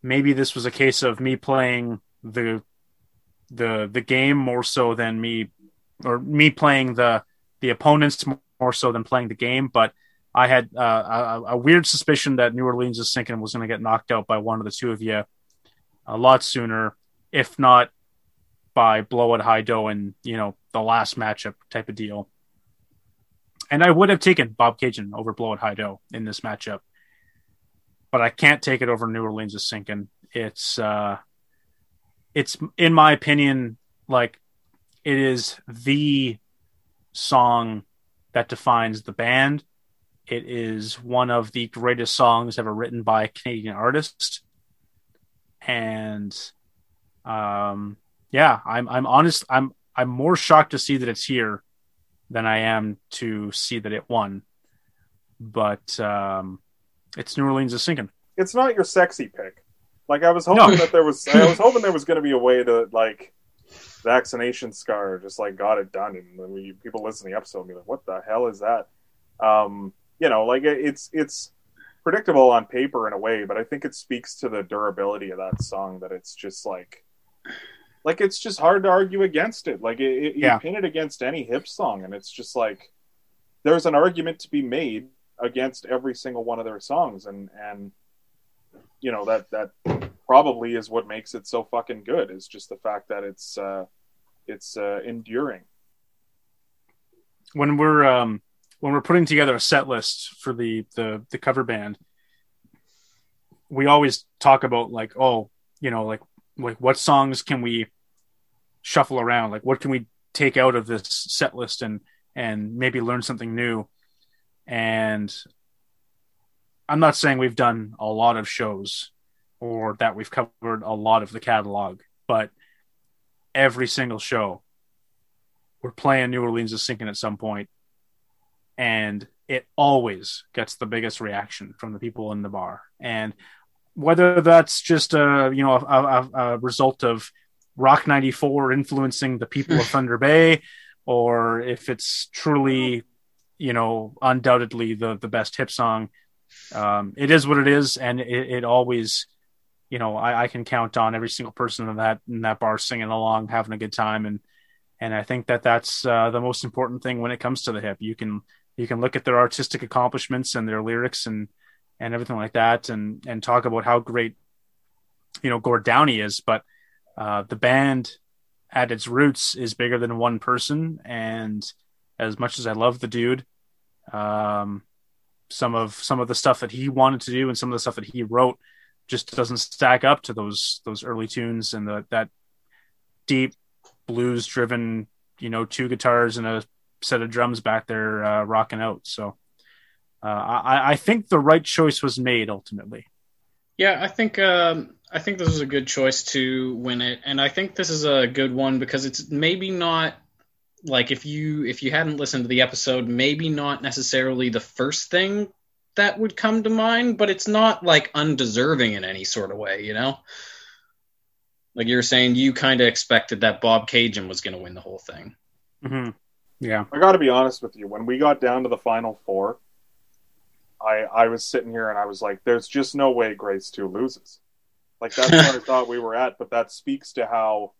maybe this was a case of me playing the the the game more so than me or me playing the the opponents more so than playing the game. But I had uh, a, a, weird suspicion that New Orleans is sinking was going to get knocked out by one of the two of you a lot sooner, if not by blow blowout Haido and you know the last matchup type of deal. And I would have taken Bobcaygeon over blow blowout Haido in this matchup, but I can't take it over New Orleans is sinking. It's uh, it's in my opinion like it is the song that defines the band. It is one of the greatest songs ever written by a Canadian artist. And um yeah, I'm I'm honest I'm I'm more shocked to see that it's here than I am to see that it won. But um it's New Orleans is sinking. It's not your sexy pick. Like I was hoping no. that there was, I was hoping there was going to be a way to like vaccination scar just like got it done, and when we, people listen to the episode, and be like, "What the hell is that?" Um, you know, like it's it's predictable on paper in a way, but I think it speaks to the durability of that song that it's just like like it's just hard to argue against it. Like it, it, yeah. you pin it against any hip song, and it's just like there's an argument to be made against every single one of their songs, and and you know that that probably is what makes it so fucking good is just the fact that it's uh it's uh enduring when we're um when we're putting together a set list for the the the cover band we always talk about like oh you know like like what songs can we shuffle around? Like what can we take out of this set list and and maybe learn something new? And I'm not saying we've done a lot of shows or that we've covered a lot of the catalog, but every single show we're playing New Orleans is sinking at some point, and it always gets the biggest reaction from the people in the bar. And whether that's just a you know a, a, a result of Rock 94 influencing the people of [laughs] Thunder Bay, or if it's truly you know undoubtedly the the best hip song um, it is what it is, and it, it always, you know, I, I, can count on every single person in that in that bar singing along, having a good time, and and I think that that's uh, the most important thing when it comes to the hip. You can you can look at their artistic accomplishments and their lyrics and and everything like that, and and talk about how great you know Gord Downie is, but uh, the band at its roots is bigger than one person, and as much as I love the dude, um, some of some of the stuff that he wanted to do and some of the stuff that he wrote just doesn't stack up to those those early tunes and the, that deep blues driven you know two guitars and a set of drums back there uh, rocking out so uh, I, I think the right choice was made ultimately Yeah, I think um, I think this was a good choice to win it, and I think this is a good one because it's maybe not like if you if you hadn't listened to the episode, maybe not necessarily the first thing that would come to mind, but it's not like undeserving in any sort of way, you know. Like you were saying, you kind of expected that Bobcaygeon was going to win the whole thing. mm-hmm. Yeah I got to be honest with you. When we got down to the final four, I I was sitting here and I was like, "There's just no way Grace Two loses." Like that's what I [laughs] thought we were at, but that speaks to how,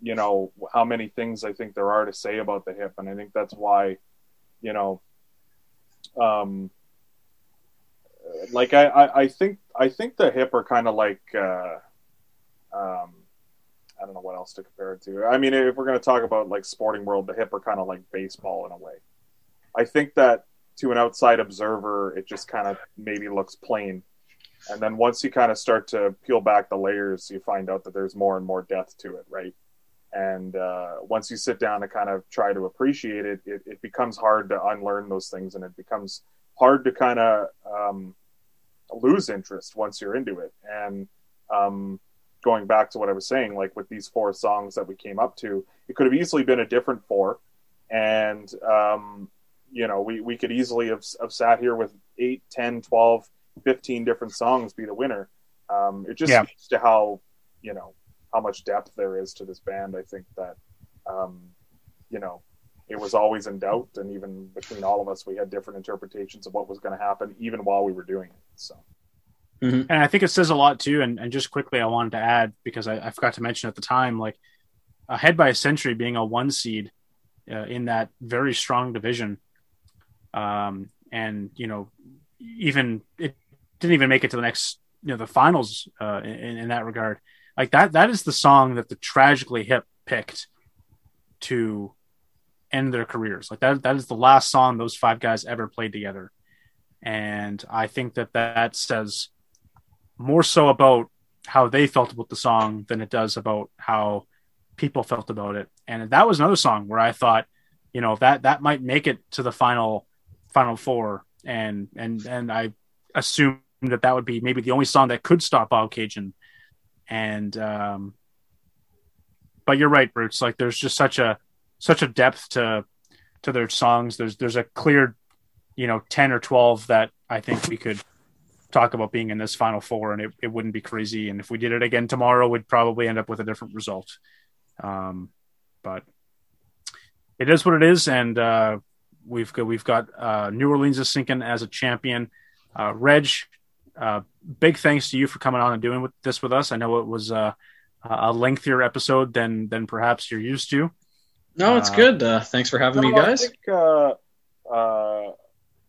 you know, how many things I think there are to say about the hip, and I think that's why, you know, um, like I I, I think I think the hip are kind of like, uh, um. I don't know what else to compare it to. I mean, if we're going to talk about like sporting world, the hip are kind of like baseball in a way. I think that to an outside observer, it just kind of maybe looks plain. And then once you kind of start to peel back the layers, you find out that there's more and more depth to it, right? And uh, once you sit down to kind of try to appreciate it, it, it becomes hard to unlearn those things, and it becomes hard to kind of um, lose interest once you're into it. And um, going back to what I was saying, like with these four songs that we came up to, it could have easily been a different four. And, um, you know, we, we could easily have, have sat here with 8, 10, 12, 15 different songs be the winner. Um, it just Yeah. speaks to how, you know, how much depth there is to this band. I think that, um, you know, it was always in doubt. And even between all of us, we had different interpretations of what was going to happen, even while we were doing it. So. And I think it says a lot too. And, and just quickly, I wanted to add because I, I forgot to mention at the time, like ahead by a century being a one seed uh, in that very strong division, um, and you know, even it didn't even make it to the next, you know, the finals uh, in, in that regard. Like that, that is the song that the tragically hip picked to end their careers. Like that, that is the last song those five guys ever played together. And I think that that says more so about how they felt about the song than it does about how people felt about it. And that was another song where I thought, you know, that that might make it to the final final four, and and and I assumed that that would be maybe the only song that could stop Bobcaygeon. And um, but you're right, Bruce. Like there's just such a such a depth to to their songs. There's there's a clear, you know, ten or twelve that I think we could talk about being in this final four, and it, it wouldn't be crazy. And if we did it again tomorrow, we'd probably end up with a different result. Um, but it is what it is, and uh, we've got we've got uh, New Orleans is sinking as a champion. Uh, Reg, uh, big thanks to you for coming on and doing with, this with us. I know it was uh, a lengthier episode than than perhaps you're used to. No, it's Uh, good. Uh, thanks for having me, guys. I think, uh, uh,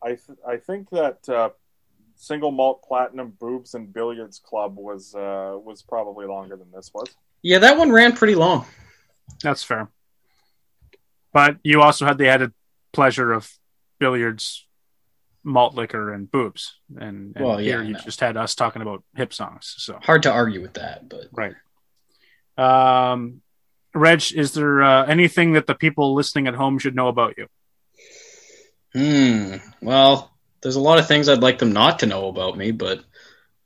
I, th- I think that uh, single malt platinum boobs and billiards club was uh, was probably longer than this was. Yeah, that one ran pretty long. That's fair. But you also had the added pleasure of billiards, malt liquor, and boobs. And, and Well, yeah, here I you know. just had us talking about hip songs. So Hard to argue with that, but right. Um, Reg, is there uh, anything that the people listening at home should know about you? Hmm. Well, there's a lot of things I'd like them not to know about me, but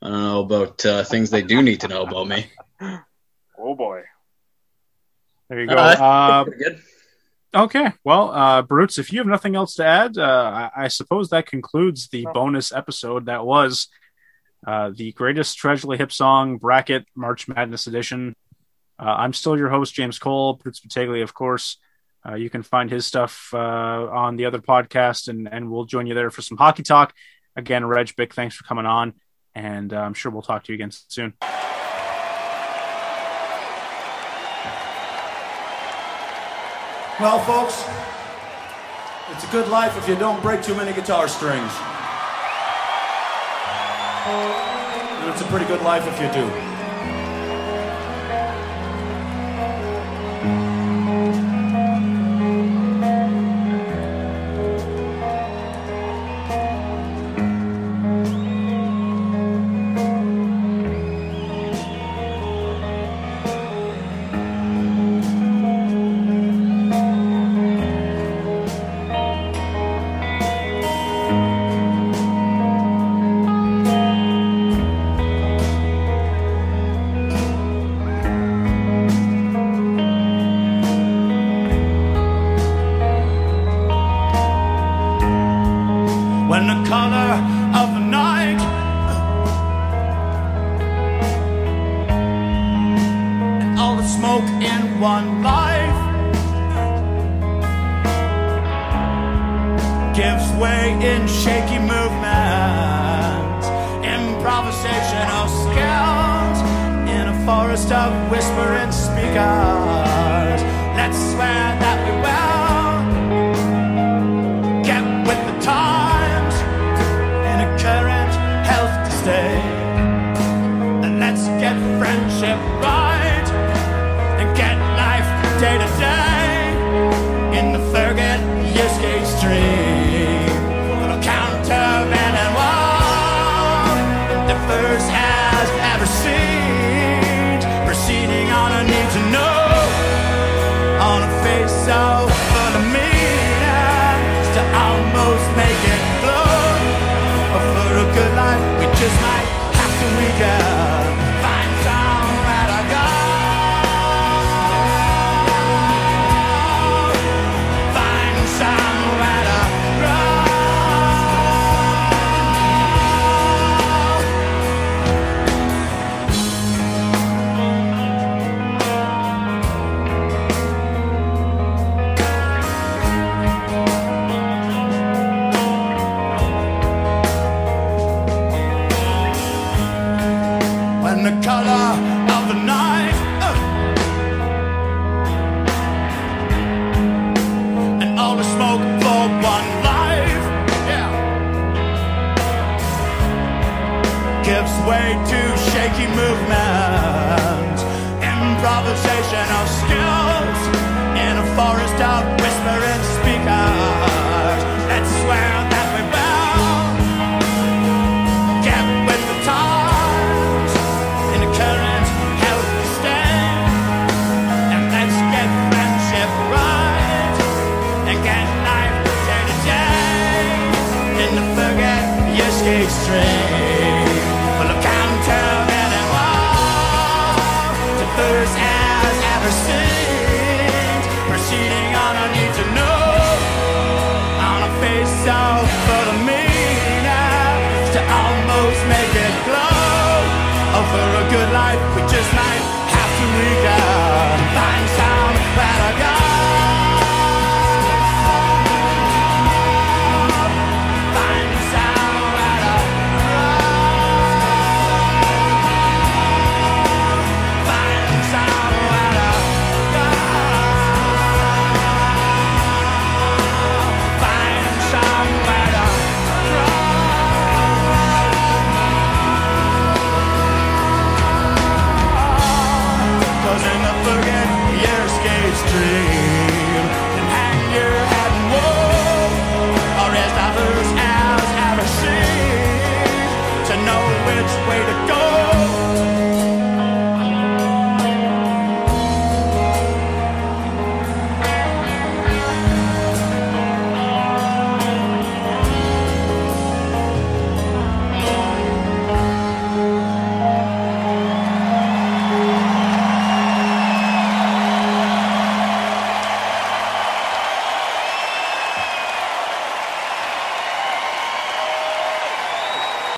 I don't know about uh, things they do need to know about me. [laughs] Oh boy. There you go. Uh, Uh, good. okay. Well, uh, Bruce, if you have nothing else to add, uh, I, I suppose that concludes the No. bonus episode that was uh, the greatest Tragically Hip song bracket March Madness edition. Uh, I'm still your host, James Cole, Bruce Battaglia, of course. Uh, you can find his stuff uh, on the other podcast, and, and we'll join you there for some hockey talk. Again, Reg, big thanks for coming on, and uh, I'm sure we'll talk to you again soon. Well, folks, It's a good life if you don't break too many guitar strings. And it's a pretty good life if you do.